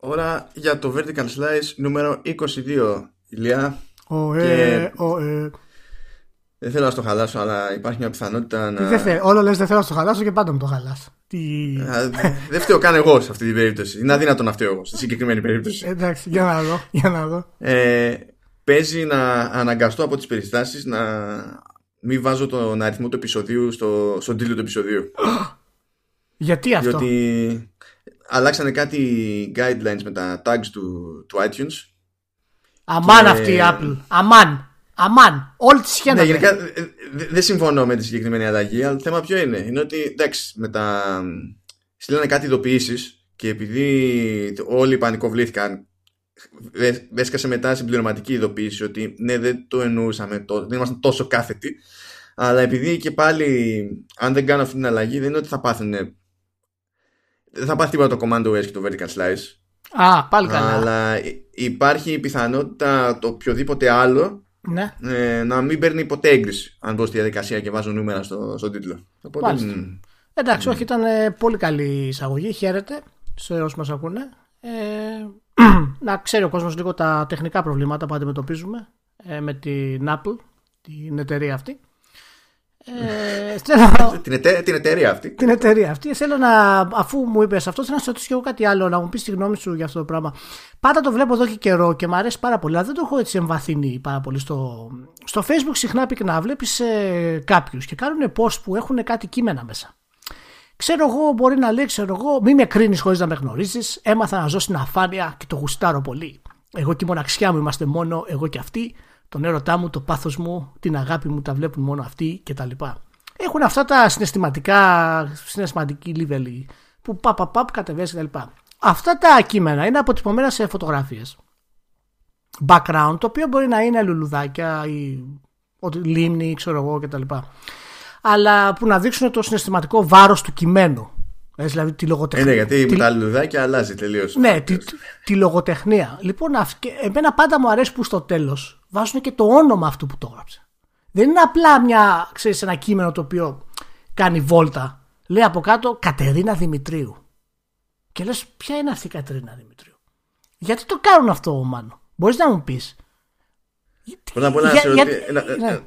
Ώρα για το Vertical Slice νούμερο 22. Ηλία. Ο, Και- ε, ο, ε. Δεν θέλω να στο χαλάσω, αλλά υπάρχει μια πιθανότητα Τι να. δεν θε- Όλο λες δεν θέλω να το χαλάσω και πάντα μου το χαλάς. Τι... Α, Δεν φταίω καν εγώ σε αυτή την περίπτωση. Είναι αδύνατο να φταίω εγώ στη συγκεκριμένη περίπτωση. Εντάξει, για να δω. Για να δω. Ε, παίζει να αναγκαστώ από τις περιστάσεις να μην βάζω τον αριθμό του επεισοδίου στο, στον τίτλο του επεισοδίου. Γιατί αυτό; Διότι αλλάξανε κάτι guidelines με τα tags του, του iTunes. Αμάν και- αυτή η Apple. Αμάν. Αμάν. Όλη τη Ναι, σχέδια. γενικά ε, ε, δε- δεν συμφωνώ με τη συγκεκριμένη αλλαγή, αλλά το θέμα ποιο είναι; Είναι ότι εντάξει, με τα. στείλανε κάτι ειδοποιήσεις και επειδή όλοι πανικοβλήθηκαν, δε- έσκασε μετά συμπληρωματική ειδοποίηση ότι ναι, δεν το εννοούσαμε, το, δεν ήμασταν τόσο κάθετοι. Αλλά επειδή και πάλι, αν δεν κάνω αυτή την αλλαγή, δεν είναι ότι θα πάθουν. Δεν θα πάθει τίποτα το Command OS και το Vertical Slice. Α, πάλι καλά. Αλλά υ- υπάρχει η πιθανότητα το οποιοδήποτε άλλο Ναι. ε, να μην παίρνει ποτέ έγκριση αν μπω στη διαδικασία και βάζω νούμερα στο, στον τίτλο. Οπότε, Μάλιστα. μ, Εντάξει, όχι, ήταν ε, πολύ καλή εισαγωγή. Χαίρετε σε όσου μας ακούνε. Ε, να ξέρει ο κόσμος λίγο τα τεχνικά προβλήματα που αντιμετωπίζουμε ε, με την Apple, την εταιρεία αυτή. Ε, θέλω, την, εταιρεία, την εταιρεία αυτή. την εταιρεία αυτή. Θέλω να, αφού μου είπες αυτό, θέλω να σε ρωτήσω και εγώ κάτι άλλο, να μου πεις τη γνώμη σου για αυτό το πράγμα. Πάντα το βλέπω εδώ και καιρό και μου αρέσει πάρα πολύ, αλλά δεν το έχω έτσι εμβαθύνει πάρα πολύ στο, στο Facebook. Συχνά πυκνά βλέπεις ε, κάποιους και κάνουν post που έχουν κάτι κείμενα μέσα. Ξέρω εγώ, μπορεί να λέει, ξέρω εγώ, μη με κρίνεις χωρίς να με γνωρίζεις. Έμαθα να ζω στην αφάνεια και το γουστάρω πολύ. Εγώ και η μοναξιά μου είμαστε μόνο εγώ και αυτοί. Τον έρωτά μου, το πάθος μου, την αγάπη μου τα βλέπουν μόνο αυτοί κτλ. Έχουν αυτά τα συναισθηματικά, συναισθηματική level που παπ, παπ, παπ, κατεβαίνεις κτλ. Αυτά τα κείμενα είναι αποτυπωμένα σε φωτογραφίες. Background, το οποίο μπορεί να είναι λουλουδάκια ή ότι λίμνη, ξέρω εγώ κτλ αλλά που να δείξουν το συναισθηματικό βάρος του κειμένου. Ε, δηλαδή τη Ε, λογοτεχνία. ναι, γιατί τη, με τα λουδάκια αλλάζει τελείως. ναι, τη, τη λογοτεχνία. Λοιπόν, αυ- και εμένα πάντα μου αρέσει που στο τέλος βάζουν και το όνομα αυτού που το έγραψε. Δεν είναι απλά μια, ξέρεις, ένα κείμενο το οποίο κάνει βόλτα. Λέει από κάτω Κατερίνα Δημητρίου. Και λες ποια είναι αυτή η Κατερίνα Δημητρίου; Γιατί το κάνουν αυτό, Μάνο; Μπορείς να μου πεις. Πρώτα απ' όλα να Για- σε για- ρωτήσω. Να, ναι.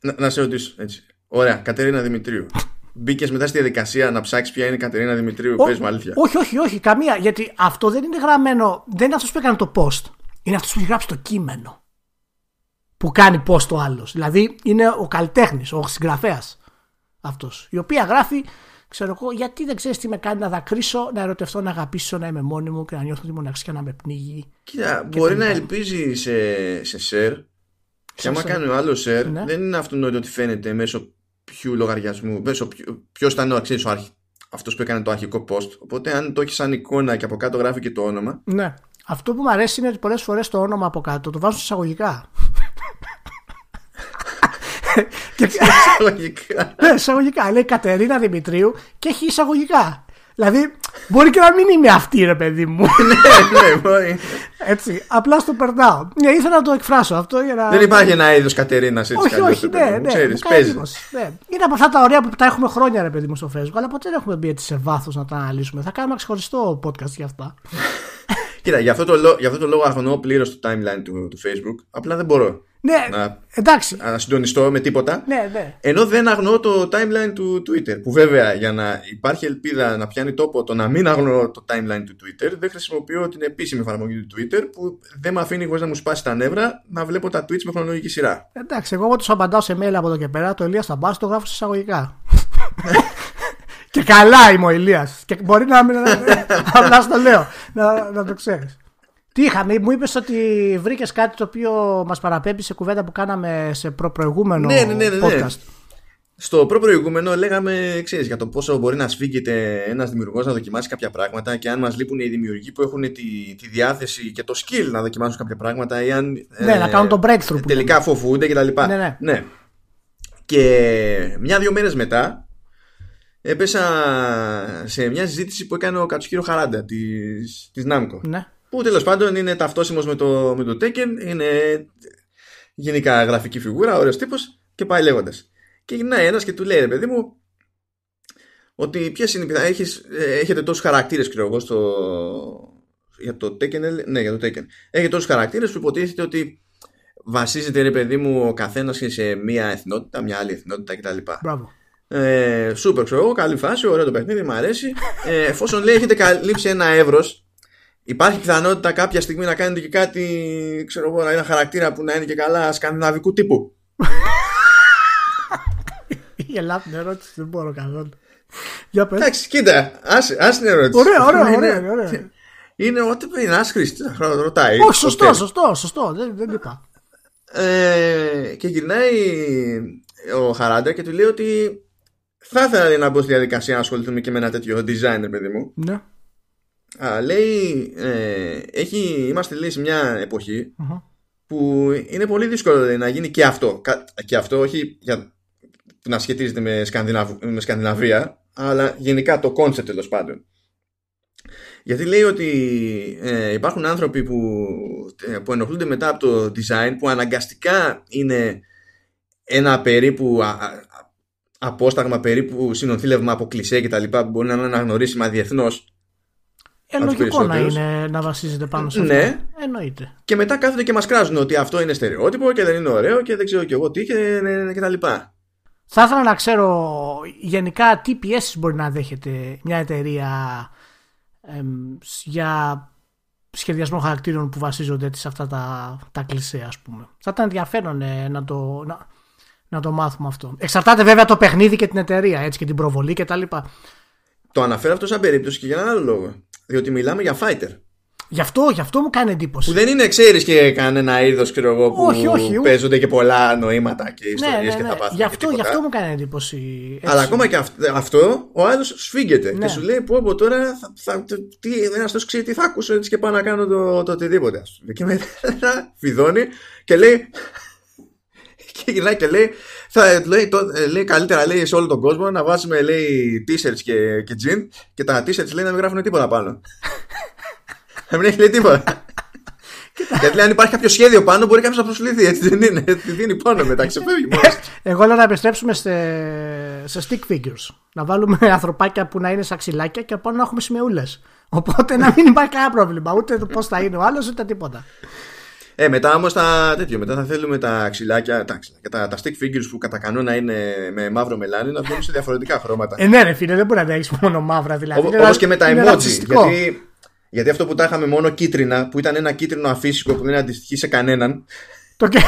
να- να σε ρωτήσω έτσι. Ωραία, Κατερίνα Δημητρίου. Μπήκες μετά στη διαδικασία να ψάξεις ποια είναι η Κατερίνα Δημητρίου. Ό- Πες μου αλήθεια. Όχι, όχι, όχι, καμία. Γιατί αυτό δεν είναι γραμμένο. Δεν είναι αυτός που έκανε το post. Είναι αυτός που έχει γράψει το κείμενο. Που κάνει post ο άλλος. Δηλαδή είναι ο καλλιτέχνης, ο συγγραφέας αυτός. Η οποία γράφει, ξέρω εγώ, γιατί δεν ξέρεις τι με κάνει να δακρύσω, να ερωτευτώ, να αγαπήσω, να είμαι μόνη μου και να νιώθω τη μοναξιά να με πνίγει. Κοίτα, μπορεί τα να λοιπά. ελπίζει σε, σε share. Και Σε άμα share. κάνει ο άλλος share, Ναι. δεν είναι αυτονόητο ότι φαίνεται μέσω ποιου λογαριασμού, μέσω ποιο ήταν ο αξίς, ο αρχ... αυτός που έκανε το αρχικό post. Οπότε, αν το έχεις σαν εικόνα και από κάτω γράφει και το όνομα, Ναι. Αυτό που μου αρέσει είναι ότι πολλές φορές το όνομα από κάτω το βάζουν σε εισαγωγικά. Και, λογικά. Ναι, εισαγωγικά. Λέει Κατερίνα Δημητρίου και έχει εισαγωγικά. Δηλαδή, μπορεί και να μην είμαι αυτή, ρε παιδί μου. ναι, ναι, μπορεί. Έτσι. Απλά στο περνάω. Ναι, ήθελα να το εκφράσω αυτό για να. Δεν υπάρχει ένα είδος Κατερίνας έτσι Όχι, κι αλλιώς, όχι, ρε παιδί ναι, μου. ναι. Ξέρεις, μου κάνει παίζει. εντύπωση, ναι. Είναι από αυτά τα ωραία που τα έχουμε χρόνια, ρε παιδί μου, στο Facebook, αλλά ποτέ δεν έχουμε μπει έτσι σε βάθος να τα αναλύσουμε. Θα κάνουμε ένα ξεχωριστό podcast για αυτά. Κοίτα, γι' αυτό το, λό- γι' αυτό το λόγο αγνοώ πλήρως το timeline του, του Facebook. Απλά δεν μπορώ Ναι, να, εντάξει. να συντονιστώ με τίποτα. Ναι, ναι. Ενώ δεν αγνοώ το timeline του Twitter. Που βέβαια για να υπάρχει ελπίδα να πιάνει τόπο το να μην αγνοώ το timeline του Twitter, δεν χρησιμοποιώ την επίσημη εφαρμογή του Twitter που δεν με αφήνει χωρίς να μου σπάσει τα νεύρα να βλέπω τα tweets με χρονολογική σειρά. Εντάξει, εγώ τους απαντάω σε mail από εδώ και πέρα. Το Ηλίας θα μπα, το γράφω σε εισαγωγικά. και καλά είμαι ο Ηλίας Και μπορεί να μην. Απλά στο λέω. Να, να το ξέρεις. Τι είχαμε, μου είπες ότι βρήκες κάτι το οποίο μας παραπέμπει σε κουβέντα που κάναμε σε προ-προηγούμενο Ναι, ναι, ναι, ναι, ναι. podcast. Στο προ-προηγούμενο λέγαμε, ξέρεις, για το πόσο μπορεί να σφίγγεται ένας δημιουργός να δοκιμάσει κάποια πράγματα και αν μας λείπουν οι δημιουργοί που έχουν τη, τη διάθεση και το skill να δοκιμάσουν κάποια πράγματα ή αν Ναι, να κάνουν το breakthrough που τελικά φοβούνται κτλ. Ναι, ναι. Και μια-δυο μέρες μετά έπεσα σε μια συζήτηση που έκανε ο Κατσουχύρο Χαράντα της, της Namco Ναι. Που τέλος πάντων είναι ταυτόσιμος με το, με το Tekken είναι γενικά γραφική φιγούρα, ωραίος τύπος και πάει λέγοντας και γυρνάει ένας και του λέει ρε παιδί μου ότι ποιες είναι οι πιθα- έχεις, ε, έχετε τόσους χαρακτήρες ξέρω εγώ στο, Για το Taken, ναι, για το Taken. Έχει τόσους χαρακτήρες που υποτίθεται ότι βασίζεται, ρε παιδί μου, ο καθένας σε μία εθνότητα, μια άλλη εθνότητα κτλ. Μπράβο. Ε, σούπερ, ξέρω εγώ, καλή φάση, ωραίο το παιχνίδι, μου αρέσει. Ε, εφόσον λέει έχετε καλύψει ένα εύρος, υπάρχει πιθανότητα κάποια στιγμή να κάνετε και κάτι, ξέρω εγώ, ένα χαρακτήρα που να είναι και καλά σκανδιναβικού τύπου. Γελά την ερώτηση, δεν μπορώ καθόλου. Για πες. Εντάξει, κοίτα, ας την ερώτηση. Ωραία, ωραία, ωραία. ωραία. Είναι ό,τι είναι άσχριστη, ρωτάει. Όχι, σωστό, σωστό, σωστό, δεν, δεν είπα. Ε, και γυρνάει ο Χαράντα και του λέει ότι θα ήθελα να μπω στη διαδικασία να ασχοληθούμε και με ένα τέτοιο designer, παιδί μου. Ναι. Α, λέει, ε, έχει, είμαστε λέει σε μια εποχη που είναι πολύ δύσκολο να γίνει και αυτό. Και αυτό όχι για να σχετίζεται με, Σκανδιναβ, με Σκανδιναβία, αλλά γενικά το concept τέλος πάντων. Γιατί λέει ότι ε, υπάρχουν άνθρωποι που, ε, που ενοχλούνται μετά από το design που αναγκαστικά είναι ένα περίπου απόσταγμα περίπου συνονθήλευμα από κλισέ και τα λοιπά που μπορεί να είναι αναγνωρίσιμα διεθνώς. Ε, λογικό να, είναι, να βασίζεται πάνω σε αυτό. Ναι. Εννοείται. Και μετά κάθονται και μας κράζουν ότι αυτό είναι στερεότυπο και δεν είναι ωραίο και δεν ξέρω κι εγώ τι και, και τα λοιπά. Θα ήθελα να ξέρω γενικά τι πιέσεις μπορεί να δέχεται μια εταιρεία για σχεδιασμό χαρακτήρων που βασίζονται σε αυτά τα, τα κλισέ ας πούμε. Θα ήταν ενδιαφέρον ε, να, το, να, να το μάθουμε αυτό. Εξαρτάται βέβαια το παιχνίδι και την εταιρεία έτσι, και την προβολή κτλ. Το αναφέρω αυτό σαν περίπτωση και για έναν άλλο λόγο. Διότι μιλάμε για fighter. Γι' αυτό, γι αυτό μου κάνει εντύπωση. Που δεν είναι, ξέρεις και κανένα είδος που όχι, όχι, παίζονται και πολλά νοήματα και ιστορίε ναι, ναι, ναι. και θα πάθουν. Γι' αυτό, γι αυτό μου κάνει εντύπωση. Έτσι. Αλλά ακόμα και αυτό, ο άλλος σφίγγεται και ναι. σου λέει: Πω, πω τώρα θα, θα, τι, ένας τόσος ξέρει τι θα ακούσω έτσι και πάω να κάνω το, το οτιδήποτε. Και μετά φιδώνει και λέει: και γυρνάει και λέει, θα, λέει, το, ε, λέει καλύτερα λέει, σε όλο τον κόσμο να βάζουμε λέει t-shirts και, και jean και τα t-shirts λέει να μην γράφουν τίποτα πάνω. να μην έχει λέει τίποτα. Γιατί λέει, αν υπάρχει κάποιο σχέδιο πάνω, μπορεί κάποιος να προσληφθεί. Έτσι δεν είναι. Τη δίνει πάνω μετά, ξεφεύγει μόνος. Εγώ λέω να επιστρέψουμε σε, σε stick figures. Να βάλουμε ανθρωπάκια που να είναι σαν ξυλάκια και πάνω να έχουμε σημεούλες. Οπότε να μην υπάρχει κανένα πρόβλημα. Ούτε πώς θα είναι ο άλλος, ούτε τίποτα. Ε, μετά όμως τα τέτοιο. Μετά θα θέλουμε τα ξυλάκια, τα, τα, τα stick figures που κατά κανόνα είναι με μαύρο μελάνι να βγουν σε διαφορετικά χρώματα. Ε, ναι, ρε φίλε, δεν μπορεί να έχεις μόνο μαύρα δηλαδή. Όπως και με τα emoji. Γιατί, γιατί αυτό που τα είχαμε μόνο κίτρινα, που ήταν ένα κίτρινο αφύσικο που δεν αντιστοιχεί σε κανέναν. Το και...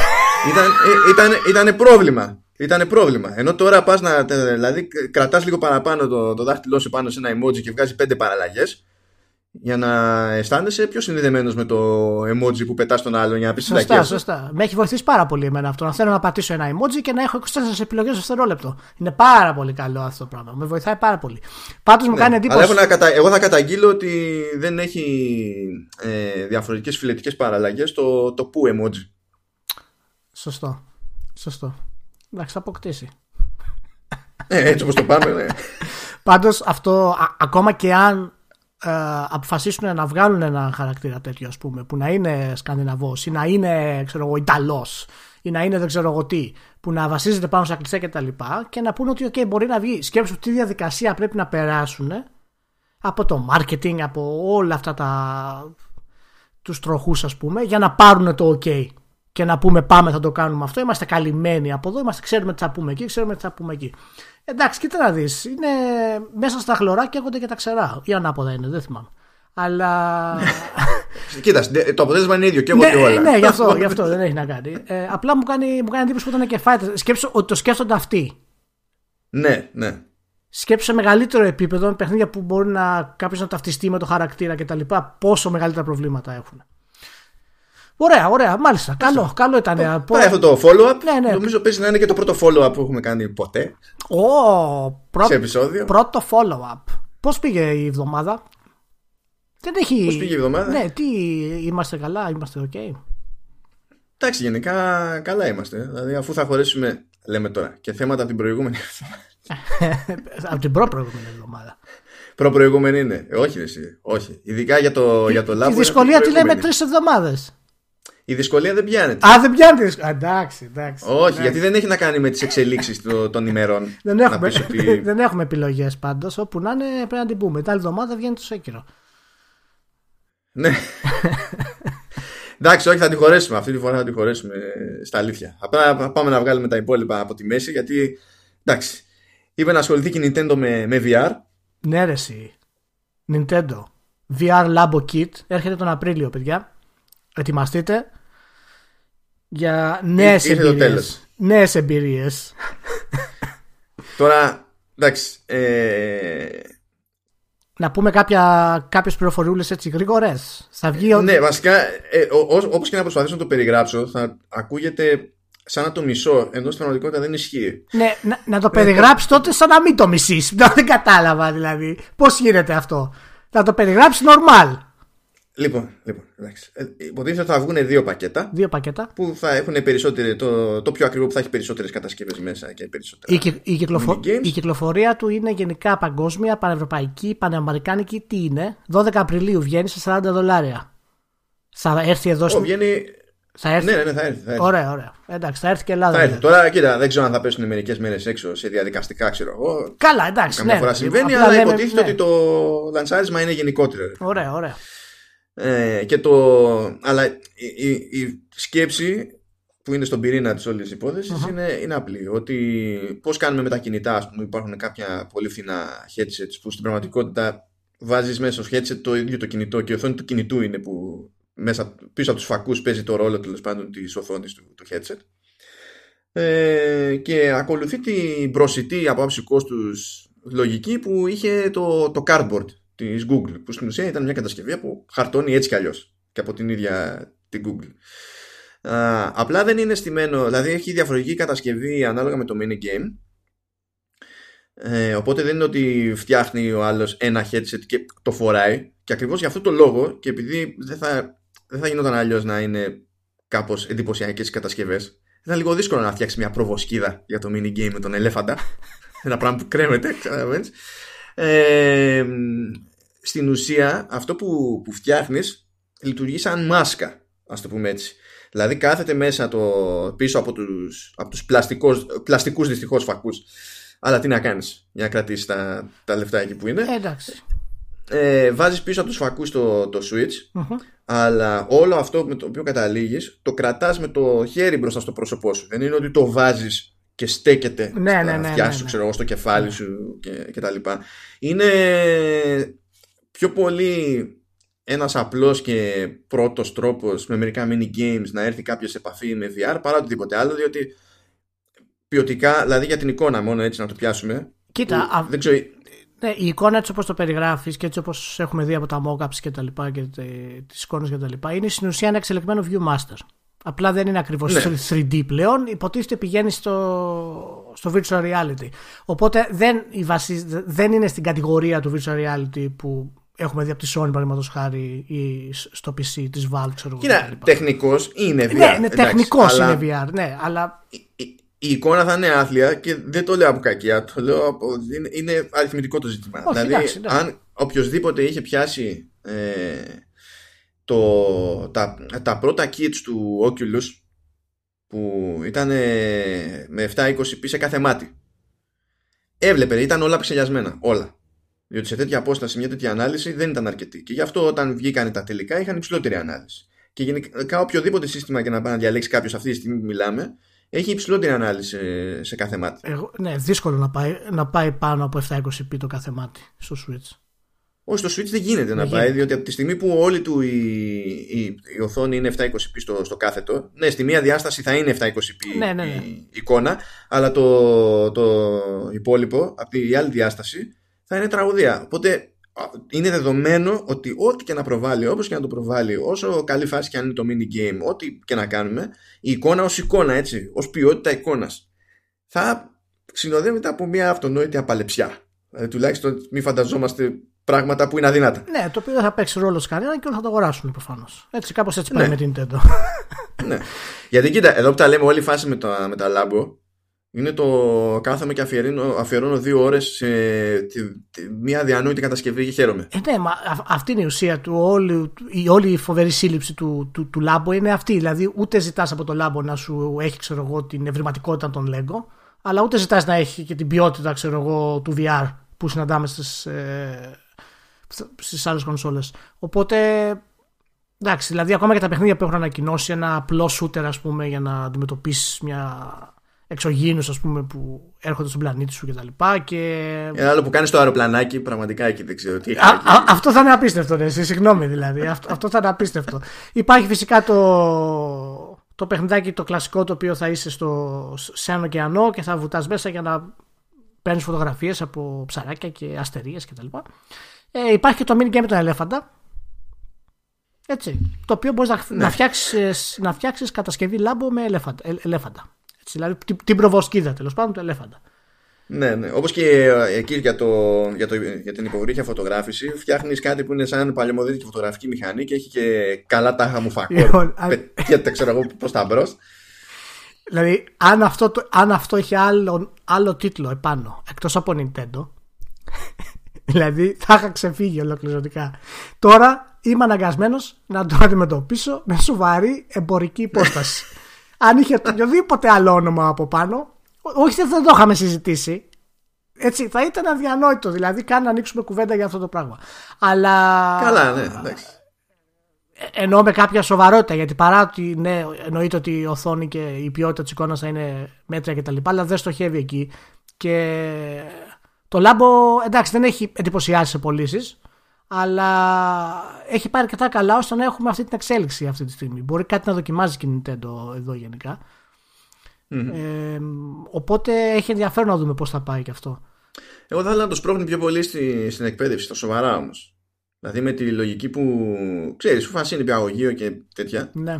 ήταν, ε, ήταν, ήταν πρόβλημα. Ήταν πρόβλημα. Ενώ τώρα πας να. Δηλαδή, κρατάς λίγο παραπάνω το, το δάχτυλό σου πάνω σε ένα emoji και βγάζει πέντε παραλλαγές για να αισθάνεσαι πιο συνδεδεμένος με το emoji που πετάς τον άλλον για να πεις Σωστά, σωστά. Με έχει βοηθήσει πάρα πολύ εμένα αυτό. Να θέλω να πατήσω ένα emoji και να έχω 24 επιλογές στο δευτερόλεπτο. Είναι πάρα πολύ καλό αυτό το πράγμα. Με βοηθάει πάρα πολύ. Πάντως μου ναι, κάνει εντύπωση. Αλλά εγώ, κατα... εγώ θα καταγγείλω ότι δεν έχει ε, διαφορετικές φιλετικέ παραλλαγές το, το που emoji. Σωστό. Σωστό. Εντάξει, θα αποκτήσει. Ε, έτσι όπως το πάμε, ναι. Πάντως αυτό, ακόμα και αν ε, αποφασίσουν να βγάλουν ένα χαρακτήρα τέτοιο ας πούμε που να είναι Σκανδιναβός ή να είναι ξέρω εγώ Ιταλός ή να είναι δεν ξέρω εγώ τι που να βασίζεται πάνω στα κλειστά και τα λοιπά και να πούνε ότι okay, μπορεί να βγει σκέψου τι διαδικασία πρέπει να περάσουν από το marketing από όλα αυτά τα τους τροχούς ας πούμε για να πάρουν το ok και να πούμε πάμε θα το κάνουμε αυτό είμαστε καλυμμένοι από εδώ είμαστε, ξέρουμε τι θα πούμε εκεί ξέρουμε τι θα πούμε εκεί Εντάξει, κοίτα να δεις. Είναι μέσα στα χλωράκια έρχονται και τα ξερά. Ή ανάποδα είναι, δεν θυμάμαι. Αλλά. Κοίτα, το αποτέλεσμα είναι ίδιο και εγώ ναι, και όλα. Ναι, γι' αυτό, γι αυτό δεν έχει να κάνει. Ε, απλά μου κάνει, μου κάνει εντύπωση που ήταν και fighter. Σκέψω ότι το σκέφτονται αυτοί. Ναι, ναι. Σκέψω σε μεγαλύτερο επίπεδο, παιχνίδια που μπορεί να κάποιος να ταυτιστεί με το χαρακτήρα κτλ. Πόσο μεγαλύτερα προβλήματα έχουν. Ωραία, ωραία, μάλιστα. Καλό, καλό ήταν. Πάει αυτό το follow-up. Ναι, ναι. Νομίζω παίζει να είναι και το πρώτο follow-up που έχουμε κάνει ποτέ. Oh, πρώτο, σε επεισόδιο. Πρώτο follow-up. Πώς πήγε η εβδομάδα, Δεν έχει. Πώς πήγε η εβδομάδα, Ναι, τι, είμαστε καλά, είμαστε OK; Εντάξει, γενικά καλά είμαστε. Δηλαδή, αφού θα χωρίσουμε, λέμε τώρα, και θέματα από την προηγούμενη εβδομάδα. από την προ-προηγούμενη εβδομάδα. Προ-προηγούμενη είναι. Ε, όχι, εσύ. Όχι. Ειδικά για το, για το λάβο. Η δυσκολία τι λέμε τρεις εβδομάδες. Η δυσκολία δεν πιάνεται. Α, δεν πιάνεται. Εντάξει, εντάξει. Όχι, γιατί δεν έχει να κάνει με τις εξελίξεις των ημερών. δεν έχουμε, δεν έχουμε επιλογές πάντως. Όπου να είναι πρέπει να την πούμε. Τα άλλη εβδομάδα βγαίνει το Σέκυρο. Ναι. Εντάξει, όχι, θα τη χωρέσουμε. Αυτή τη φορά θα τη χωρέσουμε στα αλήθεια. Απλά πάμε να βγάλουμε τα υπόλοιπα από τη μέση γιατί. Εντάξει. Είπε να ασχοληθεί και η Nintendo με, με VR. Ναι, ρε, εσύ. Nintendo. VR Labo Kit έρχεται τον Απρίλιο, παιδιά. Ετοιμαστείτε για νέες εμπειρίες. Νέες εμπειρίες. Τώρα, εντάξει. Ε, να πούμε κάποια, κάποιες πληροφοριούλες έτσι γρήγορες. Θα βγει... Ναι, βασικά, ε, όπως και να προσπαθήσω να το περιγράψω, θα ακούγεται σαν να το μισώ, ενώ στην πραγματικότητα δεν ισχύει. Ναι, να, να το περιγράψεις τότε σαν να μην το μισείς. Δεν κατάλαβα δηλαδή. Πώς γίνεται αυτό. Θα το περιγράψεις normal. Λοιπόν, λοιπόν εντάξει. Ε, υποτίθεται ότι θα βγουν δύο πακέτα. Δύο πακέτα. Που θα έχουν περισσότερη, το, το πιο ακριβό που θα έχει περισσότερες κατασκευές μέσα και περισσότερα. Η, η, κυκλοφο... η κυκλοφορία του είναι γενικά παγκόσμια, πανευρωπαϊκή, πανεαμερικάνικη. Τι είναι; 12 Απριλίου βγαίνει σε 40 δολάρια. Θα έρθει εδώ. Στο... βγαίνει... Θα έρθει; Ναι, ναι, ναι, θα έρθει, θα έρθει. Ωραία, ωραία. Εντάξει, θα έρθει και Ελλάδα. Θα έρθει. Τώρα, κοίτα, δεν ξέρω αν θα πέσουν μερικές μέρες έξω σε διαδικαστικά, ξέρω εγώ. Καλά, εντάξει. Καμιά ναι, φορά συμβαίνει, αλλά υποτίθεται ναι. ότι το λανσάρισμα είναι γενικότερο. Ωραία, ωραία. Ε, και το, αλλά η, η, σκέψη που είναι στον πυρήνα της όλης της υπόθεσης είναι, είναι απλή. Ότι πώς κάνουμε με τα κινητά, ας πούμε, υπάρχουν κάποια πολύ φθηνά headsets που στην πραγματικότητα βάζεις μέσα στο headset το ίδιο το κινητό και η οθόνη του κινητού είναι που μέσα, πίσω από τους φακούς παίζει το ρόλο τέλος πάντων της οθόνης του, του headset. Ε, και ακολουθεί την προσιτή από άψη κόστους λογική που είχε το, το cardboard Της Google που στην ουσία ήταν μια κατασκευή που χαρτώνει έτσι κι αλλιώς και από την ίδια την Google. Α, απλά δεν είναι στημένο δηλαδή έχει διαφορετική κατασκευή ανάλογα με το mini game ε, οπότε δεν είναι ότι φτιάχνει ο άλλος ένα headset και το φοράει. Και ακριβώς για αυτό το λόγο και επειδή δεν θα, δεν θα γινόταν αλλιώς να είναι κάπως εντυπωσιακές οι κατασκευές ήταν λίγο δύσκολο να φτιάξει μια προβοσκίδα για το mini game με τον ελέφαντα. Ένα πράγμα που κρέμεται καταλαβαίνεις ε, στην ουσία αυτό που, που φτιάχνεις λειτουργεί σαν μάσκα ας το πούμε έτσι. Δηλαδή κάθεται μέσα το, πίσω από τους, από τους πλαστικούς, πλαστικούς δυστυχώς φακούς. Αλλά τι να κάνεις για να κρατήσεις τα, τα λεφτά εκεί που είναι. Ε, εντάξει. Ε, βάζεις πίσω από τους φακούς το, το switch αλλά όλο αυτό με το οποίο καταλήγεις το κρατάς με το χέρι μπροστά στο πρόσωπό σου. Δεν είναι ότι το βάζεις και στέκεται ναι, στα ναι, ναι, αυτιά ναι, σου, ναι. ξέρω εγώ, στο κεφάλι σου και, και τα λοιπά. Είναι πιο πολύ ένας απλός και πρώτος τρόπος με μερικά mini games να έρθει κάποιος σε επαφή με VR παρά οτιδήποτε άλλο διότι ποιοτικά, δηλαδή για την εικόνα μόνο έτσι να το πιάσουμε Κοίτα, που, α... δεν ξέρω, ναι, η εικόνα έτσι όπως το περιγράφεις και έτσι όπως έχουμε δει από τα mockups και τα λοιπά και τις εικόνες και τα λοιπά είναι στην ουσία ένα εξελιγμένο Viewmaster. Απλά δεν είναι ακριβώς Ναι. 3D πλέον, υποτίθεται πηγαίνει στο, στο virtual reality. Οπότε δεν, η βασι- δεν είναι στην κατηγορία του virtual reality που έχουμε δει από τη Sony παραδείγματος χάρη ή στο PC της Valve ξέρω εγώ. Κοίτα, κτλ. τεχνικός είναι VR Ναι, ναι, εντάξει, τεχνικός αλλά είναι VR, ναι, αλλά η, η- η εικόνα θα είναι άθλια και δεν το λέω από κακία, το λέω από, είναι, είναι αριθμητικό το ζήτημα. Όχι, δηλαδή, εντάξει, εντάξει. αν οποιοδήποτε είχε πιάσει ε, το, τα, τα πρώτα kits του Oculus που ήταν με 720p σε κάθε μάτι έβλεπε, ήταν όλα ψελιασμένα, όλα. Διότι σε τέτοια απόσταση μια τέτοια ανάλυση δεν ήταν αρκετή. Και γι' αυτό όταν βγήκαν τα τελικά είχαν υψηλότερη ανάλυση. Και γενικά οποιοδήποτε σύστημα και να πάει να διαλέξει κάποιος αυτή τη στιγμή που μιλάμε, έχει υψηλότερη ανάλυση σε, σε κάθε μάτι. εγώ, ναι, δύσκολο να πάει, να πάει πάνω από 720p το κάθε μάτι στο Switch. Όχι, στο Switch δεν γίνεται να Δεν πάει, γίνεται. διότι από τη στιγμή που όλη του η, η, η οθόνη είναι 720p στο, στο κάθετο, ναι, στη μία διάσταση θα είναι 720p Ναι, ναι, ναι. η εικόνα, αλλά το, το υπόλοιπο, από τη άλλη διάσταση, θα είναι τραγουδία. Οπότε α, είναι δεδομένο ότι ό,τι και να προβάλλει, όπως και να το προβάλλει, όσο καλή φάση και αν είναι το mini game, ό,τι και να κάνουμε, η εικόνα ως εικόνα, έτσι, ως ποιότητα εικόνας, θα συνοδεύεται από μια αυτονόητη απαλεψιά. Ε, τουλάχιστον μην φανταζόμαστε πράγματα που είναι αδύνατα. Ναι, το οποίο δεν θα παίξει ρόλο σε κανέναν και όλοι θα το αγοράσουν προφανώς. Έτσι, κάπως έτσι πάει Ναι. με την Nintendo. ναι. Γιατί κοίτα, εδώ που τα λέμε όλη η φάση με τα, με τα Labo είναι το κάθομαι και αφιερώνω, αφιερώνω δύο ώρες σε τη, τη- μια διανόητη κατασκευή και χαίρομαι. Ε, ναι, μα α- αυτή είναι η ουσία του. Όλη, η, όλη η φοβερή σύλληψη του, του, του Labo είναι αυτή. Δηλαδή, ούτε ζητάς από το Labo να σου έχει ξέρω εγώ, την ευρηματικότητα των Lego, αλλά ούτε ζητάς να έχει και την ποιότητα ξέρω εγώ, του VR που συναντάμε στι ε, στις άλλες κονσόλες. Οπότε Εντάξει, δηλαδή ακόμα και τα παιχνίδια που έχουν ανακοινώσει ένα απλό shooter ας πούμε για να αντιμετωπίσει μια εξωγήινου α πούμε που έρχονται στον πλανήτη σου κτλ. Και... Ένα άλλο που κάνει το αεροπλανάκι, πραγματικά εκεί δεν ξέρω τι. Α, α, αυτό θα είναι απίστευτο, ναι, συγγνώμη δηλαδή. αυτό, αυτό θα είναι απίστευτο. Υπάρχει φυσικά το, το παιχνιδάκι το κλασικό το οποίο θα είσαι στο, σε έναν ωκεανό και θα βουτάς μέσα για να παίρνεις φωτογραφίες από ψαράκια και αστερίες κτλ. Ε, υπάρχει και το mini game με τον ελέφαντα. Έτσι, το οποίο μπορείς να, ναι. να φτιάξεις να φτιάξεις κατασκευή λάμπο με ελέφαντα. Ε, ελέφαντα. Έτσι, δηλαδή την προβοσκίδα τέλος πάντων του ελέφαντα. Ναι, ναι. Όπως και ε, εκεί για, το, για, το, για την υποβρύχια φωτογράφηση, φτιάχνεις κάτι που είναι σαν παλαιομοδίτικη φωτογραφική μηχανή και έχει και καλά τάχα μου φακό. Λοιπόν, Πετιέται, ξέρω εγώ, προ τα μπρος. Δηλαδή, αν αυτό, αν αυτό έχει άλλο, άλλο τίτλο επάνω, εκτός από Nintendo, δηλαδή θα είχα ξεφύγει ολοκληρωτικά. Τώρα είμαι αναγκασμένος να το αντιμετωπίσω με σοβαρή εμπορική υπόσταση. αν είχε οποιοδήποτε άλλο όνομα από πάνω, όχι δεν θα το είχαμε συζητήσει. Έτσι, θα ήταν αδιανόητο. Δηλαδή, καν να ανοίξουμε κουβέντα για αυτό το πράγμα. Αλλά. Καλά, ναι, εντάξει. Ε, εννοώ με κάποια σοβαρότητα γιατί παρά ότι ναι, εννοείται ότι η οθόνη και η ποιότητα της εικόνας θα είναι μέτρια κτλ. Αλλά δεν στοχεύει εκεί. Και το λάμπο εντάξει δεν έχει εντυπωσιάσει σε πωλήσεις, αλλά έχει πάρει αρκετά καλά ώστε να έχουμε αυτή την εξέλιξη αυτή τη στιγμή. Μπορεί κάτι να δοκιμάζει και η Nintendo εδώ γενικά. Ε, οπότε έχει ενδιαφέρον να δούμε πώς θα πάει και αυτό. Εγώ θα ήθελα να το σπρώχνει πιο πολύ στη, στην εκπαίδευση, στα σοβαρά όμως. Δηλαδή με τη λογική που ξέρεις, σου φάση είναι πιαγωγείο και τέτοια. Ναι.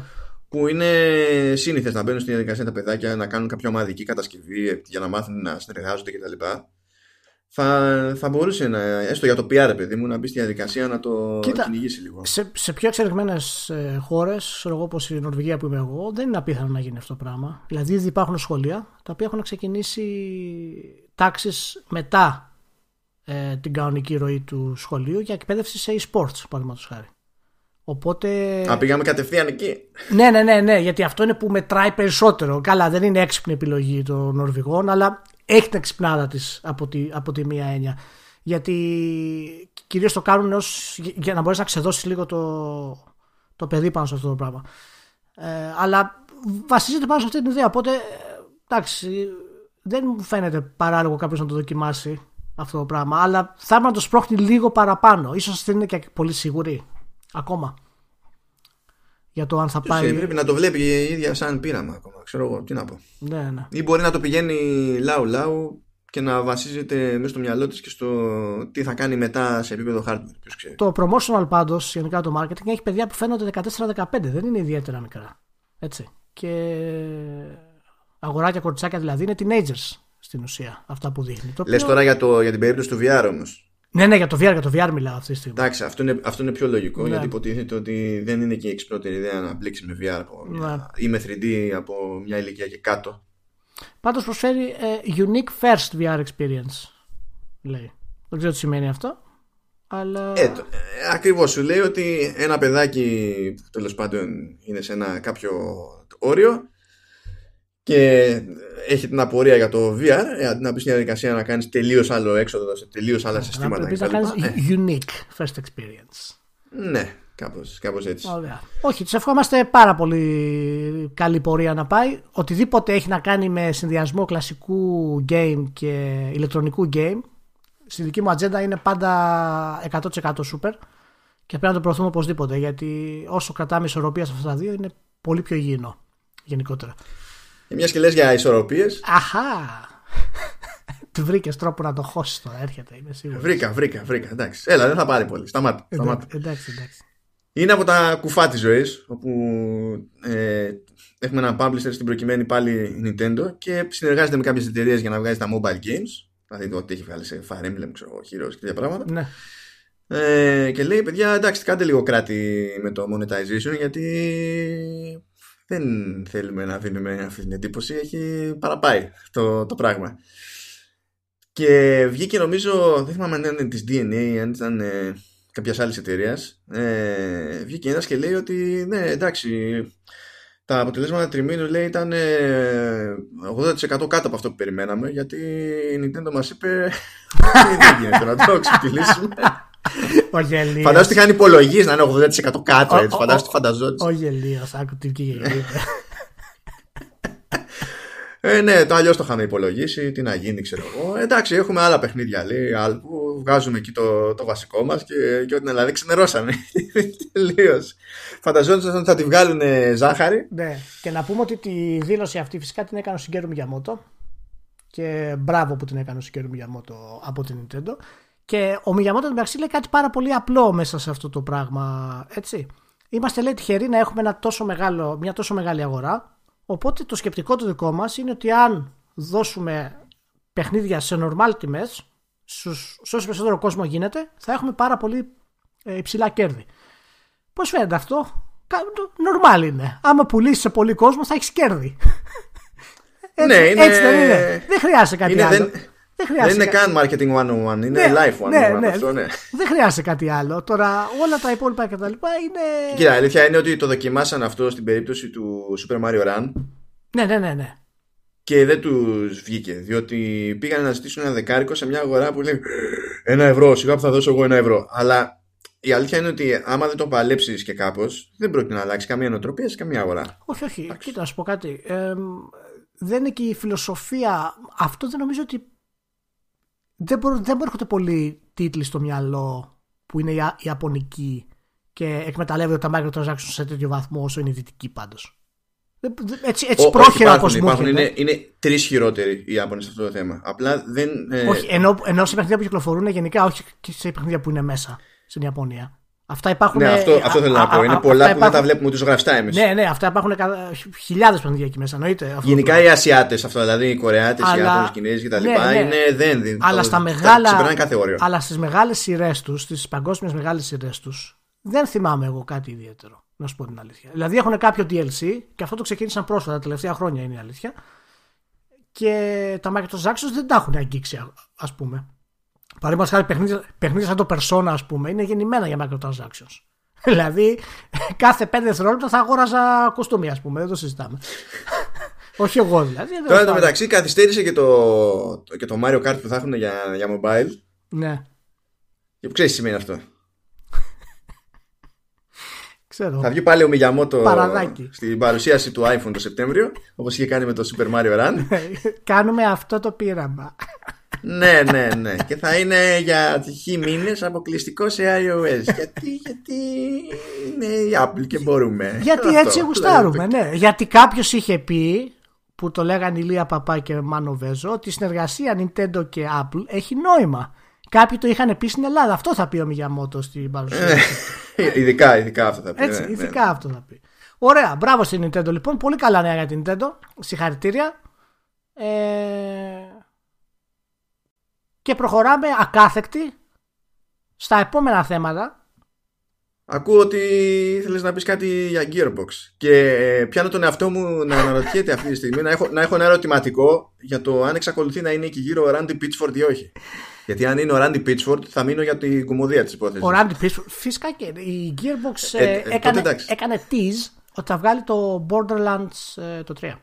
Που είναι σύνηθες να μπαίνουν στη διαδικασία τα παιδάκια να κάνουν κάποια ομαδική κατασκευή για να μάθουν να συνεργάζονται κτλ θα, θα μπορούσε να, έστω για το PR, παιδί μου, να μπει στη διαδικασία να το Κοίτα, κυνηγήσει λίγο. Σε, σε πιο εξελιγμένες ε, χώρες, όπως η Νορβηγία που είμαι εγώ, δεν είναι απίθανο να γίνει αυτό το πράγμα. Δηλαδή, ήδη υπάρχουν σχολεία τα οποία έχουν ξεκινήσει τάξεις μετά ε, την κανονική ροή του σχολείου για εκπαίδευση σε e-sports, παραδείγματος χάρη. Οπότε. Α, πήγαμε κατευθείαν εκεί. Ναι, ναι, ναι, ναι, γιατί αυτό είναι που μετράει περισσότερο. Καλά, δεν είναι έξυπνη επιλογή των Νορβηγών, αλλά έχει την εξυπνάδα της από, τη, από τη μία έννοια. Γιατί κυρίως το κάνουν ως, για να μπορείς να ξεδώσεις λίγο το, το παιδί πάνω σε αυτό το πράγμα. Ε, αλλά βασίζεται πάνω σε αυτή την ιδέα. Οπότε εντάξει, δεν μου φαίνεται παράλογο κάποιος να το δοκιμάσει αυτό το πράγμα. Αλλά θα έπρεπε να το σπρώχνει λίγο παραπάνω. σω δεν είναι και πολύ σίγουροι ακόμα για το αν θα πάει. Πρέπει να το βλέπει η ίδια σαν πείραμα ακόμα. Ξέρω εγώ, τι να πω. Ναι, ναι. Ή μπορεί να το πηγαίνει λαού-λαού και να βασίζεται μέσα στο μυαλό της και στο τι θα κάνει μετά σε επίπεδο hardware. Ποιος ξέρει. Το promotional πάντως, γενικά το marketing, έχει παιδιά που φαίνονται 14-15, δεν είναι ιδιαίτερα μικρά. Έτσι. Και αγοράκια κοριτσάκια δηλαδή είναι teenagers στην ουσία αυτά που δείχνει. Λες τώρα για, το, για την περίπτωση του VR όμως. Ναι, ναι, για το VR, για το VR μιλάω αυτή τη στιγμή. Εντάξει, αυτό είναι, αυτό είναι πιο λογικό ναι. γιατί υποτίθεται ότι δεν είναι και η εξυπνότερη ιδέα να μπλέξει με VR από μια, ναι. ή με 3D από μια ηλικία και κάτω. Πάντως προσφέρει ε, unique first VR experience. Λέει. Δεν ξέρω τι σημαίνει αυτό. Αλλά... Ε, ε, ακριβώς σου λέει ότι ένα παιδάκι τέλος πάντων είναι σε ένα κάποιο όριο και έχει την απορία για το VR, ε, αντί να πει στην διαδικασία να κάνεις τελείως άλλο έξοδο σε τελείως άλλα συστήματα. Πρέπει να κάνεις ε. unique first experience. Ναι, κάπως, κάπως έτσι. Ωραία. Όχι, τους ευχόμαστε πάρα πολύ καλή πορεία να πάει. Οτιδήποτε έχει να κάνει με συνδυασμό κλασικού game και ηλεκτρονικού game, στη δική μου ατζέντα είναι πάντα 100% super και πρέπει να το προωθούμε οπωσδήποτε γιατί όσο κρατάμε ισορροπία σε αυτά τα δύο είναι πολύ πιο υγιεινό γενικότερα. Και μιας και λες για ισορροπίες. Αχά! Του βρήκες τρόπο να το χώσεις τώρα, έρχεται, είμαι σίγουρος. Βρήκα, βρήκα, βρήκα. Εντάξει. Έλα, δεν θα πάρει πολύ. Σταμάτα. σταμάτα. Εντάξει, εντάξει. Είναι από τα κουφά της ζωής, όπου ε, έχουμε ένα publisher στην προκειμένη πάλι Nintendo και συνεργάζεται με κάποιες εταιρείες για να βγάζει τα mobile games. Δηλαδή το ότι έχει βγάλει σε Fire Emblem, ξέρω εγώ, Heroes και τέτοια πράγματα. Ναι. Ε, και λέει, παιδιά, εντάξει, κάντε λίγο κράτη με το monetization γιατί δεν θέλουμε να δίνουμε αυτή την εντύπωση, έχει παραπάει το, το πράγμα. Και βγήκε νομίζω, δεν θυμάμαι αν ήταν της DNA, αν ήταν ε, κάποιας άλλης εταιρείας. Ε, βγήκε ένας και λέει ότι ναι, εντάξει, τα αποτελέσματα τριμήνου λέει ήταν 80% κάτω από αυτό που περιμέναμε γιατί η Nintendo μας είπε δεν γίνεται να το ξεπτυλίσουμε Ο Γελίος. Φαντάζομαι ότι είχαν υπολογίσει να είναι 80% κάτω. Έτσι. Φαντάζομαι ότι φανταζόταν. Ο Γελίος, άκου τι είπε. Ε, ναι, το αλλιώς το είχαμε υπολογίσει. Τι να γίνει, ξέρω εγώ. Ε, εντάξει, έχουμε άλλα παιχνίδια λέει, άλλα, που βγάζουμε εκεί το, το βασικό μας και, και ό,τι δηλαδή ξενερώσαμε. Τελείως. Φανταζόντουσαν ότι θα τη βγάλουν ζάχαρη. Ναι, και να πούμε ότι τη δήλωση αυτή φυσικά την έκανε ο Σιγκέρου Μιαμότο. Και μπράβο που την έκανε ο Σιγκέρου Μιαμότο από την Nintendo. Και ο Μιαμότο μεταξύ λέει κάτι πάρα πολύ απλό μέσα σε αυτό το πράγμα. Έτσι. Είμαστε λέει τυχεροί να έχουμε ένα τόσο μεγάλο, μια τόσο μεγάλη αγορά Οπότε το σκεπτικό του δικό μας είναι ότι αν δώσουμε παιχνίδια σε normal τιμές, σε όσο περισσότερο κόσμο γίνεται, θα έχουμε πάρα πολύ ε, υψηλά κέρδη. Πώς φαίνεται αυτό; Normal είναι. Άμα πουλήσεις σε πολύ κόσμο θα έχεις κέρδη. Έτσι, ναι, είναι... έτσι δεν είναι. Δεν χρειάζεται κάτι είναι, άλλο. Δεν... Δεν, δεν είναι καν marketing 101, είναι ναι, life 101 ναι, ναι. αυτό, ναι. Δεν χρειάζεται κάτι άλλο. Τώρα όλα τα υπόλοιπα και τα λοιπά είναι... Κοίτα, η αλήθεια είναι ότι το δοκιμάσαν αυτό στην περίπτωση του Super Mario Run. Ναι, ναι, ναι, ναι. Και δεν τους βγήκε, διότι πήγαν να ζητήσουν ένα δεκάρικο σε μια αγορά που λέει ένα ευρώ, σιγά που θα δώσω εγώ ένα ευρώ. Αλλά η αλήθεια είναι ότι άμα δεν το παλέψεις και κάπως, δεν πρόκειται να αλλάξει καμία νοοτροπία σε καμία αγορά. Όχι, όχι. Εντάξει. Κοίτα, να σου πω κάτι. Ε, δεν είναι και η φιλοσοφία. Αυτό δεν νομίζω ότι δεν, μπο, δεν έρχονται πολλοί τίτλοι στο μυαλό που είναι ιαπωνικοί και εκμεταλλεύονται τα microtransactions σε τέτοιο βαθμό όσο είναι οι δυτικοί πάντως. Έτσι, έτσι πρόχειρα όπω μου υπάρχουν, είναι, είναι τρεις χειρότεροι οι Ιάπωνες σε αυτό το θέμα. Απλά δεν. Ε... Όχι, ενώ, ενώ σε παιχνίδια που κυκλοφορούν γενικά, όχι και σε παιχνίδια που είναι μέσα στην Ιαπωνία. Αυτά υπάρχουν. Ναι, αυτό, αυτό θέλω να πω. Είναι πολλά που υπάρχουν... δεν τα βλέπουμε ούτε ζωγραφιστά εμείς. Ναι, ναι, αυτά υπάρχουν χιλιάδες παιχνίδια εκεί μέσα. Εννοείται. Γενικά οι Ασιάτες, αυτό δηλαδή οι Κορεάτες, οι Ιάπωνες, οι Κινέζοι κτλ. Ναι, ναι. Είναι, δεν δίνουν. Αλλά, στα μεγάλα, κάθε όριο. αλλά στις μεγάλες σειρές τους, στις παγκόσμιες μεγάλες σειρές τους, δεν θυμάμαι εγώ κάτι ιδιαίτερο. Να σου πω την αλήθεια. Δηλαδή έχουν κάποιο DLC και αυτό το ξεκίνησαν πρόσφατα, τα τελευταία χρόνια είναι η αλήθεια. Και τα microtransactions δεν τα έχουν αγγίξει, ας πούμε. Παραδείγματος χάρη παιχνίδια, παιχνίδια σαν το Persona, ας πούμε, είναι γεννημένα για microtransactions. δηλαδή, κάθε πέντε δευτερόλεπτα θα αγόραζα κοστούμι, ας πούμε, δεν το συζητάμε. Όχι εγώ δηλαδή. Τώρα το μεταξύ καθυστέρησε και το, και το Mario Kart που θα έχουν για, για mobile. Ναι. Και που ξέρεις τι σημαίνει αυτό. Ξέρω. Θα βγει πάλι ο Μιγιαμότο στην παρουσίαση του iPhone το Σεπτέμβριο, όπως είχε κάνει με το Super Mario Run. Κάνουμε αυτό το πείραμα ναι, ναι, ναι. Και θα είναι για χι μήνες αποκλειστικό σε iOS. γιατί, γιατί είναι η Apple και μπορούμε. Γιατί έτσι γουστάρουμε, ναι. Γιατί κάποιος είχε πει που το λέγανε Ηλία Παπά και Μάνο Βέζο ότι η συνεργασία Nintendo και Apple έχει νόημα. Κάποιοι το είχαν πει στην Ελλάδα. Αυτό θα πει ο Μιγιαμότο στην παρουσίαση. Ε, ειδικά, ειδικά αυτό θα πει. Έτσι, ναι, ειδικά ναι. αυτό θα πει. Ωραία, μπράβο στην Nintendo λοιπόν. Πολύ καλά νέα για την Nintendo. Συγχαρητήρια. Ε, και προχωράμε ακάθεκτη στα επόμενα θέματα. Ακούω ότι ήθελες να πεις κάτι για Gearbox και πιάνω τον εαυτό μου να αναρωτιέται αυτή τη στιγμή να έχω, να έχω ένα ερωτηματικό για το αν εξακολουθεί να είναι εκεί γύρω ο Randy Pitchford ή όχι. Γιατί αν είναι ο Randy Pitchford θα μείνω για την κομμωδία της υπόθεσης. Ο Randy Pitchford, φυσικά και η Gearbox ε, ε, έκανε, έκανε tease ότι θα βγάλει το Borderlands ε, το 3.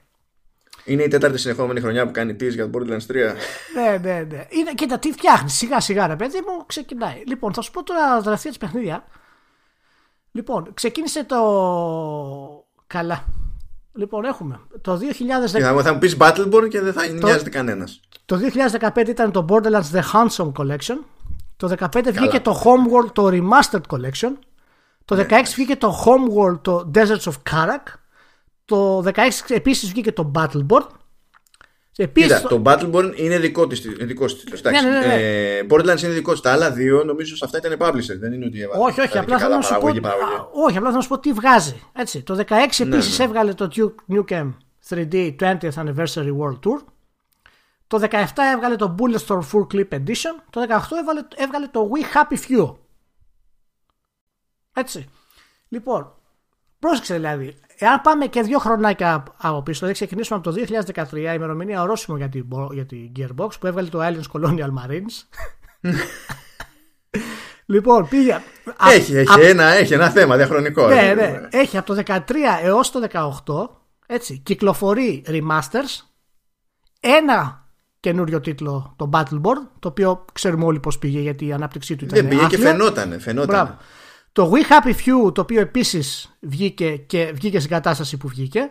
Είναι η τέταρτη συνεχόμενη χρονιά που κάνει tease για το Borderlands 3. ναι, ναι, ναι. Είναι, κοίτα, τι φτιάχνεις. Σιγά σιγά, ρε παιδί μου, ξεκινάει. Λοιπόν, θα σου πω τώρα τα τελευταία της παιχνίδια. Λοιπόν, ξεκίνησε το. Καλά. Λοιπόν, έχουμε το 2010. Yeah, θα μου πεις Battleborn και δεν θα το... νοιάζεται κανένας. Το 2015 ήταν το Borderlands The Handsome Collection. Το 2015 βγήκε το Homeworld το Remastered Collection. Το 2016 ναι, βγήκε το Homeworld το Deserts of Karak. Το 16 επίσης βγήκε το Battleborn. Επίσης, Κοίτα, το Battleborn είναι δικό της, δικός της ναι, ναι, ναι, ναι. Ε, Borderlands είναι δικό της. Τα άλλα δύο νομίζω σε αυτά ήταν publisher. Δεν είναι ότι έβαλε. Όχι, όχι, απλά θέλω να σου πω, όχι, απλά θα σου πω τι βγάζει. Έτσι, το 16 ναι, επίσης ναι. έβγαλε το Duke Nukem 3D 20th Anniversary World Tour. Το 17 έβγαλε το Bulletstorm Full Clip Edition. Το 18 έβγαλε, έβγαλε το We Happy Few. Έτσι. Λοιπόν, πρόσεξε δηλαδή. Εάν πάμε και δύο χρονάκια από πίσω, δηλαδή ξεκινήσουμε από το 2013, η ημερομηνία ορόσημο για την, για την Gearbox που έβγαλε το Aliens Colonial Marines. λοιπόν, πήγε. Έχει, έχει, ένα, έχει ένα θέμα διαχρονικό. Ναι, ναι. Έχει από το 13 έως το 18 έτσι, κυκλοφορεί remasters. Ένα καινούριο τίτλο, το Battleborn, το οποίο ξέρουμε όλοι πώς πήγε γιατί η ανάπτυξή του ήταν Δεν πήγε και άθλια. φαινότανε. φαινότανε. Μπράβο. Το We Happy Few, το οποίο επίσης βγήκε και βγήκε στην κατάσταση που βγήκε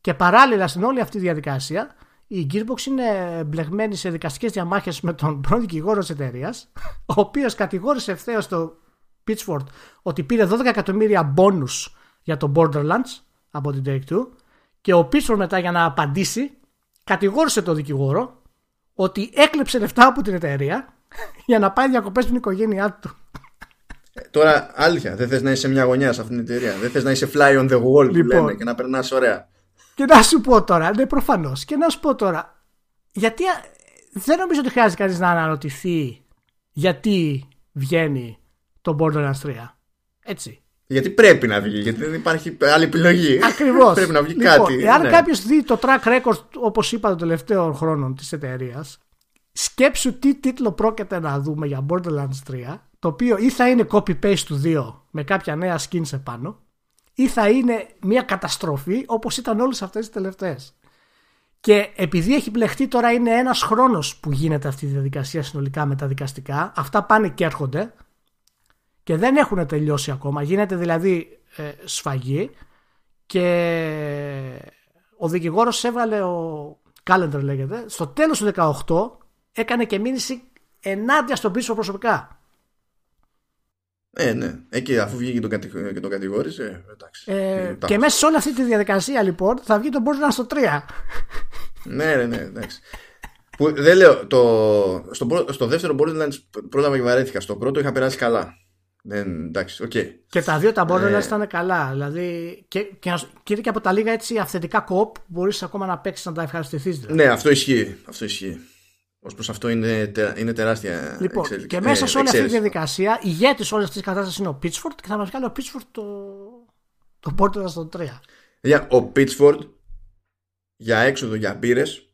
και παράλληλα στην όλη αυτή τη διαδικασία η Gearbox είναι μπλεγμένη σε δικαστικές διαμάχες με τον πρώην δικηγόρο της εταιρείας, ο οποίος κατηγόρησε ευθέως το Pitchford ότι πήρε 12 εκατομμύρια bonus για το Borderlands από την Take-Two και ο Pitchford μετά για να απαντήσει κατηγόρησε τον δικηγόρο ότι έκλεψε λεφτά από την εταιρεία για να πάει διακοπές στην οικογένειά του. Ε, Τώρα, αλήθεια, δεν θες να είσαι σε μια γωνιά σε αυτήν την εταιρεία. Δεν θες να είσαι fly on the wall που Λοιπόν. λένε και να περνάς ωραία. Και να σου πω τώρα, ναι, προφανώς. Και να σου πω τώρα, γιατί α- δεν νομίζω ότι χρειάζεται κανείς να αναρωτηθεί γιατί βγαίνει το Borderlands 3. Έτσι. Γιατί πρέπει να βγει, γιατί δεν υπάρχει άλλη επιλογή. Ακριβώς. πρέπει να βγει λοιπόν, κάτι. Εάν ναι. κάποιος δει το track record, όπως είπα, των τελευταίων χρόνων της εταιρείας, σκέψου τι τίτλο πρόκειται να δούμε για Borderlands 3, το οποίο ή θα είναι copy-paste του 2 με κάποια νέα skins επάνω, ή θα είναι μια καταστροφή όπως ήταν όλες αυτές τις τελευταίες. Και επειδή έχει μπλεχτεί τώρα είναι ένας χρόνος που γίνεται αυτή η διαδικασία συνολικά με τα δικαστικά, αυτά πάνε και έρχονται και δεν έχουν τελειώσει ακόμα. Γίνεται δηλαδή ε, σφαγή και ο δικηγόρος έβγαλε ο Calendar λέγεται στο τέλος του 18 έκανε και μήνυση ενάντια στον πίσω προσωπικά. Ε, ναι. Εκεί αφού βγήκε και τον, κατη- και τον κατηγόρησε. Εντάξει. Ε, Ε, τα- και μέσα σε όλη αυτή τη διαδικασία λοιπόν θα βγει το Borderlands στο 3. Ναι, ναι, ναι, εντάξει. Που, δεν λέω, το, στο, πρω- στο δεύτερο Borderlands πρόλαβα και βαρέθηκα. Στο πρώτο είχα περάσει καλά. Δεν, εντάξει, οκ. Και τα δύο τα Borderlands Ε. ήταν καλά. Δηλαδή και, και, να σου- και είναι και από τα λίγα έτσι αυθεντικά co-op που μπορείς ακόμα να παίξεις να τα ευχαριστηθείς. Δηλαδή. Ναι, αυτό ισχύει. Αυτό ισχύει. Ως προς αυτό είναι, τε- είναι τεράστια Λοιπόν, εξέλιξη. και μέσα Ε, σε όλη αυτή τη εξαίρεση. διαδικασία, ηγέτη όλης αυτής της κατάστασης είναι ο Pitchford και θα μας βγάλει ο Pitchford το, το Borderlands στο 3. Για, ο Pitchford για έξοδο για μπύρες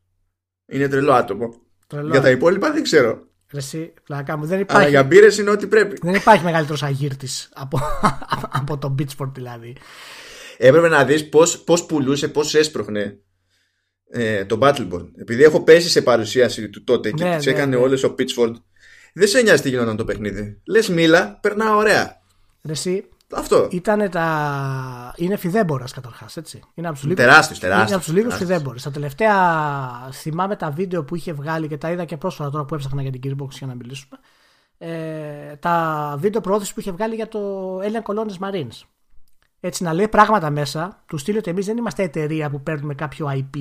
είναι τρελό άτομο. Τρελό. Για τα υπόλοιπα δεν ξέρω. Ρε Εσύ, πλάκα μου, δεν Αλλά υπάρχει, για μπύρες είναι ό,τι πρέπει. δεν υπάρχει μεγαλύτερος αγύρτης από, από τον Pitchford δηλαδή. Έπρεπε να δεις πώς, πώς πουλούσε, πώς έσπροχνε ε, το Battleborn. Επειδή έχω πέσει σε παρουσίαση του τότε και Ναι, τις ναι, έκανε ναι. όλες ο Pitchford, δεν σε νοιάζει τι γινόταν το παιχνίδι. Λες μίλα, περνά ωραία. Ρε Εσύ, Αυτό. ήταν τα... είναι φιδέμπορα καταρχάς, έτσι. Είναι από τους λίγου. Τεράστιος, Είναι τεράστιος. από τους λίγους τεράστιος. φιδέμπορε. Τα τελευταία θυμάμαι τα βίντεο που είχε βγάλει και τα είδα και πρόσφατα τώρα που έψαχνα για την Gearbox για να μιλήσουμε. Ε, τα βίντεο προώθησης που είχε βγάλει για το Alien Colonies Marines. Έτσι να λέει πράγματα μέσα, του στείλει ότι εμείς δεν είμαστε εταιρεία που παίρνουμε κάποιο IP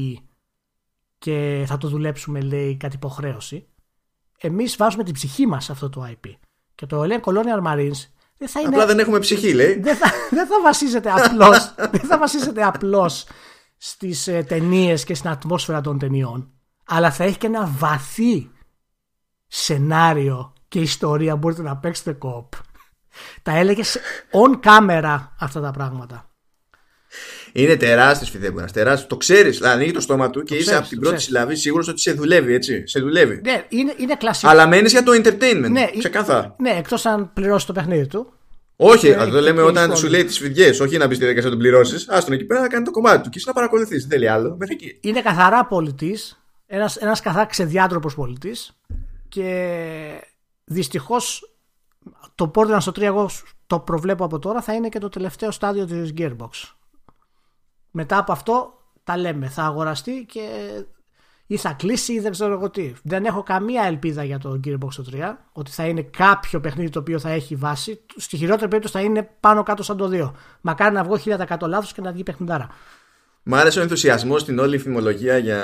και θα το δουλέψουμε, λέει, κατ' υποχρέωση. Εμείς βάζουμε την ψυχή μας σε αυτό το IP. Και το Alien Colonial Marines δεν θα είναι Απλά δεν έχουμε ψυχή, λέει. δεν θα, δεν θα βασίζεται απλώς δεν θα βασίζεται απλώς στις ε, ταινίες και στην ατμόσφαιρα των ταινιών αλλά θα έχει και ένα βαθύ σενάριο και ιστορία που μπορείτε να παίξετε κοπ τα έλεγε σε- on camera αυτά τα πράγματα Είναι τεράστιο φιδέμπονα. Τεράστιος. Το ξέρεις. Δηλαδή, ανοίγει το στόμα του και είσαι ξέρεις, από την το πρώτη ξέρεις. συλλαβή σίγουρος ότι σε δουλεύει, έτσι. Σε δουλεύει. ναι, είναι, είναι κλασικό Αλλά μένεις για το entertainment. ναι, Ξεκάθαρα. ναι, εκτός αν πληρώσεις το παιχνίδι του Όχι, Και- αυτό και- λέμε και όταν η σου σχόλια. λέει τις φιδιέ. Όχι να μπεις στη διαδικασία να τον πληρώσεις. Άστον εκεί πέρα να κάνει το κομμάτι του και εσύ να παρακολουθείς. Δεν θέλει άλλο. Μέχρι εκεί. είναι καθαρά πολιτής ένας, ένας καθαρά ξεδιάντροπος πολιτής και δυστυχώς το Borderlands στο 3 εγώ το προβλέπω από τώρα θα είναι και το τελευταίο στάδιο της Gearbox μετά από αυτό τα λέμε. Θα αγοραστεί και ή θα κλείσει ή δεν ξέρω εγώ τι. Δεν έχω καμία ελπίδα για το Gearbox στο 3 ότι θα είναι κάποιο παιχνίδι το οποίο θα έχει βάση. Στη χειρότερη περίπτωση θα είναι πάνω κάτω σαν το 2 μακάρι να βγω 1000% λάθος και να βγει παιχνιδάρα. Μ' άρεσε ο ενθουσιασμός στην όλη φημολογία για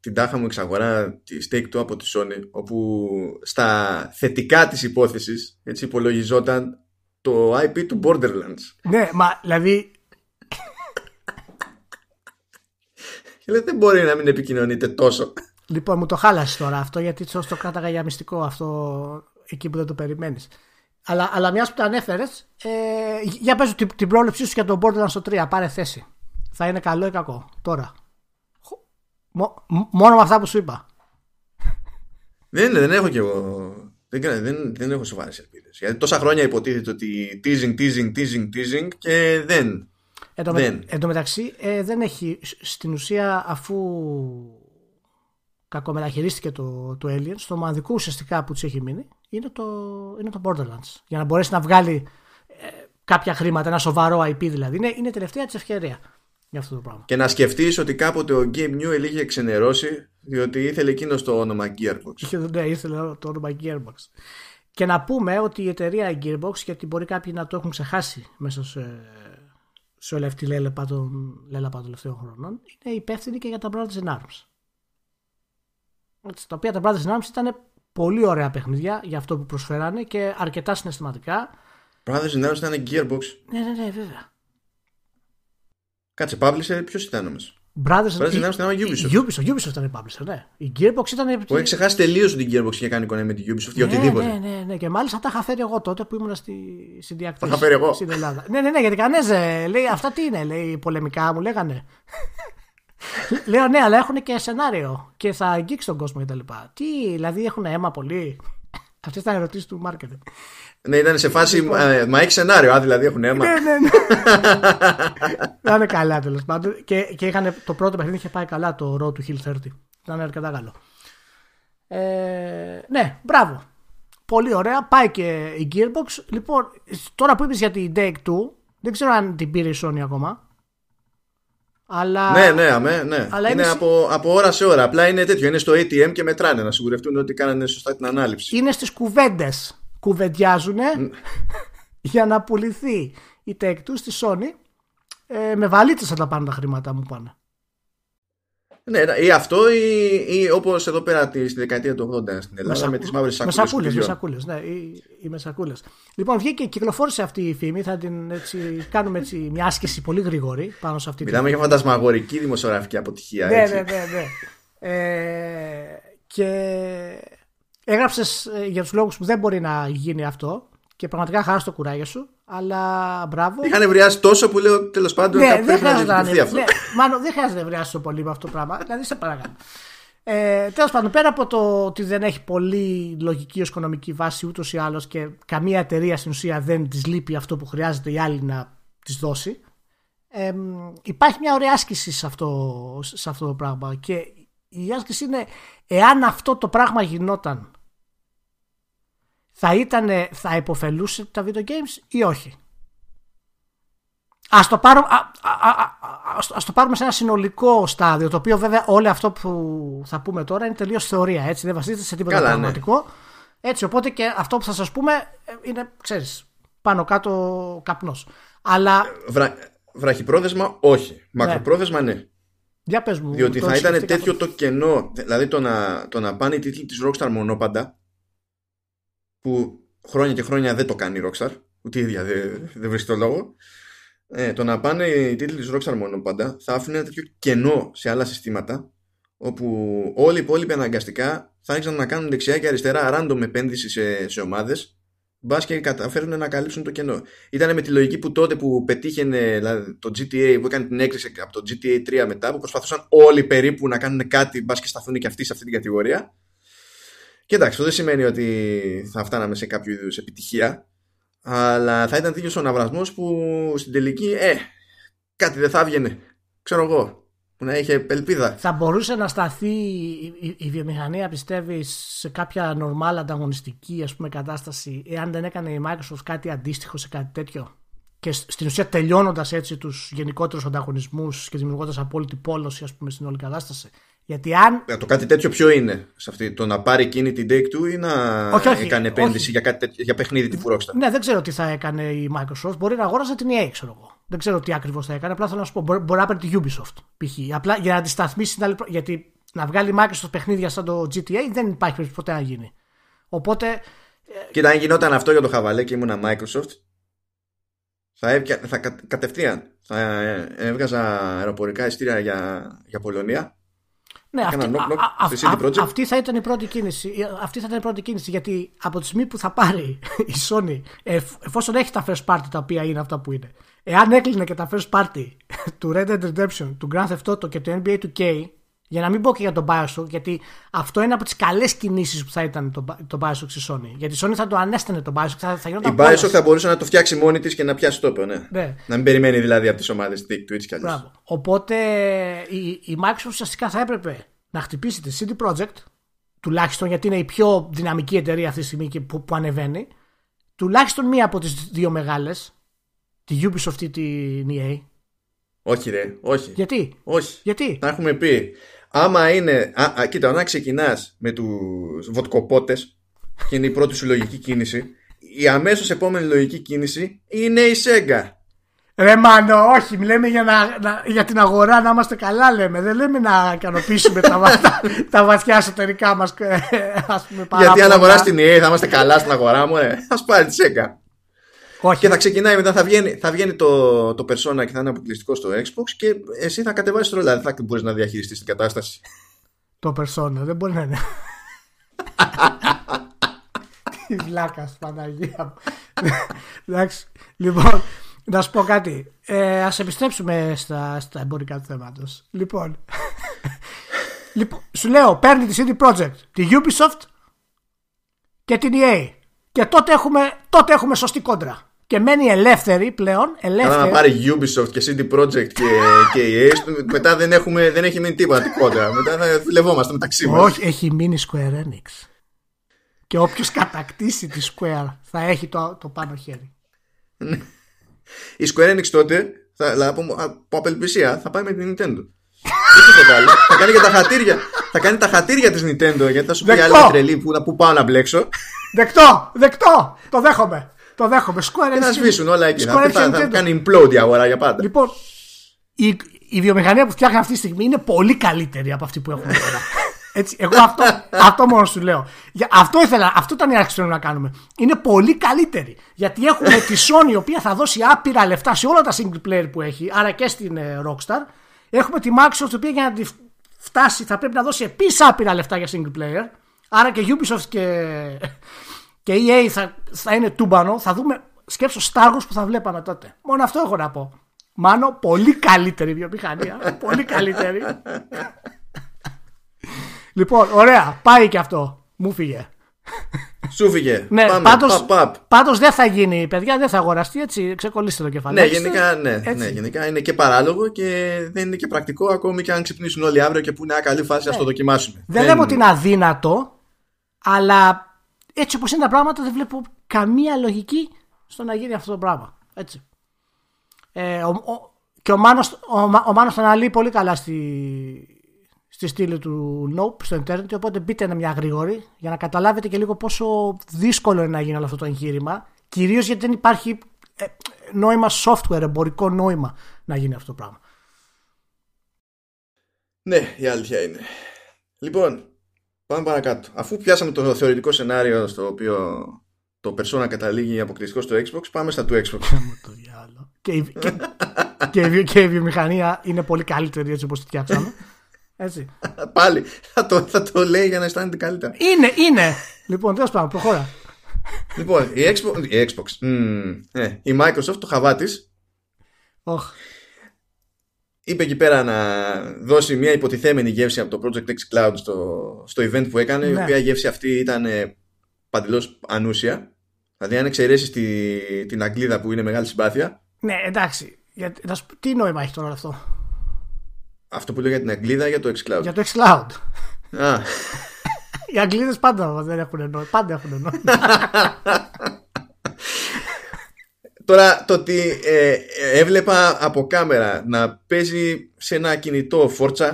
την τάχα μου εξαγορά τη Take Two από τη Sony, όπου στα θετικά της υπόθεσης έτσι υπολογιζόταν το IP του Borderlands. Ναι, μα δηλαδή Και λέει δεν μπορεί να μην επικοινωνείτε τόσο. Λοιπόν, μου το χάλασε τώρα αυτό γιατί το, το κράταγα για μυστικό αυτό εκεί που δεν το περιμένεις. Αλλά, αλλά μιας που το ανέφερες, ε, για πες την, την πρόληψή σου για τον Borderlands στο 3. Πάρε θέση. Θα είναι καλό ή κακό. Τώρα. Χω- Μο- μ- μόνο με αυτά που σου είπα. Δεν, δεν έχω κι εγώ. Δεν, κα- δεν, δεν έχω σοβαρές ελπίδες. Γιατί τόσα χρόνια υποτίθεται ότι teasing, teasing, teasing, teasing και δεν. Εν τω, με- Δεν. εν τω μεταξύ, ε, δεν έχει. σ- Στην ουσία, αφού κακομεταχειρίστηκε το, το Alien, το μοναδικό ουσιαστικά που της έχει μείνει είναι το, είναι το Borderlands. Για να μπορέσει να βγάλει ε, κάποια χρήματα, ένα σοβαρό IP δηλαδή. Είναι, είναι τελευταία της ευκαιρία για αυτό το πράγμα. Και να σκεφτείς ότι κάποτε ο Game New είχε ξενερώσει διότι ήθελε εκείνος το όνομα Gearbox. Είχε, ναι, ήθελε το όνομα Gearbox. Και να πούμε ότι η εταιρεία Gearbox, γιατί μπορεί κάποιοι να το έχουν ξεχάσει μέσα σε, σε όλη αυτή τη λέλεπα των, λέλεπα των τελευταίων χρονών, είναι υπεύθυνη και για τα Brothers in Arms. Τα οποία τα Brothers in Arms ήταν πολύ ωραία παιχνίδια για αυτό που προσφέρανε και αρκετά συναισθηματικά. Brothers in Arms ήταν Gearbox. Ναι, ναι, ναι, βέβαια. Κάτσε, publisher, ποιος ήταν όμως; Brothers, Brothers in Arms ήταν Ubisoft. Ubisoft, Ubisoft ήταν η publisher, ναι. Η Gearbox ήταν. Που έχει ξεχάσει τελείως ότι η Gearbox είχε κάνει εικόνα με την Ubisoft για ναι, οτιδήποτε. Ναι, ναι, ναι. Και μάλιστα τα είχα φέρει εγώ τότε που ήμουν στη, στην Τα είχα φέρει εγώ. στην Ελλάδα. ναι, ναι, ναι, γιατί κανένας λέει αυτά τι είναι, λέει πολεμικά μου λέγανε. Λέω ναι, αλλά έχουν και σενάριο και θα αγγίξει τον κόσμο κτλ. Τι, δηλαδή έχουν αίμα πολύ; Αυτές ήταν ερωτήσεις του marketing. Ναι, ήταν σε φάση. Λοιπόν. ε, μα έχει σενάριο, α, δηλαδή έχουν αίμα. ναι, ναι, ναι. Να είναι καλά τέλος πάντων. Και, και είχαν, το πρώτο παιχνίδι είχε πάει καλά το Road to Hill 30. Ήταν αρκετά καλό. Ε, ναι, μπράβο. Πολύ ωραία. Πάει και η Gearbox. Λοιπόν, τώρα που είπες για την Take 2, δεν ξέρω αν την πήρε η Sony ακόμα. Αλλά. Ναι, ναι, αμέ, ναι. Αλλά είναι είναι- από, από ώρα σε ώρα. Απλά είναι τέτοιο. Είναι στο ATM και μετράνε να σιγουρευτούν ότι κάνανε σωστά την ανάληψη. είναι στις κουβέντες κουβεντιάζουν για να πουληθεί η Take Two στη Sony ε, με βαλίτσες θα τα πάνε τα χρήματα μου πάνε. Ναι, ή αυτό ή, ή όπως εδώ πέρα τη- στη δεκαετία του 80 στην Ελλάδα Μεσα- με τις μαύρες με σακούλε. σακούλες, με σακούλες, ναι, οι, οι με σακούλες. Λοιπόν, βγήκε και κυκλοφόρησε αυτή η φήμη. Θα την έτσι, κάνουμε έτσι, μια άσκηση πολύ γρήγορη πάνω σε αυτή τη Μιλάμε για φαντασμαγορική δημοσιογραφική αποτυχία. ναι, έτσι. ναι, ναι, ναι. Ε, και έγραψες για τους λόγους που δεν μπορεί να γίνει αυτό και πραγματικά χαρά το κουράγιο σου. Αλλά μπράβο. Είχαν ευριάσει τόσο που λέω τέλος πάντων Ναι, κάπου δεν πρέπει να χρειάζεται να διεκδικηθεί είναι. αυτό. Ναι, μάλλον δεν χρειάζεται να ευρεάσει τόσο πολύ με αυτό το πράγμα. Δηλαδή, σε παρακαλώ. Ε, Τέλος πάντων, πέρα από το ότι δεν έχει πολύ λογική ως οικονομική βάση ούτως ή άλλως και καμία εταιρεία στην ουσία δεν της λείπει αυτό που χρειάζεται η άλλη να της δώσει. Ε, υπάρχει μια ωραία άσκηση σε αυτό, σε αυτό το πράγμα και η άσκηση είναι εάν αυτό το πράγμα γινόταν θα, ήτανε, θα υποφελούσε τα video games ή όχι; Ας το, πάρω, α, α, α, α, ας, ας το πάρουμε σε ένα συνολικό στάδιο, το οποίο βέβαια όλο αυτό που θα πούμε τώρα είναι τελείως θεωρία, έτσι, δεν βασίζεται σε τίποτα Καλά, ναι. πραγματικό. Έτσι, οπότε και αυτό που θα σας πούμε ε, είναι, ξέρεις, πάνω κάτω καπνός. Αλλά, Βρα... Βραχυπρόθεσμα, όχι. Μακροπρόθεσμα, ναι. για πες μου. Διότι το θα έχεις ήταν σκεφτεί τέτοιο καθόλου. το κενό. Δηλαδή το να, το να πάνε οι τίτλοι της Rockstar μονόπαντα που χρόνια και χρόνια δεν το κάνει η Rockstar ούτε η ίδια δεν, δεν βρίσκει το λόγο ε, το να πάνε οι τίτλοι της Rockstar μονόπαντα θα άφηνε ένα τέτοιο κενό σε άλλα συστήματα όπου όλοι οι υπόλοιποι αναγκαστικά θα άρχισαν να κάνουν δεξιά και αριστερά random επένδυση σε, σε ομάδες μπας και καταφέρουν να καλύψουν το κενό. Ήταν με τη λογική που τότε που πετύχαινε δηλαδή, το GTA, που έκανε την έκρηξη από το GTA 3 μετά, που προσπαθούσαν όλοι περίπου να κάνουν κάτι, μπας και σταθούν και αυτοί σε αυτή την κατηγορία. Και εντάξει, αυτό δεν σημαίνει ότι θα φτάναμε σε κάποιο είδους επιτυχία, αλλά θα ήταν τέτοιος ο ναυρασμός που στην τελική, ε, κάτι δεν θα έβγαινε. Ξέρω εγώ, που να είχε ελπίδα. Θα μπορούσε να σταθεί η, η, η βιομηχανία, πιστεύεις, σε κάποια νορμάλ ανταγωνιστική ας πούμε, κατάσταση, εάν δεν έκανε η Microsoft κάτι αντίστοιχο σε κάτι τέτοιο; Και σ- στην ουσία τελειώνοντας έτσι τους γενικότερους ανταγωνισμούς και δημιουργώντας απόλυτη πόλωση ας πούμε, στην όλη κατάσταση. Γιατί αν. Ε, Το κάτι τέτοιο ποιο είναι σε αυτή, το να πάρει εκείνη την Take Two ή να Όχι, όχι, έκανε επένδυση όχι. για, κάτι τέτοιο- για παιχνίδι τύπου Rockstar; Ναι, δεν ξέρω τι θα έκανε η Microsoft. Μπορεί να αγόραζε την EA, ξέρω εγώ. Δεν ξέρω τι ακριβώς θα έκανε. Απλά θέλω να σου πω, μπορεί, μπορεί να παίρνει τη Ubisoft π.χ. Απλά για να αντισταθμίσει την άλλη. προ- Γιατί να βγάλει η Microsoft παιχνίδια σαν το GTA δεν υπάρχει περίπτωση ποτέ να γίνει. Οπότε Κοίτα, αν γινόταν αυτό για το χαβαλέ και ήμουν Microsoft, θα, έβγα, θα κα- κατευθείαν θα ε, έβγαζα αεροπορικά ειστήρια για, για Πολωνία. Ναι, αυτή, Έκανα knock knock α- α- στη α- CD Projekt. αυτή θα ήταν η πρώτη κίνηση. Ε, Αυτή θα ήταν η πρώτη κίνηση γιατί από τη στιγμή που θα πάρει η Sony, εφ- εφόσον έχει τα first party τα οποία είναι αυτά που είναι, εάν έκλεινε και τα first party του Red Dead Redemption, του Grand Theft Auto και του NBA 2K, για να μην πω και για τον Bioshock, γιατί αυτό είναι από τις καλές κινήσεις που θα ήταν το, Bi- το Bioshock στη Sony. Γιατί η Sony θα το ανέστηνε το Bioshock, θα, θα Η γινόταν Bioshock κόλαση. θα μπορούσε να το φτιάξει μόνη της και να πιάσει τόπο, ναι. Ναι. Να μην περιμένει δηλαδή από τις ομάδες Take Two έτσι κι αλλιώς. Μπράβο. Οπότε η, η Microsoft ουσιαστικά θα έπρεπε να χτυπήσει τη CD Projekt, τουλάχιστον γιατί είναι η πιο δυναμική εταιρεία αυτή τη στιγμή που, που ανεβαίνει, τουλάχιστον μία από τις δύο μεγάλες, τη Ubisoft ή την EA. Όχι ρε, όχι. Γιατί; Όχι. Γιατί; Τα έχουμε πει. Άμα είναι. Α, α, κοίτα, να ξεκινάς με τους βοτκοπότες και είναι η πρώτη σου λογική κίνηση, η αμέσως επόμενη λογική κίνηση είναι η Sega. Ρε μάνο, όχι, λέμε για, να, να- για την αγορά να είμαστε καλά λέμε. Δεν λέμε να ικανοποιήσουμε τα, βα- τα, τα βαθιά εσωτερικά μας ε, ας πούμε, Γιατί αν παράπονα. αγοράσεις την EA θα είμαστε καλά στην αγορά μου, ε. Α πάρει τη Sega. Όχι, Και θα ξεκινάει μετά, θα βγαίνει, θα βγαίνει το, το Persona και θα είναι αποκλειστικό στο Xbox και εσύ θα κατεβάσεις το ρολά. Δεν θα μπορείς να διαχειριστείς την κατάσταση. το persona, δεν μπορεί να είναι. Τι βλάκας, Παναγία μου. Εντάξει, λοιπόν, να σου πω κάτι. Ε, ας επιστρέψουμε στα, στα εμπορικά του θέματος. Λοιπόν, λοιπόν, σου λέω, παίρνει τη CD Projekt, τη Ubisoft και την EA. Και τότε έχουμε, τότε έχουμε σωστή κόντρα. Και μένει ελεύθερη πλέον, Καλά ελεύθερη. να πάρει Ubisoft και CD Projekt και, και EA, μετά δεν, έχουμε, δεν έχει μείνει τίποτα κόντρα. Μετά θα δουλευόμαστε μεταξύ μας. Όχι, έχει μείνει Square Enix. Και όποιος κατακτήσει τη Square θα έχει το, το πάνω χέρι. Η Square Enix τότε, θα, δηλαδή, από, από απελπισία, θα πάει με την Nintendo. Δεν τίποτα άλλο. θα κάνει και τα χατήρια. Θα κάνει τα χατήρια της Nintendo γιατί θα σου πει Δεκτό. άλλη τρελή που, που πάω να μπλέξω. Δεκτό! Δεκτό! Το δέχομαι. Το δέχομαι. Square Και Enix. θα σβήσουν όλα εκεί. Square Θα, Enix θα, θα Nintendo. κάνει implode η αγορά για πάντα. Λοιπόν, η, η βιομηχανία που φτιάχνει αυτή τη στιγμή είναι πολύ καλύτερη από αυτή που έχουμε τώρα. Έτσι, εγώ αυτό, αυτό μόνο σου λέω. Για, αυτό, ήθελα, αυτό ήταν η άρχιση που θέλουμε να κάνουμε. Είναι πολύ καλύτερη. Γιατί έχουμε τη Sony η οποία θα δώσει άπειρα λεφτά σε όλα τα single player που έχει, άρα και στην ε, Rockstar. Έχουμε τη Microsoft η οποία για να τη φτάσει θα πρέπει να δώσει επίσης άπειρα λεφτά για single player. Άρα και Ubisoft και, και EA θα, θα είναι τούμπανο. Θα δούμε σκέψω Star Wars που θα βλέπαμε τότε. Μόνο αυτό έχω να πω. Μάνο, πολύ καλύτερη βιομηχανία. πολύ καλύτερη. λοιπόν, ωραία. Πάει και αυτό. Μου φύγε. Σου φύγε. Ναι, Πάμε. πάντως, Παπ, παπ. πάντως δεν θα γίνει, παιδιά, δεν θα αγοραστεί έτσι. Ξεκολλήστε το κεφάλι. Ναι, γενικά, ναι, Έτσι. ναι, γενικά είναι και παράλογο και δεν είναι και πρακτικό ακόμη και αν ξυπνήσουν όλοι αύριο και πούνε Α, καλή φάση, ας το δοκιμάσουμε. Δεν λέμε ότι είναι αδύνατο, αλλά έτσι όπως είναι τα πράγματα δεν βλέπω καμία λογική στο να γίνει αυτό το πράγμα. Έτσι. Ε, ο, ο- και ο Μάνος, ο, Μα- ο Μάνος τον αναλύει πολύ καλά στη, στη στήλη του Nope στο Ιντερνετ οπότε μπείτε μια γρήγορη για να καταλάβετε και λίγο πόσο δύσκολο είναι να γίνει όλο αυτό το εγχείρημα κυρίως γιατί δεν υπάρχει ε, νόημα software, εμπορικό νόημα να γίνει αυτό το πράγμα. Ναι, η αλήθεια είναι. Λοιπόν, πάμε παρακάτω. Αφού πιάσαμε το θεωρητικό σενάριο στο οποίο το Persona καταλήγει αποκλειστικό στο Xbox, πάμε στα του Xbox. Μου το διάλο. Και, η- και, και, η βιο- και η βιομηχανία είναι πολύ καλύτερη έτσι όπως τη φτιάξαμε. Έτσι. Πάλι θα το, θα το λέει για να αισθάνεται καλύτερα. Είναι, είναι. Λοιπόν, τέλος πάντων, προχώρα. λοιπόν, η Xbox, η, Xbox μμμ, ναι, η Microsoft, το χαβά της, Οχ. είπε εκεί πέρα να δώσει μια υποτιθέμενη γεύση από το Project X Cloud στο, στο event που έκανε, η Ναι. οποία γεύση αυτή ήταν ε, παντελώς ανούσια. Δηλαδή, αν εξαιρέσεις τη, την Αγγλίδα που είναι μεγάλη συμπάθεια, Ναι, εντάξει. Για, να σου πω, τι νόημα έχει τώρα αυτό; Αυτό που λέω για την Αγγλίδα για το X Cloud. Για το xCloud. Α, Οι Αγγλίδες πάντα δεν έχουν νόημα. Πάντα έχουν νόημα. Τώρα το ότι ε, έβλεπα από κάμερα να παίζει σε ένα κινητό Forza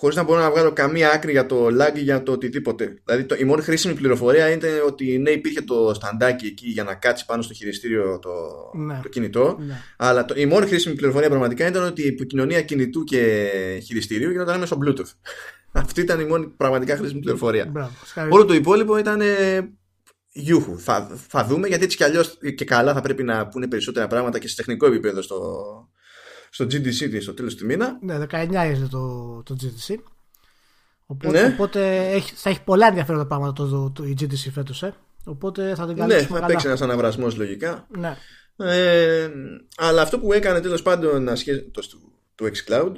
χωρίς να μπορώ να βγάλω καμία άκρη για το lag ή για το οτιδήποτε. Δηλαδή το, η μόνη χρήσιμη πληροφορία είναι ότι ναι υπήρχε το σταντάκι εκεί για να κάτσει πάνω στο χειριστήριο το, Ναι. το κινητό Ναι. αλλά το, η μόνη χρήσιμη πληροφορία πραγματικά ήταν ότι η επικοινωνία κινητού και χειριστήριου γινόταν μέσω Bluetooth. Αυτή ήταν η μόνη πραγματικά χρήσιμη πληροφορία. Μπράβο. συγχαρητήρια. Όλο το υπόλοιπο ήταν ε, γιούχου. Θα, θα δούμε γιατί έτσι κι αλλιώς και καλά θα πρέπει να πούνε περισσότερα πράγματα και σε τεχνικό επίπεδο στο, στο GDC στο τέλος του μήνα. Ναι, 19 είναι το, το GTC. Οπότε, Ναι. οπότε έχει, θα έχει πολλά ενδιαφέροντα πράγματα το, το, το, η GTC φέτος. Ε. Οπότε θα την Ναι, καλύψουμε θα καλά. παίξει ένας αναβρασμός λογικά. Ναι. Ε, αλλά αυτό που έκανε τέλος πάντων ασχέτω του, του xCloud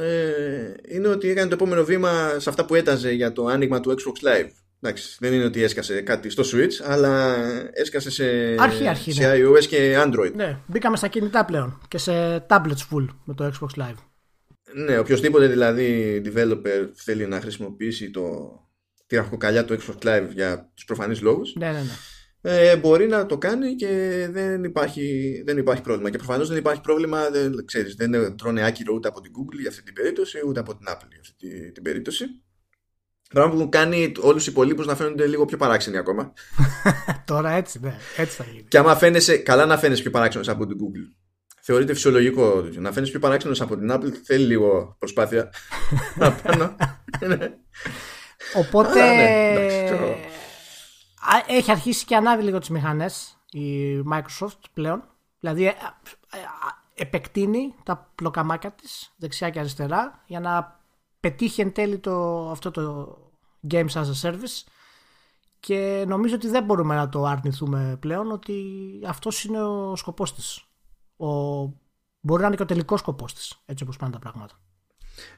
ε, είναι ότι έκανε το επόμενο βήμα σε αυτά που έταζε για το άνοιγμα του Xbox Live. Εντάξει, δεν είναι ότι έσκασε κάτι στο Switch, αλλά έσκασε σε, Αρχή, αρχή, σε ναι. iOS και Android. ναι, μπήκαμε στα κινητά πλέον και σε tablets full με το Xbox Live. Ναι, οποιοδήποτε δηλαδή developer θέλει να χρησιμοποιήσει το, τη ραχοκαλιά του Xbox Live για τους προφανείς λόγους ναι, ναι, ναι. Ε, μπορεί να το κάνει και δεν υπάρχει, δεν υπάρχει πρόβλημα. Και προφανώς δεν υπάρχει πρόβλημα, δεν, ξέρεις, δεν τρώνε άκυρο ούτε από την Google για αυτή την περίπτωση, ούτε από την Apple για αυτή την περίπτωση. Πράγμα που κάνει όλους του υπολείπους να φαίνονται λίγο πιο παράξενοι ακόμα. Τώρα έτσι, ναι, έτσι θα γίνει. Και άμα φαίνεσαι, καλά να φαίνεσαι πιο παράξενος από την Google. Θεωρείται φυσιολογικό. Να φαίνεσαι πιο παράξενος από την Apple θέλει λίγο προσπάθεια. Οπότε. Ναι, έχει αρχίσει και ανάβει λίγο τις μηχανές η Microsoft πλέον. Δηλαδή ε, ε, επεκτείνει τα πλοκαμάκια της δεξιά και αριστερά για να πετύχει εν τέλει το, αυτό το Games as a Service και νομίζω ότι δεν μπορούμε να το αρνηθούμε πλέον ότι αυτός είναι ο σκοπός της. Ο, μπορεί να είναι και ο τελικός σκοπός της, έτσι όπως πάνε τα πράγματα.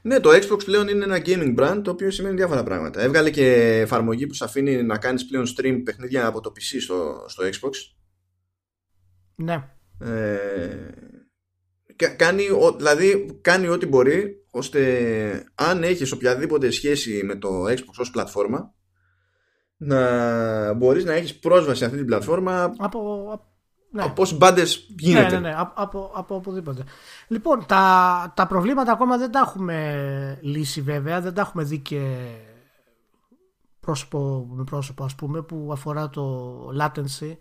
Ναι, το Xbox πλέον είναι ένα gaming brand το οποίο σημαίνει διάφορα πράγματα. Έβγαλε και εφαρμογή που σου αφήνει να κάνεις πλέον stream παιχνίδια από το PC στο, στο Xbox. Ναι. Ε, κάνει, δηλαδή κάνει ό,τι μπορεί ώστε αν έχεις οποιαδήποτε σχέση με το Xbox ως πλατφόρμα να μπορείς να έχεις πρόσβαση σε αυτή την πλατφόρμα από, ναι. από όσοι μπάντες γίνεται. Ναι, ναι, ναι, από, από οπουδήποτε. Λοιπόν, τα, τα προβλήματα ακόμα δεν τα έχουμε λύσει βέβαια, δεν τα έχουμε δει και πρόσωπο με πρόσωπο ας πούμε που αφορά το latency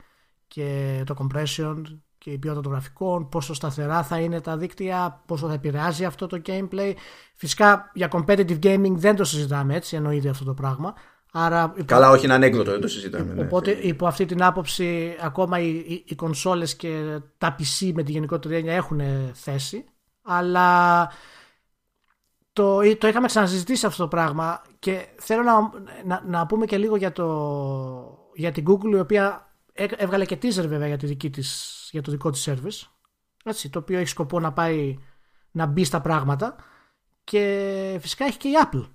και το compression και η ποιότητα των γραφικών, πόσο σταθερά θα είναι τα δίκτυα, πόσο θα επηρεάζει αυτό το gameplay. Φυσικά για competitive gaming δεν το συζητάμε έτσι, εννοείται αυτό το πράγμα. Άρα, Καλά, όχι είναι ανέκδοτο, δεν το συζητάμε. Ναι. Οπότε υπό αυτή την άποψη ακόμα οι, οι, οι κονσόλες και τα PC με τη γενικότερη έννοια έχουν θέση. Αλλά το, το είχαμε ξανασυζητήσει αυτό το πράγμα και θέλω να, να, να πούμε και λίγο για, το, για την Google η οποία έβγαλε και teaser βέβαια για, τη δική της, για το δικό της service έτσι, το οποίο έχει σκοπό να πάει να μπει στα πράγματα και φυσικά έχει και η Apple.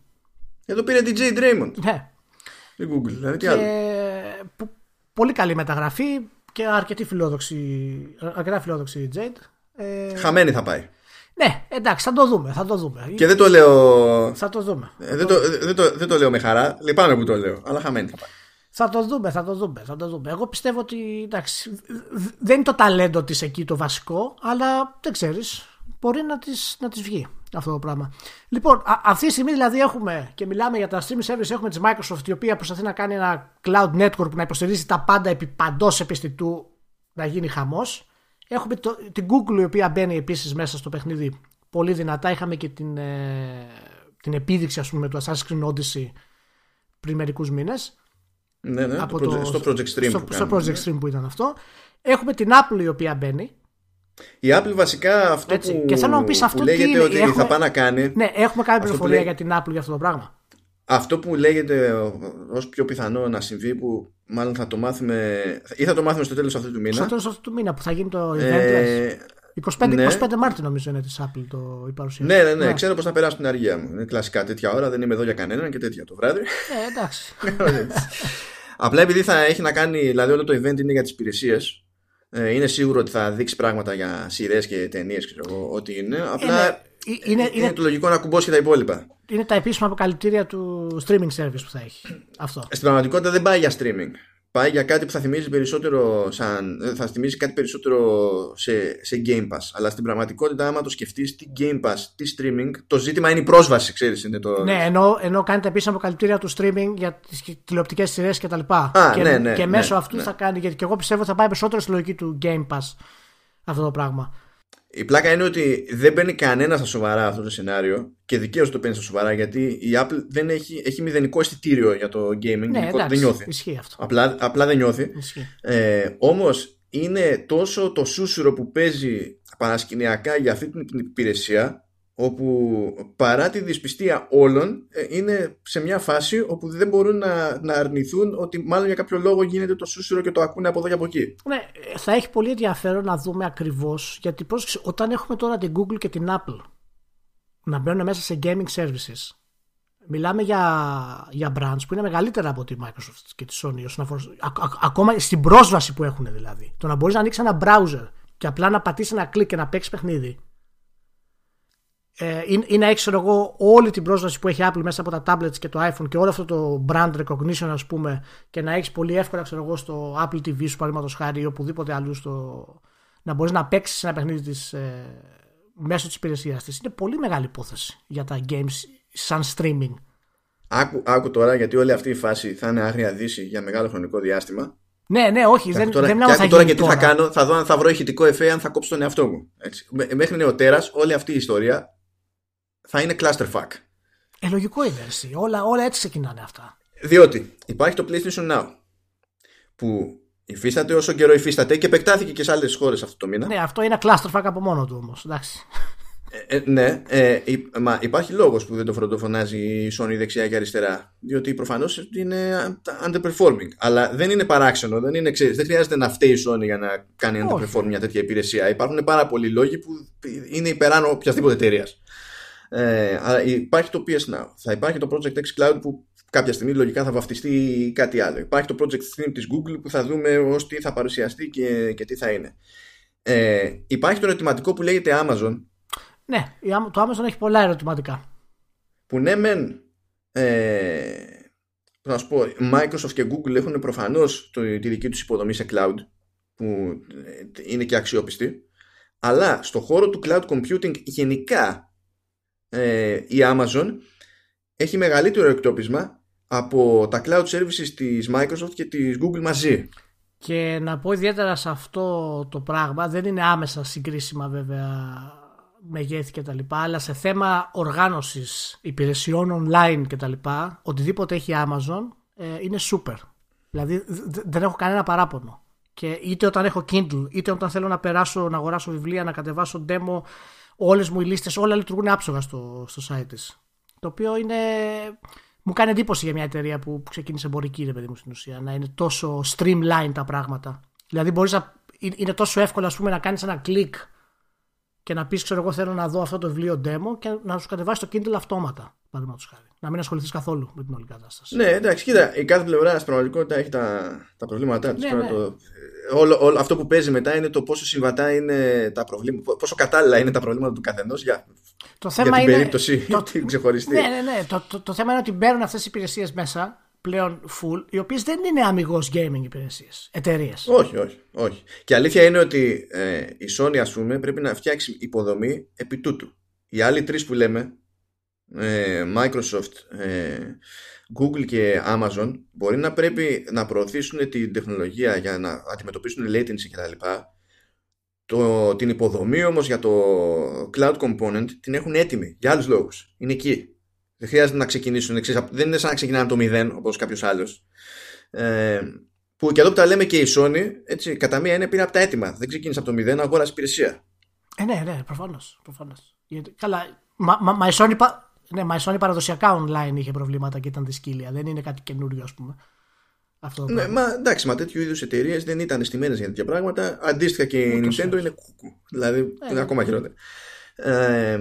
Εδώ πήρε DJ Draymond. Ναι. Η Google, δηλαδή τι και... άλλο; Πολύ καλή μεταγραφή και αρκετή φιλόδοξη, αρκετά φιλόδοξη η Jade. Ε... Χαμένη θα πάει. Ναι, εντάξει, θα το δούμε. Θα το δούμε. Και δεν το λέω. Θα το δούμε. Ε, δεν, το, δεν, το, δεν το λέω με χαρά. Λυπάμαι που το λέω. Αλλά χαμένη θα πάει. Θα το δούμε, θα το δούμε, θα το δούμε. Εγώ πιστεύω ότι εντάξει, δεν είναι το ταλέντο της εκεί το βασικό, αλλά δεν ξέρεις, μπορεί να της, να της βγει αυτό το πράγμα. Λοιπόν, α, αυτή τη στιγμή δηλαδή έχουμε και μιλάμε για τα streaming service, έχουμε τη Microsoft η οποία προσπαθεί να κάνει ένα cloud network που να υποστηρίζει τα πάντα επί παντός επιστητού να γίνει χαμός. Έχουμε το, την Google η οποία μπαίνει επίσης μέσα στο παιχνίδι πολύ δυνατά. Είχαμε και την, ε, την επίδειξη ας πούμε του Assassin's Creed Odyssey πριν μερικούς μήνες. Ναι, ναι, από το, στο Project Stream. Στο, που στο Project Stream που ήταν αυτό. Έχουμε την Apple η οποία μπαίνει. Η Apple βασικά αυτό Έτσι. που, και θέλω να πεις αυτό που λέγεται είναι. ότι έχουμε, θα πάει να κάνει. Ναι, έχουμε κάνει πληροφορία για την Apple για αυτό το πράγμα. Αυτό που λέγεται ως πιο πιθανό να συμβεί που μάλλον θα το μάθουμε ή θα το μάθουμε στο τέλος αυτού του μήνα. Στο τέλος αυτού του μήνα που θα γίνει το event. Ε, 25, ναι. 25 Μάρτιο νομίζω είναι της Apple το, η παρουσίαση. Ναι, ναι, ναι, ναι. ξέρω πώ θα περάσω την αργία μου. Είναι κλασικά τέτοια ώρα, δεν είμαι εδώ για κανέναν και τέτοια το βράδυ. Ε, εντάξει. Απλά επειδή θα έχει να κάνει, δηλαδή όλο το event είναι για τις υπηρεσίες, ε, είναι σίγουρο ότι θα δείξει πράγματα για σειρές και ταινίες, ξέρω εγώ, ό,τι είναι. Απλά είναι, είναι, είναι, είναι το λογικό να κουμπώσει και τα υπόλοιπα. Είναι τα επίσημα αποκαλυπτήρια του streaming service που θα έχει. Αυτό. Στην πραγματικότητα δεν πάει για streaming πάει για κάτι που θα θυμίζει περισσότερο σαν, ε, θα θυμίζει κάτι περισσότερο σε, σε Game Pass. Αλλά στην πραγματικότητα άμα το σκεφτείς τι Game Pass, τι streaming το ζήτημα είναι η πρόσβαση ξέρεις είναι το... Ναι ενώ, ενώ κάνετε επίσης αποκαλυπτήρια του streaming για τις τηλεοπτικές σειρές και τα λοιπά. Και, ναι, ναι, και μέσω ναι, αυτού ναι. θα κάνει γιατί και εγώ πιστεύω θα πάει περισσότερο στη λογική του Game Pass αυτό το πράγμα η πλάκα είναι ότι δεν μπαίνει κανένας στα σοβαρά αυτό το σενάριο και δικαίως το παίρνει στα σοβαρά γιατί η Apple δεν έχει, έχει μηδενικό αισθητήριο για το gaming. Ναι, εντάξει, δεν νιώθει. Ισχύει αυτό. Απλά, απλά δεν νιώθει. Ε, Όμως είναι τόσο το σούσουρο που παίζει παρασκηνιακά για αυτή την υπηρεσία όπου παρά τη δυσπιστία όλων ε, είναι σε μια φάση όπου δεν μπορούν να, να αρνηθούν ότι μάλλον για κάποιο λόγο γίνεται το σούσουρο και το ακούνε από εδώ και από εκεί. Ναι, θα έχει πολύ ενδιαφέρον να δούμε ακριβώς γιατί πώς, όταν έχουμε τώρα την Google και την Apple να μπαίνουν μέσα σε gaming services Μιλάμε για, για brands που είναι μεγαλύτερα από τη Microsoft και τη Sony όσον αφορά, α, α, ακόμα στην πρόσβαση που έχουν δηλαδή. Το να μπορείς να ανοίξεις ένα browser και απλά να πατήσεις ένα κλικ και να παίξεις παιχνίδι ε, ή, να έχεις εγώ όλη την πρόσβαση που έχει Apple μέσα από τα tablets και το iPhone και όλο αυτό το brand recognition ας πούμε και να έχεις πολύ εύκολα ξέρω εγώ στο Apple TV σου παραδείγματος χάρη ή οπουδήποτε αλλού στο, να μπορείς να παίξεις ένα παιχνίδι της, ε, μέσω της υπηρεσίας της. Είναι πολύ μεγάλη υπόθεση για τα games σαν streaming. Άκου, άκου τώρα γιατί όλη αυτή η φάση θα είναι άγρια δύση για μεγάλο χρονικό διάστημα ναι, ναι, όχι. δεν, τώρα, δεν μιλάω τώρα και τι θα κάνω, θα δω αν θα βρω ηχητικό εφέ, αν θα κόψω τον εαυτό μου. Έτσι. Μέχρι νεοτέρας, όλη αυτή η ιστορία θα είναι clusterfuck. Ε, λογικό είναι εσύ. Όλα, όλα έτσι ξεκινάνε αυτά. Διότι υπάρχει το PlayStation Now που υφίσταται όσο καιρό υφίσταται και επεκτάθηκε και σε άλλες χώρες αυτό το μήνα. Ναι, αυτό είναι clusterfuck από μόνο του όμως. Εντάξει. Ε, ε, ναι, ε, μα υπάρχει λόγος που δεν το φροντοφωνάζει η Sony δεξιά και αριστερά. Διότι προφανώς είναι underperforming. Αλλά δεν είναι παράξενο, δεν, είναι, ξέρεις, δεν χρειάζεται να φταίει η Sony για να κάνει underperform μια τέτοια υπηρεσία. Υπάρχουν πάρα πολλοί λόγοι που είναι υπεράνω οποιασδήποτε εταιρείας. Ε, αλλά υπάρχει το PS Now. Θα υπάρχει το Project X Cloud που κάποια στιγμή λογικά θα βαφτιστεί κάτι άλλο. Υπάρχει το Project Stream της Google που θα δούμε ως τι θα παρουσιαστεί και, και τι θα είναι. Ε, υπάρχει το ερωτηματικό που λέγεται Amazon ναι, το Amazon έχει πολλά ερωτηματικά. Που ναι, μεν. Ε, να σου πω, Microsoft και Google έχουν προφανώς τη δική τους υποδομή σε cloud, που ε, είναι και αξιόπιστη. Αλλά στο χώρο του cloud computing γενικά ε, η Amazon έχει μεγαλύτερο εκτόπισμα από τα cloud services της Microsoft και της Google μαζί. Και να πω ιδιαίτερα σε αυτό το πράγμα, δεν είναι άμεσα συγκρίσιμα βέβαια μεγέθη και τα λοιπά, αλλά σε θέμα οργάνωσης υπηρεσιών online και τα λοιπά, οτιδήποτε έχει Amazon ε, είναι super. Δηλαδή δεν έχω κανένα παράπονο. Και είτε όταν έχω Kindle, είτε όταν θέλω να περάσω, να αγοράσω βιβλία, να κατεβάσω demo, όλες μου οι λίστες, όλα λειτουργούν άψογα στο, στο site της. Το οποίο είναι... Μου κάνει εντύπωση για μια εταιρεία που ξεκίνησε εμπορική, ρε παιδί μου, στην ουσία, να είναι τόσο streamline τα πράγματα. Δηλαδή μπορείς να... Είναι τόσο εύκολο, ας πούμε, να κάνεις ένα κλικ και να πεις, ξέρω εγώ, θέλω να δω αυτό το βιβλίο demo και να σου κατεβάσει το Kindle αυτόματα. Παραδείγματος χάρη. Να μην ασχοληθείς καθόλου με την όλη κατάσταση. Ναι, εντάξει, κοίτα, η κάθε πλευρά στην πραγματικότητα έχει τα, τα προβλήματά της. Ναι, ναι. Το, όλο, όλο, αυτό που παίζει μετά είναι το πόσο συμβατά είναι τα προβλήματα, πόσο κατάλληλα είναι τα προβλήματα του καθενός για, το θέμα για την είναι, περίπτωση το, την ξεχωριστή. Ναι, ναι, ναι. Το, το, το θέμα είναι ότι μπαίνουν αυτές οι υπηρεσίες μέσα πλέον full, οι οποίες δεν είναι αμυγός gaming υπηρεσίες, εταιρείες. Όχι, όχι, όχι. Και αλήθεια είναι ότι ε, η Sony, ας πούμε, πρέπει να φτιάξει υποδομή επί τούτου. Οι άλλοι τρεις που λέμε, ε, Microsoft, ε, Google και Amazon, μπορεί να πρέπει να προωθήσουν την τεχνολογία για να αντιμετωπίσουν latency κτλ. Το, την υποδομή όμως για το cloud component την έχουν έτοιμη για άλλους λόγους. Είναι εκεί. Δεν χρειάζεται να ξεκινήσουν εξής. Δεν είναι σαν να ξεκινάνε από το μηδέν όπως κάποιος άλλος. Ε, που και εδώ που τα λέμε και η Sony, έτσι, κατά μία είναι πήρε από τα έτοιμα. Δεν ξεκίνησε από το μηδέν, αγόρασε υπηρεσία. Ε, ναι, ναι, προφανώς. Προφανώς. Καλά, μα, μα, μα, η Sony, ναι, μα η Sony παραδοσιακά online είχε προβλήματα και ήταν τη σκύλια. Δεν είναι κάτι καινούριο, ας πούμε. Αυτό ναι, μα εντάξει, μα τέτοιου είδους εταιρείες δεν ήταν στημένε για τέτοια πράγματα. Αντίστοιχα και η Nintendo είναι κούκου. Δηλαδή ε, είναι ακόμα χειρότερο. Ε,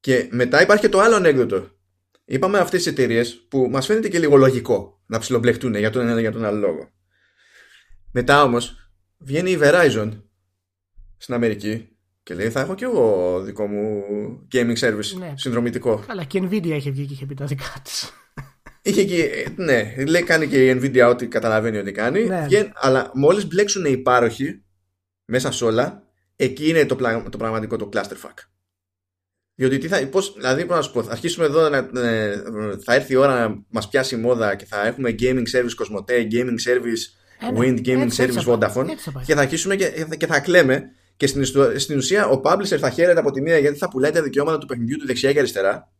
και μετά υπάρχει και το άλλο ανέκδοτο είπαμε αυτές τι εταιρείες που μας φαίνεται και λίγο λογικό να ψιλομπλεχτούν για τον ένα ή για τον άλλο λόγο. Μετά όμως βγαίνει η Verizon στην Αμερική και λέει θα έχω και εγώ δικό μου gaming service ναι. συνδρομητικό. Καλά και η Nvidia είχε βγει και είχε πει τα δικά της. Είχε και, ναι, λέει κάνει και η Nvidia ό,τι καταλαβαίνει ότι κάνει. Ναι. αλλά μόλις μπλέξουν οι πάροχοι μέσα σε όλα, εκεί είναι το, το πραγματικό το clusterfuck. Διότι τι θα, πώς, δηλαδή πώς να σου πω, θα αρχίσουμε εδώ να, ε, θα έρθει η ώρα να μας πιάσει η μόδα και θα έχουμε gaming service Cosmote, gaming service ε, ναι. Wind, gaming έτσι, service έτσι, Vodafone έτσι, και θα αρχίσουμε και, και θα κλαίμε. Και στην, στην ουσία ο publisher θα χαίρεται από τη μία γιατί θα πουλάει τα δικαιώματα του παιχνιδιού του δεξιά και αριστερά.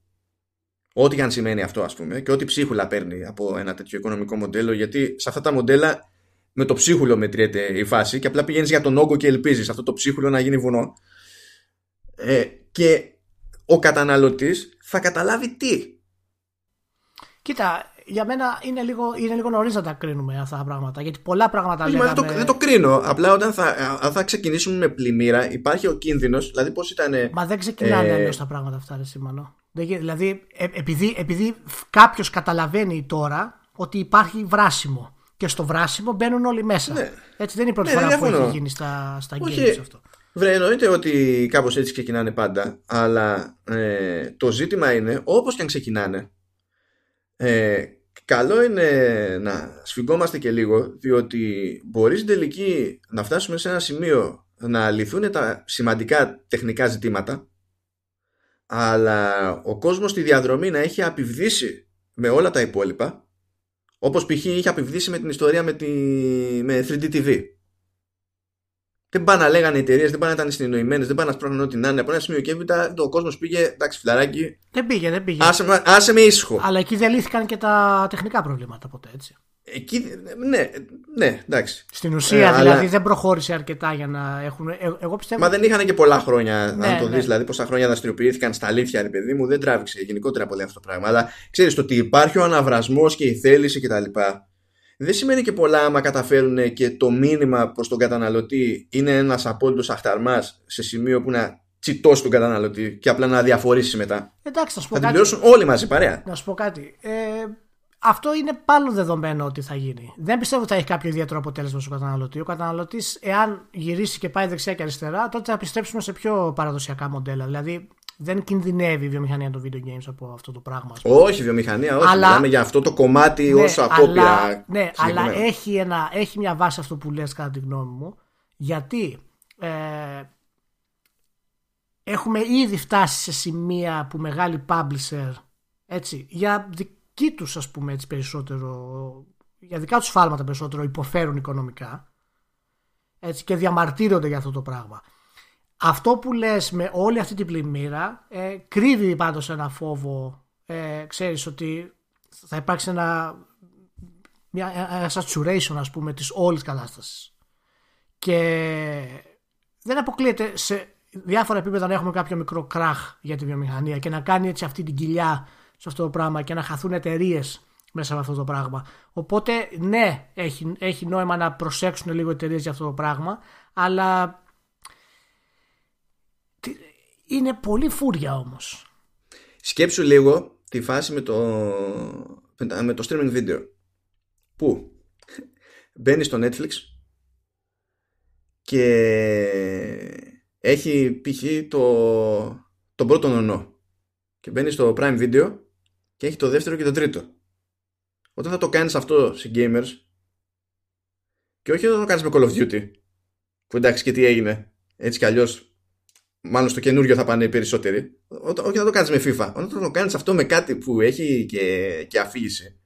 Ό,τι και αν σημαίνει αυτό ας πούμε και ό,τι ψίχουλα παίρνει από ένα τέτοιο οικονομικό μοντέλο γιατί σε αυτά τα μοντέλα με το ψίχουλο μετριέται η φάση και απλά πηγαίνεις για τον όγκο και ελπίζεις αυτό το ψίχουλο να γίνει βουνό. Ε, και ο καταναλωτής θα καταλάβει τι. Κοίτα, για μένα είναι λίγο, είναι λίγο νωρίς να τα κρίνουμε αυτά τα πράγματα. Γιατί πολλά πράγματα λέγαμε... δεν, το, δεν το κρίνω. Απλά όταν θα, θα ξεκινήσουμε με πλημμύρα, υπάρχει ο κίνδυνος. Δηλαδή, πώς ήταν. Μα δεν ξεκινάνε ε... αλλιώς τα πράγματα αυτά, ρε Σίμανο. Δηλαδή, ε, επειδή, επειδή κάποιος καταλαβαίνει τώρα ότι υπάρχει βράσιμο. Και στο βράσιμο μπαίνουν όλοι μέσα. Ναι. Έτσι δεν είναι η πρώτη ναι, φορά που έχει γίνει στα, στα games αυτό. Βρε, εννοείται ότι κάπως έτσι ξεκινάνε πάντα, αλλά ε, το ζήτημα είναι, όπως και αν ξεκινάνε, ε, καλό είναι να σφιγγόμαστε και λίγο, διότι μπορείς στην τελική να φτάσουμε σε ένα σημείο να λυθούν τα σημαντικά τεχνικά ζητήματα, αλλά ο κόσμος στη διαδρομή να έχει απειβδίσει με όλα τα υπόλοιπα, όπως π.χ. είχε απειβδίσει με την ιστορία με, τη, με 3D TV δεν πάνε να λέγανε οι εταιρείες, δεν πάνε να ήταν συνεννοημένε, δεν πάνε να σπρώχνουν ό,τι να είναι. Από ένα σημείο και έπειτα ο κόσμος πήγε, εντάξει, φιλαράκι. Δεν πήγε, δεν πήγε. Άσε, άσε με ήσυχο. Αλλά εκεί δεν λύθηκαν και τα τεχνικά προβλήματα ποτέ, έτσι. Εκεί, ναι, ναι, εντάξει. Στην ουσία ε, δηλαδή αλλά... δεν προχώρησε αρκετά για να έχουν. Ε, εγώ πιστεύω... Μα δεν είχαν και πολλά χρόνια, ναι, αν το ναι. δεις, δηλαδή πόσα χρόνια δραστηριοποιήθηκαν στα αλήθεια, ρε παιδί μου, δεν τράβηξε γενικότερα πολύ αυτό το πράγμα. Αλλά ξέρεις το ότι υπάρχει ο αναβρασμός και η θέληση κτλ δεν σημαίνει και πολλά άμα καταφέρουν και το μήνυμα προς τον καταναλωτή είναι ένας απόλυτος αχταρμάς σε σημείο που να τσιτώσει τον καταναλωτή και απλά να διαφορήσει μετά. Εντάξει, θα σου πω θα κάτι. την όλοι μαζί παρέα. Να σου πω κάτι. Ε, αυτό είναι πάλι δεδομένο ότι θα γίνει. Δεν πιστεύω ότι θα έχει κάποιο ιδιαίτερο αποτέλεσμα στον καταναλωτή. Ο καταναλωτής, εάν γυρίσει και πάει δεξιά και αριστερά, τότε θα επιστρέψουμε σε πιο παραδοσιακά μοντέλα. Δηλαδή, δεν κινδυνεύει η βιομηχανία των video games από αυτό το πράγμα. Όχι, η βιομηχανία, όχι. Αλλά... Μιλάμε για αυτό το κομμάτι ναι, ως απόπειρα. Ναι, αλλά έχει, ένα, έχει μια βάση αυτό που λες κατά τη γνώμη μου. Γιατί ε, έχουμε ήδη φτάσει σε σημεία που μεγάλοι publisher έτσι, για δική τους ας πούμε έτσι περισσότερο για δικά τους φάλματα περισσότερο υποφέρουν οικονομικά έτσι, και διαμαρτύρονται για αυτό το πράγμα αυτό που λες με όλη αυτή την πλημμύρα ε, κρύβει πάντως ένα φόβο ε, ξέρεις ότι θα υπάρξει ένα μια, ένας saturation ας πούμε της όλης κατάστασης και δεν αποκλείεται σε διάφορα επίπεδα να έχουμε κάποιο μικρό κράχ για τη βιομηχανία και να κάνει έτσι αυτή την κοιλιά σε αυτό το πράγμα και να χαθούν εταιρείες μέσα από αυτό το πράγμα. Οπότε ναι, έχει, έχει νόημα να προσέξουν λίγο εταιρείες για αυτό το πράγμα, αλλά είναι πολύ φούρια όμως. Σκέψου λίγο τη φάση με το, με το streaming video. Πού; Μπαίνει στο Netflix και έχει π.χ. το, τον πρώτο νονό και μπαίνει στο Prime Video και έχει το δεύτερο και το τρίτο. Όταν θα το κάνεις αυτό σε gamers και όχι όταν το κάνεις με Call of Duty που εντάξει και τι έγινε έτσι κι αλλιώς μάλλον στο καινούριο θα πάνε οι περισσότεροι. Όχι να το κάνεις με FIFA. Όταν το κάνεις αυτό με κάτι που έχει και, και αφήγηση,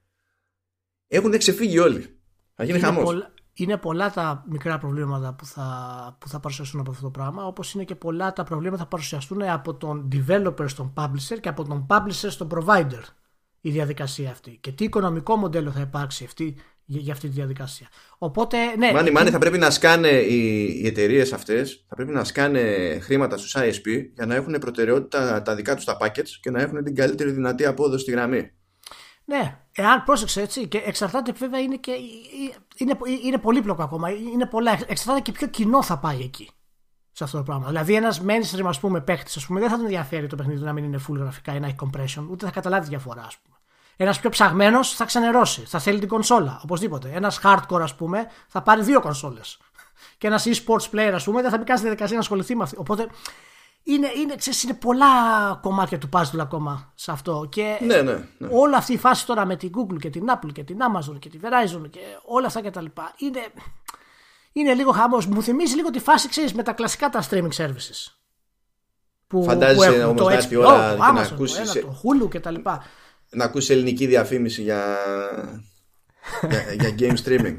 έχουν ξεφύγει όλοι. Θα γίνει χαμός. Είναι πολλά τα μικρά προβλήματα που θα, που θα παρουσιαστούν από αυτό το πράγμα, όπως είναι και πολλά τα προβλήματα που θα παρουσιαστούν από τον developer στον publisher και από τον publisher στον provider η διαδικασία αυτή. Και τι οικονομικό μοντέλο θα υπάρξει αυτή για αυτή τη διαδικασία. Οπότε, ναι. Μάνι, μάνι, θα πρέπει να σκάνε οι, οι εταιρείες αυτές, θα πρέπει να σκάνε χρήματα στους ISP για να έχουν προτεραιότητα τα δικά τους τα packets και να έχουν την καλύτερη δυνατή απόδοση στη γραμμή. Ναι, εάν πρόσεξε έτσι, και εξαρτάται βέβαια είναι, και, είναι, είναι πολύπλοκο ακόμα. Είναι πολλά, εξαρτάται και ποιο κοινό θα πάει εκεί σε αυτό το πράγμα. Δηλαδή, ένας mainstream ας πούμε, παίχτης δεν θα τον ενδιαφέρει το παιχνίδι να μην είναι full γραφικά ή να έχει compression, ούτε θα καταλάβει διαφορά, ας πούμε. Ένας πιο ψαγμένος θα ξενερώσει. Θα θέλει την κονσόλα. Οπωσδήποτε. Ένας hardcore, ας πούμε, θα πάρει δύο κονσόλες. Και ένας e-sports player, ας πούμε, δεν θα μπει καν στη διαδικασία να ασχοληθεί με αυτή. Οπότε είναι, είναι, ξέρεις, είναι πολλά κομμάτια του puzzle ακόμα σε αυτό. Και ναι, ναι, ναι. όλη αυτή η φάση τώρα με την Google και την Apple και την Amazon και τη Verizon και όλα αυτά κτλ. Είναι, είναι λίγο χαμός. Μου θυμίζει λίγο τη φάση, ξέρεις, με τα κλασικά τα streaming services. Που, Φαντάζεσαι όμως να έρθει η ώρα να ακούσεις. Το Hulu κτλ να ακούσεις ελληνική διαφήμιση για, για, για game streaming.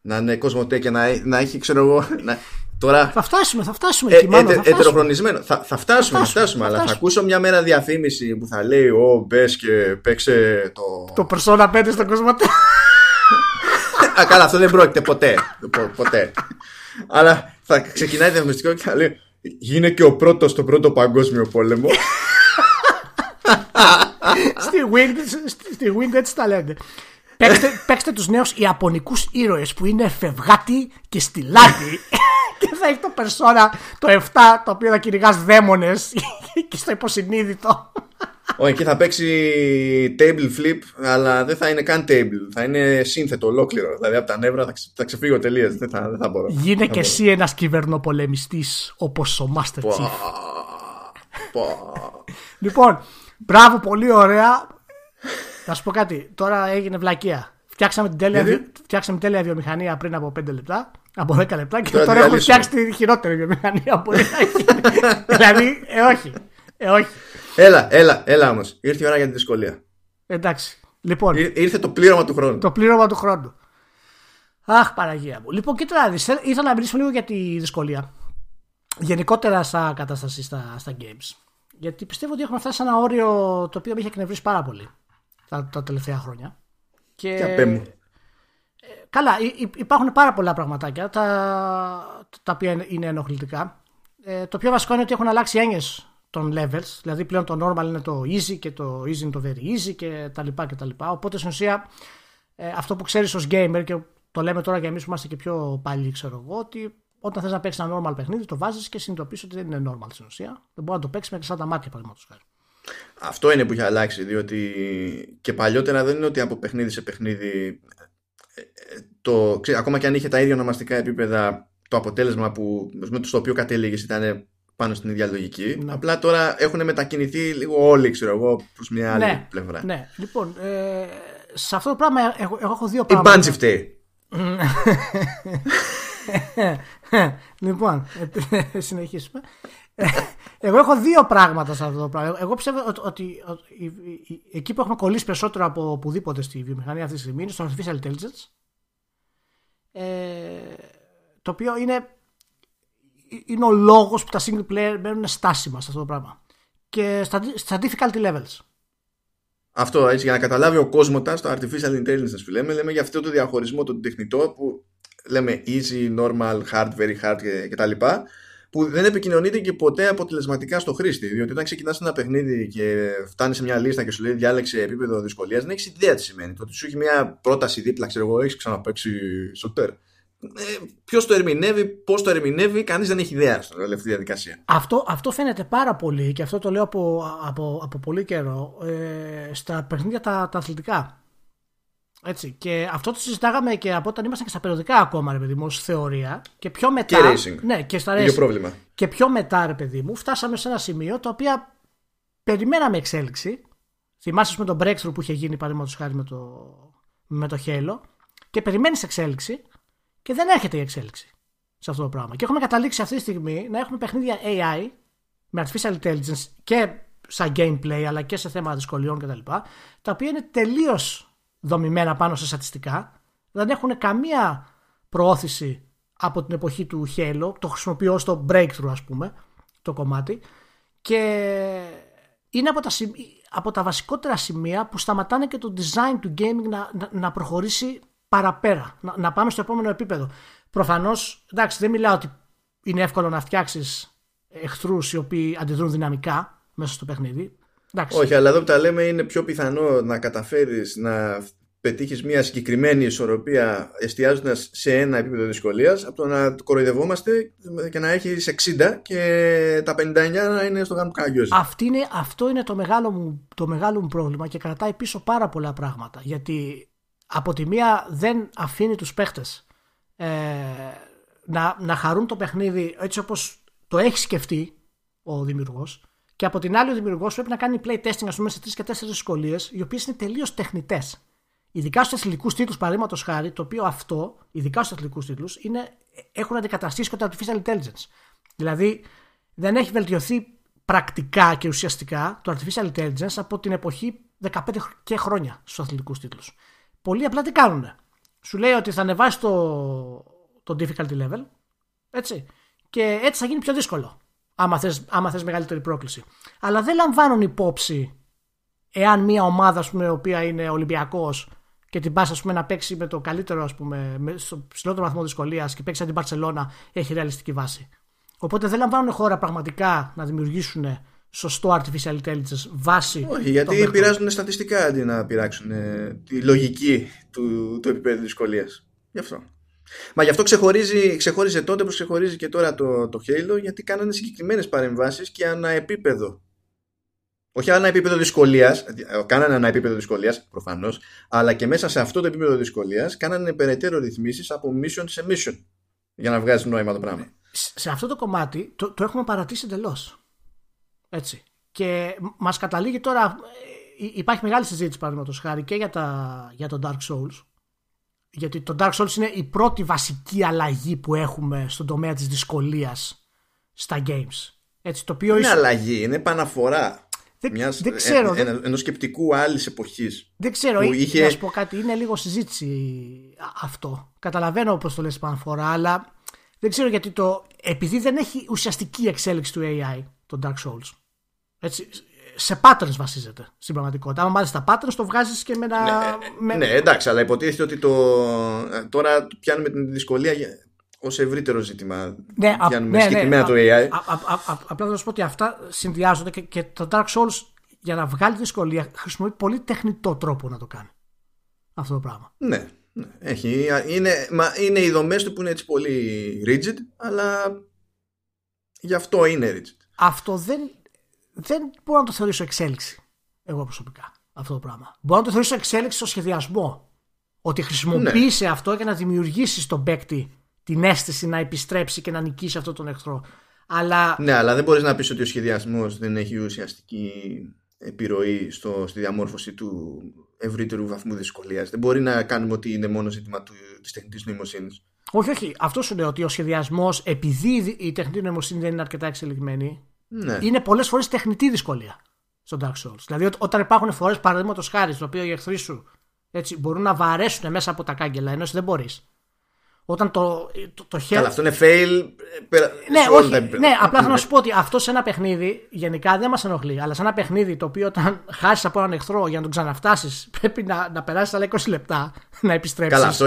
να είναι κοσμοτέ και να, να έχει, ξέρω εγώ. Να, τώρα, θα φτάσουμε, θα φτάσουμε ε, εκεί, μάλλον, θα ετεροχρονισμένο. Θα, θα, φτάσουμε, θα φτάσουμε, αλλά θα ακούσω μια μέρα διαφήμιση που θα λέει Ω, μπες και παίξε το. Το Persona 5 στο κοσμοτέ. Α, καλά, αυτό δεν πρόκειται ποτέ. ποτέ. αλλά θα ξεκινάει διαφημιστικό και θα λέει Γίνε και ο πρώτος στον πρώτο παγκόσμιο πόλεμο στη Winged, στη Winged έτσι τα λένε. Παίξτε, παίξτε τους νέους Ιαπωνικούς ήρωες που είναι φευγάτη και στυλάτη και θα έχει το περσόνα το 7 το οποίο θα κυνηγάς δαίμονες και στο υποσυνείδητο. Όχι, εκεί θα παίξει table flip, αλλά δεν θα είναι καν table. Θα είναι σύνθετο ολόκληρο. Δηλαδή από τα νεύρα θα, ξε, θα ξεφύγω τελείως. Δεν θα, δεν θα μπορώ. Γίνε και εσύ ένας κυβερνοπολεμιστής όπως ο Master Chief. λοιπόν, μπράβο, πολύ ωραία. Θα σου πω κάτι. Τώρα έγινε βλακεία. Φτιάξαμε την τέλεια, φτιάξαμε τέλεια βιομηχανία πριν από 5 λεπτά. Από 10 λεπτά και τώρα, τώρα έχουμε φτιάξει τη χειρότερη βιομηχανία που Δηλαδή, ε, όχι. Ε, όχι. Έλα, έλα, έλα όμως. Ήρθε η ώρα για τη δυσκολία. Εντάξει. Λοιπόν, ήρθε το πλήρωμα του χρόνου. Το πλήρωμα του χρόνου. Αχ, Παραγία μου. Λοιπόν, κοίτα ήθελα να μιλήσω λίγο για τη δυσκολία. Γενικότερα σαν κατάσταση στα, στα games. Γιατί πιστεύω ότι έχουμε φτάσει σε ένα όριο το οποίο με είχε εκνευρίσει πάρα πολύ τα, τα τελευταία χρόνια. Και, και μου. Ε, καλά, υπάρχουν πάρα πολλά πραγματάκια τα, τα οποία είναι ενοχλητικά. Ε, το πιο βασικό είναι ότι έχουν αλλάξει έννοιες των levels. Δηλαδή πλέον το normal είναι το easy και το easy είναι το very easy και τα λοιπά και τα λοιπά. Οπότε στην ουσία ε, αυτό που ξέρεις ως gamer και το λέμε τώρα και εμείς που είμαστε και πιο παλιοί ξέρω εγώ ότι όταν θες να παίξεις ένα normal παιχνίδι το βάζεις και συνειδητοποιείς ότι δεν είναι normal στην ουσία. Δεν μπορεί να το παίξεις με σαν τα μάτια παραδείγματος χάρη. Αυτό είναι που έχει αλλάξει διότι και παλιότερα δεν είναι ότι από παιχνίδι σε παιχνίδι ε, ε, το, ακόμα και αν είχε τα ίδια ονομαστικά επίπεδα το αποτέλεσμα που, στο οποίο κατέληγες ήταν πάνω στην ίδια λογική. Ναι. Απλά τώρα έχουν μετακινηθεί λίγο όλοι, ξέρω εγώ, προς μια άλλη ναι, πλευρά. Ναι, λοιπόν, ε, σε αυτό το πράγμα εγώ, εγώ έχω δύο πράγματα. Η μπάντζι φταίει. Λοιπόν, ε, συνεχίσουμε. Εγώ έχω δύο πράγματα σε αυτό το πράγμα. Εγώ πιστεύω ότι, ότι, ότι εκεί που έχουμε κολλήσει περισσότερο από οπουδήποτε στη βιομηχανία αυτή τη στιγμή είναι στο artificial intelligence. Ε, το οποίο είναι είναι ο λόγος που τα single player μένουν στάσιμα σε αυτό το πράγμα. Και στα, στα difficulty levels. Αυτό έτσι για να καταλάβει ο κόσμος στο artificial intelligence που λέμε, λέμε για αυτό το διαχωρισμό το τεχνητό που λέμε easy, normal, hard, very hard κτλ. Που δεν επικοινωνείται και ποτέ αποτελεσματικά στο χρήστη. Διότι όταν ξεκινάς ένα παιχνίδι και φτάνεις σε μια λίστα και σου λέει διάλεξε επίπεδο δυσκολίας, δεν έχεις ιδέα τι σημαίνει. Το ότι σου έχει μια πρόταση δίπλα, ξέρω εγώ, έχεις ξαναπέξει σουτέρ ε, ποιος το ερμηνεύει, πώς το ερμηνεύει, κανείς δεν έχει ιδέα στην τελευταία διαδικασία. Αυτό, αυτό φαίνεται πάρα πολύ και αυτό το λέω από, από, από πολύ καιρό ε, στα παιχνίδια τα, τα αθλητικά. Έτσι. Και αυτό το συζητάγαμε και από όταν ήμασταν και στα περιοδικά ακόμα, ρε παιδί μου, ως θεωρία. Και πιο μετά. Και racing. Ναι, και στα racing. πρόβλημα. Και πιο μετά, ρε παιδί μου, φτάσαμε σε ένα σημείο το οποίο περιμέναμε εξέλιξη. Θυμάσαι με τον breakthrough που είχε γίνει, παραδείγματος χάρη με το, με το Halo. Και περιμένεις εξέλιξη και δεν έρχεται η εξέλιξη σε αυτό το πράγμα. Και έχουμε καταλήξει αυτή τη στιγμή να έχουμε παιχνίδια AI με artificial intelligence και σαν gameplay αλλά και σε θέματα δυσκολιών κτλ. Τα, τα οποία είναι τελείως δομημένα πάνω σε στατιστικά. Δεν έχουν καμία προώθηση από την εποχή του Halo. Το χρησιμοποιώ στο breakthrough, ας πούμε, το κομμάτι. Και είναι από τα, από τα βασικότερα σημεία που σταματάνε και το design του gaming να, να, να προχωρήσει παραπέρα, να, να πάμε στο επόμενο επίπεδο. Προφανώς, εντάξει, δεν μιλάω ότι είναι εύκολο να φτιάξεις εχθρούς οι οποίοι αντιδρούν δυναμικά μέσα στο παιχνίδι. Εντάξει. Όχι, αλλά εδώ που τα λέμε είναι πιο πιθανό να καταφέρεις να πετύχεις μια συγκεκριμένη ισορροπία εστιάζοντας σε ένα επίπεδο δυσκολίας από το να κοροϊδευόμαστε και να έχεις 60 και τα 59 να είναι στο γάμο κάγιο. Αυτό είναι το μεγάλο, μου, το μεγάλο μου πρόβλημα και κρατάει πίσω πάρα πολλά πράγματα. Γιατί από τη μία δεν αφήνει τους παίχτες ε, να, να χαρούν το παιχνίδι έτσι όπως το έχει σκεφτεί ο δημιουργός και από την άλλη ο δημιουργός πρέπει να κάνει playtesting ας πούμε σε τρεις και τέσσερις δυσκολίες, οι οποίες είναι τελείως τεχνητές. Ειδικά στους αθλητικού τίτλους, παραδείγματος χάρη, το οποίο αυτό, ειδικά στους αθλητικού τίτλους, έχουν αντικαταστήσει και το artificial intelligence. Δηλαδή, δεν έχει βελτιωθεί πρακτικά και ουσιαστικά το artificial intelligence από την εποχή 15 και χρόνια στους αθλητικούς τίτλους. Πολλοί απλά τι κάνουν. Σου λέει ότι θα ανεβάσει το, το difficulty level. Έτσι. Και έτσι θα γίνει πιο δύσκολο. Άμα θες, άμα θες μεγαλύτερη πρόκληση. Αλλά δεν λαμβάνουν υπόψη εάν μια ομάδα, ας πούμε, η οποία είναι Ολυμπιακός και την πας να παίξει με το καλύτερο, ας πούμε, με, στο ψηλότερο βαθμό δυσκολίας και παίξει σαν την Παρσελώνα, έχει ρεαλιστική βάση. Οπότε δεν λαμβάνουν χώρα πραγματικά να δημιουργήσουν σωστό artificial intelligence βάση. Όχι, γιατί πειράζουν στατιστικά αντί να πειράξουν ε, τη λογική του, του επίπεδου δυσκολίας. Γι' αυτό. Μα γι' αυτό ξεχωρίζει, ξεχώριζε τότε που ξεχωρίζει και τώρα το, το Halo, γιατί κάνανε συγκεκριμένες παρεμβάσεις και ανά επίπεδο όχι ένα επίπεδο δυσκολίας, κάνανε ένα επίπεδο δυσκολίας προφανώς, αλλά και μέσα σε αυτό το επίπεδο δυσκολίας κάνανε περαιτέρω ρυθμίσεις από mission σε mission για να βγάζει νόημα το πράγμα. Σε αυτό το κομμάτι το, το έχουμε παρατήσει εντελώς. Έτσι. Και μας καταλήγει τώρα. Ε, υπάρχει μεγάλη συζήτηση παραδείγματος χάρη και για, τα, για το Dark Souls. Γιατί το Dark Souls είναι η πρώτη βασική αλλαγή που έχουμε στον τομέα της δυσκολίας στα games. Έτσι, το οποίο είναι αλλαγή, είναι επαναφορά δεν, μιας, δεν ξέρω. Ε, ε, ενός σκεπτικού άλλης εποχής. Δεν ξέρω, είχε... να σου πω κάτι, είναι λίγο συζήτηση αυτό. Καταλαβαίνω πώς το λες επαναφορά, αλλά δεν ξέρω γιατί το... Επειδή δεν έχει ουσιαστική εξέλιξη του AI, το Dark Souls. Έτσι, σε patterns βασίζεται στην πραγματικότητα. Αν μάθει τα patterns, το βγάζεις και με ένα. Ναι, με... ναι, εντάξει, αλλά υποτίθεται ότι το. Τώρα πιάνουμε την δυσκολία ως ευρύτερο ζήτημα. Ναι, πιάνουμε ναι, ναι συγκεκριμένα το AI. απλά θα σου πω ότι αυτά συνδυάζονται και, και το Dark Souls για να βγάλει δυσκολία χρησιμοποιεί πολύ τεχνητό τρόπο να το κάνει. Αυτό το πράγμα. Ναι. ναι έχει, είναι, μα είναι οι δομές του που είναι έτσι πολύ rigid, αλλά γι' αυτό είναι rigid. Αυτό δεν δεν μπορώ να το θεωρήσω εξέλιξη. Εγώ προσωπικά αυτό το πράγμα. Μπορώ να το θεωρήσω εξέλιξη στο σχεδιασμό. Ότι χρησιμοποίησε ναι. αυτό για να δημιουργήσεις στον παίκτη την αίσθηση να επιστρέψει και να νικήσει αυτόν τον εχθρό. Αλλά... Ναι, αλλά δεν μπορείς να πεις ότι ο σχεδιασμός δεν έχει ουσιαστική επιρροή στο, στη διαμόρφωση του ευρύτερου βαθμού δυσκολίας. Δεν μπορεί να κάνουμε ότι είναι μόνο ζήτημα της τεχνητής νοημοσύνης. Όχι, όχι. Αυτό σου λέω ότι ο σχεδιασμός, επειδή η τεχνητή νοημοσύνη δεν είναι αρκετά εξελιγμένη, ναι. είναι πολλές φορές τεχνητή δυσκολία στο Dark Souls. Δηλαδή, όταν υπάρχουν φορές, παραδείγματος χάρη, στο οποίο οι εχθροί σου έτσι, μπορούν να βαρέσουν μέσα από τα κάγκελα, ενώ δεν μπορείς. Όταν το, το, το χέρι. Καλά, αυτό είναι fail. Πέρα, ναι, όχι, ναι, απλά θέλω να σου πω ότι αυτό σε ένα παιχνίδι γενικά δεν μας ενοχλεί. Αλλά σε ένα παιχνίδι το οποίο όταν χάσεις από έναν εχθρό για να τον ξαναφτάσεις, πρέπει να, να περάσεις άλλα 20 λεπτά να επιστρέψεις. Καλά, αυτό,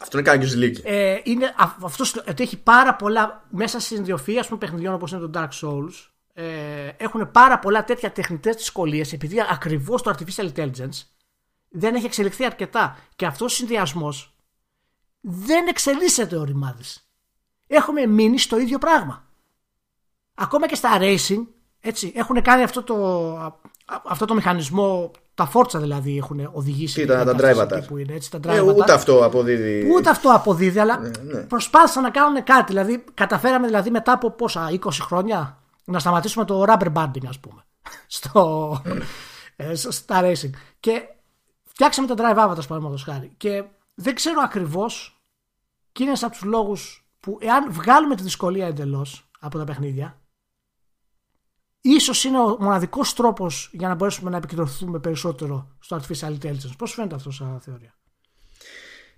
αυτό είναι κάποιος λύκη. Ε, είναι, αυτό ότι έχει πάρα πολλά μέσα στην ιδιοφυα παιχνιδιών όπως είναι το Dark Souls ε, έχουν πάρα πολλά τέτοια τεχνητές δυσκολίες επειδή ακριβώς το artificial intelligence δεν έχει εξελιχθεί αρκετά. Και αυτός ο συνδυασμός δεν εξελίσσεται ο ρημάδης. Έχουμε μείνει στο ίδιο πράγμα. Ακόμα και στα racing έτσι, έχουν κάνει αυτό το, αυτό το μηχανισμό, τα φόρτσα δηλαδή έχουν οδηγήσει. Τι, τα, τα drive που είναι, έτσι, τα ε, ούτε αυτό αποδίδει. Ούτε αυτό αποδίδει, αλλά ναι, ναι. προσπάθησαν να κάνουν κάτι. Δηλαδή, καταφέραμε δηλαδή μετά από πόσα, 20 χρόνια, να σταματήσουμε το rubber banding ας πούμε στο, ε, στα racing και φτιάξαμε τα drive avatars παραδείγματος χάρη και δεν ξέρω ακριβώς και είναι από τους λόγους που εάν βγάλουμε τη δυσκολία εντελώς από τα παιχνίδια ίσως είναι ο μοναδικός τρόπος για να μπορέσουμε να επικεντρωθούμε περισσότερο στο artificial intelligence. Πώς φαίνεται αυτό σαν θεωρία;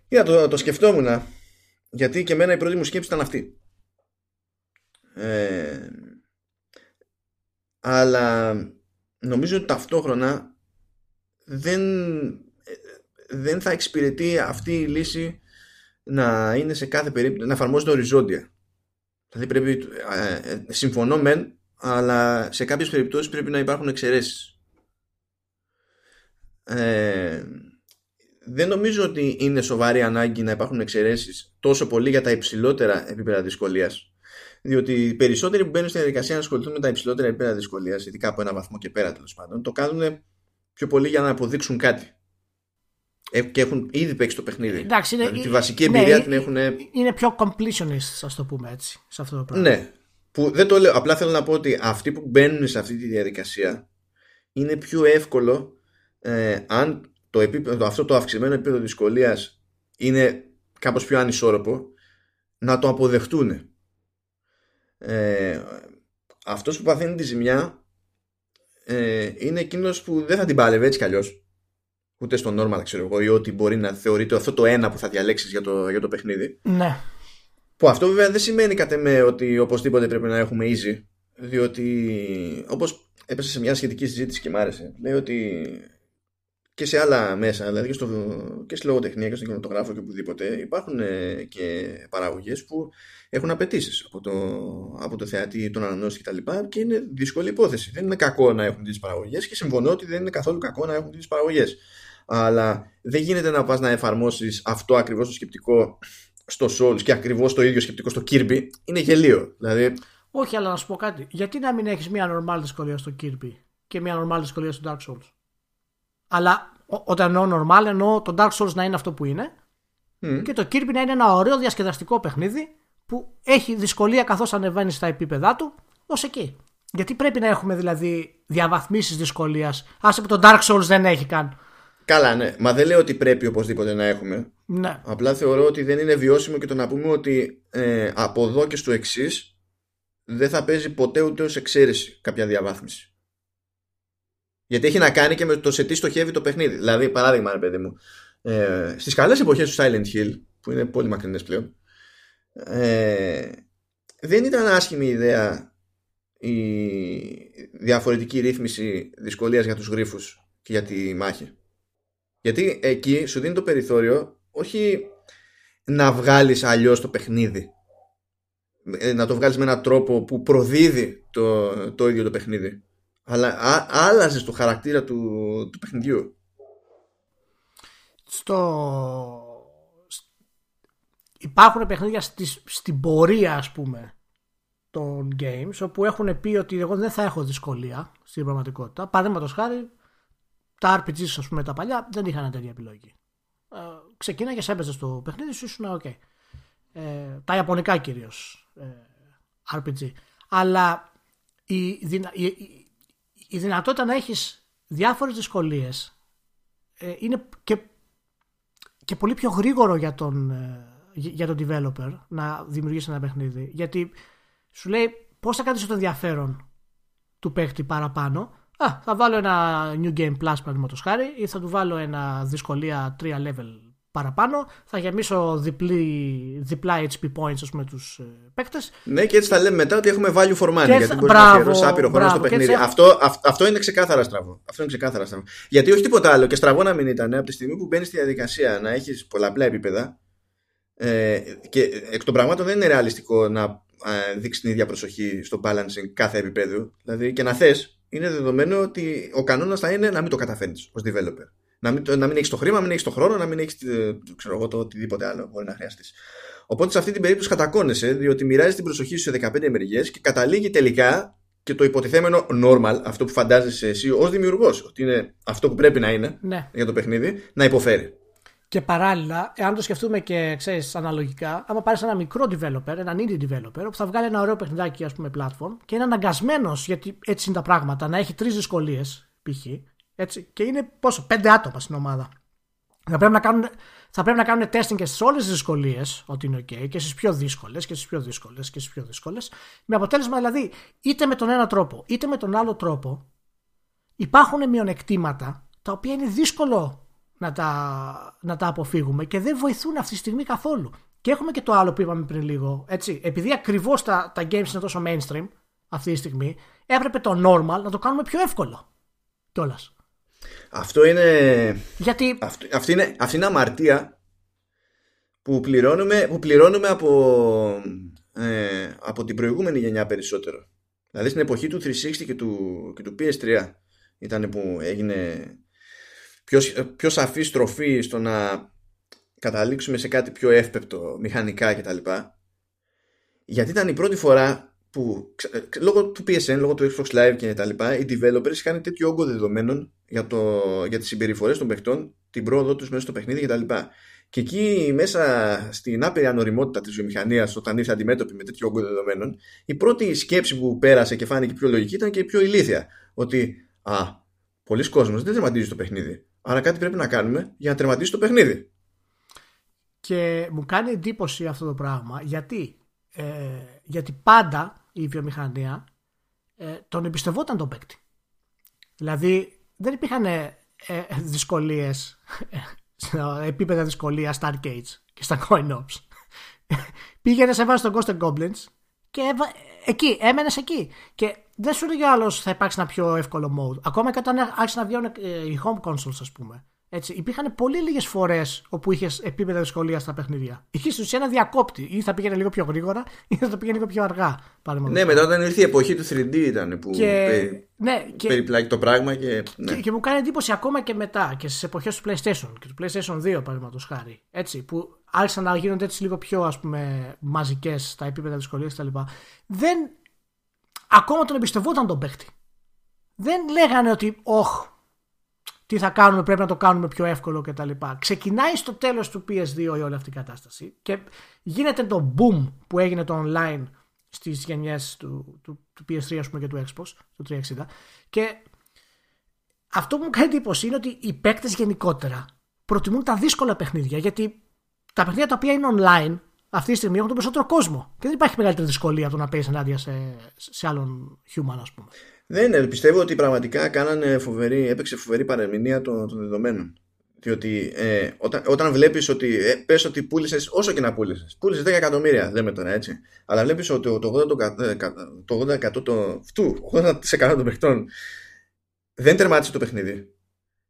Για το, το σκεφτόμουν γιατί και εμένα η πρώτη μου σκέψη ήταν αυτή. Ε, αλλά νομίζω ότι ταυτόχρονα δεν, δεν θα εξυπηρετεί αυτή η λύση να είναι σε κάθε περίπτωση, να εφαρμόζεται οριζόντια. Δηλαδή πρέπει, ε, ε, συμφωνώ μεν, αλλά σε κάποιες περιπτώσεις πρέπει να υπάρχουν εξαιρέσεις. Ε, δεν νομίζω ότι είναι σοβαρή ανάγκη να υπάρχουν εξαιρέσεις τόσο πολύ για τα υψηλότερα επίπεδα δυσκολίας διότι οι περισσότεροι που μπαίνουν στη διαδικασία να ασχοληθούν με τα υψηλότερα επίπεδα δυσκολίας, ειδικά από ένα βαθμό και πέρα τέλος πάντων, το κάνουν πιο πολύ για να αποδείξουν κάτι. Ε, και έχουν ήδη παίξει το παιχνίδι. Εντάξει, είναι, δηλαδή, τη βασική εμπειρία ναι, την έχουν. Είναι πιο completionist, ας το πούμε έτσι, σε αυτό το πράγμα. Ναι. Που δεν το λέω. Απλά θέλω να πω ότι αυτοί που μπαίνουν σε αυτή τη διαδικασία είναι πιο εύκολο ε, αν το επίπεδο, αυτό το αυξημένο επίπεδο δυσκολίας είναι κάπως πιο ανισόρροπο να το αποδεχτούν ε, αυτός που παθαίνει τη ζημιά ε, είναι εκείνος που δεν θα την πάλευε έτσι κι αλλιώς ούτε στο normal ξέρω εγώ ή ότι μπορεί να θεωρείται αυτό το ένα που θα διαλέξεις για το, για το παιχνίδι ναι. που αυτό βέβαια δεν σημαίνει κατ' εμέ ότι οπωσδήποτε πρέπει να έχουμε easy διότι όπως έπεσε σε μια σχετική συζήτηση και μ' άρεσε λέει ότι και σε άλλα μέσα, δηλαδή και, στο, και στη λογοτεχνία και στον κινηματογράφο και οπουδήποτε, υπάρχουν ε, και παραγωγές που έχουν απαιτήσεις από το, από το θεατή, τον ανανεώσει κτλ. Και, και είναι δύσκολη υπόθεση. Δεν είναι κακό να έχουν τις παραγωγές και συμφωνώ ότι δεν είναι καθόλου κακό να έχουν τις παραγωγές. Αλλά δεν γίνεται να πας να εφαρμόσεις αυτό ακριβώς το σκεπτικό στο Souls και ακριβώς το ίδιο σκεπτικό στο Kirby. Είναι γελίο. Δηλαδή... Όχι, αλλά να σου πω κάτι. Γιατί να μην έχεις μια normal δυσκολία στο Kirby και μια normal δυσκολία στο Dark Souls; Αλλά όταν εννοώ normal εννοώ το Dark Souls να είναι αυτό που είναι και το Kirby να είναι ένα ωραίο διασκεδαστικό παιχνίδι που έχει δυσκολία καθώς ανεβαίνει στα επίπεδά του ως εκεί. Γιατί πρέπει να έχουμε δηλαδή διαβαθμίσεις δυσκολίας. Άσε που το Dark Souls δεν έχει καν. Καλά, ναι. Μα δεν λέω ότι πρέπει οπωσδήποτε να έχουμε. Ναι. Απλά θεωρώ ότι δεν είναι βιώσιμο και το να πούμε ότι ε, από εδώ και στο εξής δεν θα παίζει ποτέ ούτε ω εξαίρεση κάποια διαβάθμιση. Γιατί έχει να κάνει και με το σε τι στοχεύει το παιχνίδι. Δηλαδή, παράδειγμα, ρε παιδί μου, ε, στις καλές εποχές του Silent Hill, που είναι πολύ μακρινές πλέον, ε, δεν ήταν άσχημη ιδέα η διαφορετική ρύθμιση δυσκολίας για τους γρίφους και για τη μάχη. Γιατί εκεί σου δίνει το περιθώριο όχι να βγάλεις αλλιώς το παιχνίδι. Ε, να το βγάλεις με έναν τρόπο που προδίδει το, το ίδιο το παιχνίδι. Αλλά α, άλλαζες το χαρακτήρα του, του παιχνιδιού. Στο... Υπάρχουν παιχνίδια στην πορεία ας πούμε των games όπου έχουν πει ότι εγώ δεν θα έχω δυσκολία στην πραγματικότητα. Παραδείγματος χάρη τα RPGs ας πούμε τα παλιά δεν είχαν τέτοια επιλογή. Ε, ξεκίναγες, έπαιζες στο παιχνίδι σου, ήσουν ok. Ε, τα Ιαπωνικά κυρίως ε, RPG. Αλλά η, η, η, δυνατότητα να έχεις διάφορες δυσκολίες ε, είναι και, και πολύ πιο γρήγορο για τον, ε, για τον developer να δημιουργήσει ένα παιχνίδι. Γιατί σου λέει πώς θα κρατήσω το ενδιαφέρον του παίχτη παραπάνω Α, θα βάλω ένα New Game Plus παραδείγματος χάρη ή θα του βάλω ένα δυσκολία 3 level παραπάνω. Θα γεμίσω διπλή, διπλά HP points ας πούμε τους ε, παίκτες. Ναι, και έτσι θα λέμε μετά ότι έχουμε value for money. γιατί μπορείς να αφιερώσεις άπειρο χρόνο στο παιχνίδι. Έτσι... Αυτό, αυτό είναι ξεκάθαρα στραβό. Αυτό είναι ξεκάθαρα στραβό. Γιατί όχι τίποτα άλλο. Και στραβό να μην ήταν από τη στιγμή που μπαίνεις στη διαδικασία να έχεις πολλαπλά επίπεδα. Ε, και εκ των πραγμάτων δεν είναι ρεαλιστικό να ε, δείξεις την ίδια προσοχή στο balancing κάθε επίπεδο. Δηλαδή και να θες είναι δεδομένο ότι ο κανόνας θα είναι να μην το καταφέρνεις ως developer. Να μην, να μην έχεις το χρήμα, να μην έχεις το χρόνο, να μην έχεις ε, το οτιδήποτε άλλο μπορεί να χρειαστείς. Οπότε σε αυτή την περίπτωση κατακώνεσαι, διότι μοιράζεις την προσοχή σου σε 15 μεριές και καταλήγει τελικά και το υποτιθέμενο normal, αυτό που φαντάζεσαι εσύ ως δημιουργός, ότι είναι αυτό που πρέπει να είναι ναι. για το παιχνίδι, να υποφέρει. Και παράλληλα, εάν το σκεφτούμε και ξέρεις αναλογικά, άμα πάρεις ένα μικρό developer, έναν indie developer, που θα βγάλει ένα ωραίο παιχνιδάκι, ας πούμε, platform, και είναι αναγκασμένος, γιατί έτσι είναι τα πράγματα, να έχει τρεις δυσκολίες, π.χ. Έτσι, και είναι πόσο, πέντε άτομα στην ομάδα. Θα πρέπει να κάνουν, θα πρέπει να κάνουν testing και σε όλες τις δυσκολίες, ότι είναι OK, και στις πιο δύσκολες και στις πιο δύσκολες και στις πιο δύσκολες. Με αποτέλεσμα δηλαδή, είτε με τον ένα τρόπο, είτε με τον άλλο τρόπο, υπάρχουν μειονεκτήματα τα οποία είναι δύσκολο να τα, να τα αποφύγουμε και δεν βοηθούν αυτή τη στιγμή καθόλου. Και έχουμε και το άλλο που είπαμε πριν λίγο. Έτσι, επειδή ακριβώς τα, τα games είναι τόσο mainstream αυτή τη στιγμή, έπρεπε το normal να το κάνουμε πιο εύκολο. Κιόλας. Αυτό είναι. Γιατί. Αυτό, αυτή, είναι, αυτή είναι αμαρτία που πληρώνουμε, που πληρώνουμε από, ε, από την προηγούμενη γενιά περισσότερο. Δηλαδή στην εποχή του 360 και του, και του PS3 ήταν που έγινε πιο, πιο σαφής στροφή στο να καταλήξουμε σε κάτι πιο εύπεπτο μηχανικά κτλ. Γιατί ήταν η πρώτη φορά που λόγω του PSN, λόγω του Xbox Live και τα λοιπά, οι developers είχαν τέτοιο όγκο δεδομένων για, το, για τις συμπεριφορές των παιχτών, την πρόοδο τους μέσα στο παιχνίδι κτλ. Και, και εκεί μέσα στην άπειρη ανοριμότητα της βιομηχανίας όταν ήρθε αντιμέτωπη με τέτοιο όγκο δεδομένων η πρώτη σκέψη που πέρασε και φάνηκε πιο λογική ήταν και η πιο ηλίθια ότι α, πολλοί κόσμος δεν τερματίζει το παιχνίδι Άρα κάτι πρέπει να κάνουμε για να τερματίσει το παιχνίδι. Και μου κάνει εντύπωση αυτό το πράγμα γιατί, ε, γιατί πάντα η βιομηχανία ε, τον εμπιστευόταν τον παίκτη. Δηλαδή δεν υπήρχαν ε, δυσκολίες, επίπεδα δυσκολίας στα arcades και στα coin ops. Πήγαινε, έβαζε τον Ghost Goblins και εκεί, έμενες εκεί. Και δεν σου λέει άλλος θα υπάρξει ένα πιο εύκολο mode. Ακόμα και όταν άρχισαν να βγαίνουν ε, οι home consoles, ας πούμε. Έτσι, υπήρχαν πολύ λίγες φορές όπου είχες επίπεδα δυσκολίας στα παιχνίδια. Είχε στην ουσία ένα διακόπτη. Ή θα πήγαινε λίγο πιο γρήγορα, ή θα το πήγαινε λίγο πιο αργά. Ναι, μετά όταν ήρθε η εποχή του 3D ήταν που και... περι... ναι, και... περιπλάκει το πράγμα. Και... Ναι. Και, και μου κάνει εντύπωση ακόμα και μετά και στις εποχές του PlayStation και του PlayStation 2, παραδείγματος χάρη. Έτσι, που άρχισαν να γίνονται έτσι λίγο πιο ας πούμε μαζικές τα επίπεδα δυσκολίας κτλ. Δεν ακόμα τον εμπιστευόταν τον παίχτη. δεν λέγανε ότι όχ, τι θα κάνουμε, πρέπει να το κάνουμε πιο εύκολο κτλ. Ξεκινάει στο τέλος του PS2 η όλη αυτή η κατάσταση και γίνεται το boom που έγινε το online στις γενιές του, του, του PS3 ας πούμε, και του Xbox, του 360 και αυτό που μου κάνει εντύπωση είναι ότι οι παίκτες γενικότερα προτιμούν τα δύσκολα παιχνίδια γιατί τα παιχνίδια τα οποία είναι online αυτή τη στιγμή έχουν τον περισσότερο κόσμο. Και δεν υπάρχει μεγαλύτερη δυσκολία το να παίζεις ενάντια σε, σε άλλον human, ας πούμε. Δεν είναι. Πιστεύω ότι πραγματικά κάνανε φοβερή, έπαιξε φοβερή παρεμηνία των, των δεδομένων. Διότι ε, όταν, όταν βλέπεις ότι. Ε, πες ότι πούλησες, όσο και να πούλησες. Πούλησες 10 εκατομμύρια, λέμε τώρα έτσι. Αλλά βλέπεις ότι το, το 80%, το 80%, το, 80 των παιχτών δεν τερμάτισε το παιχνίδι.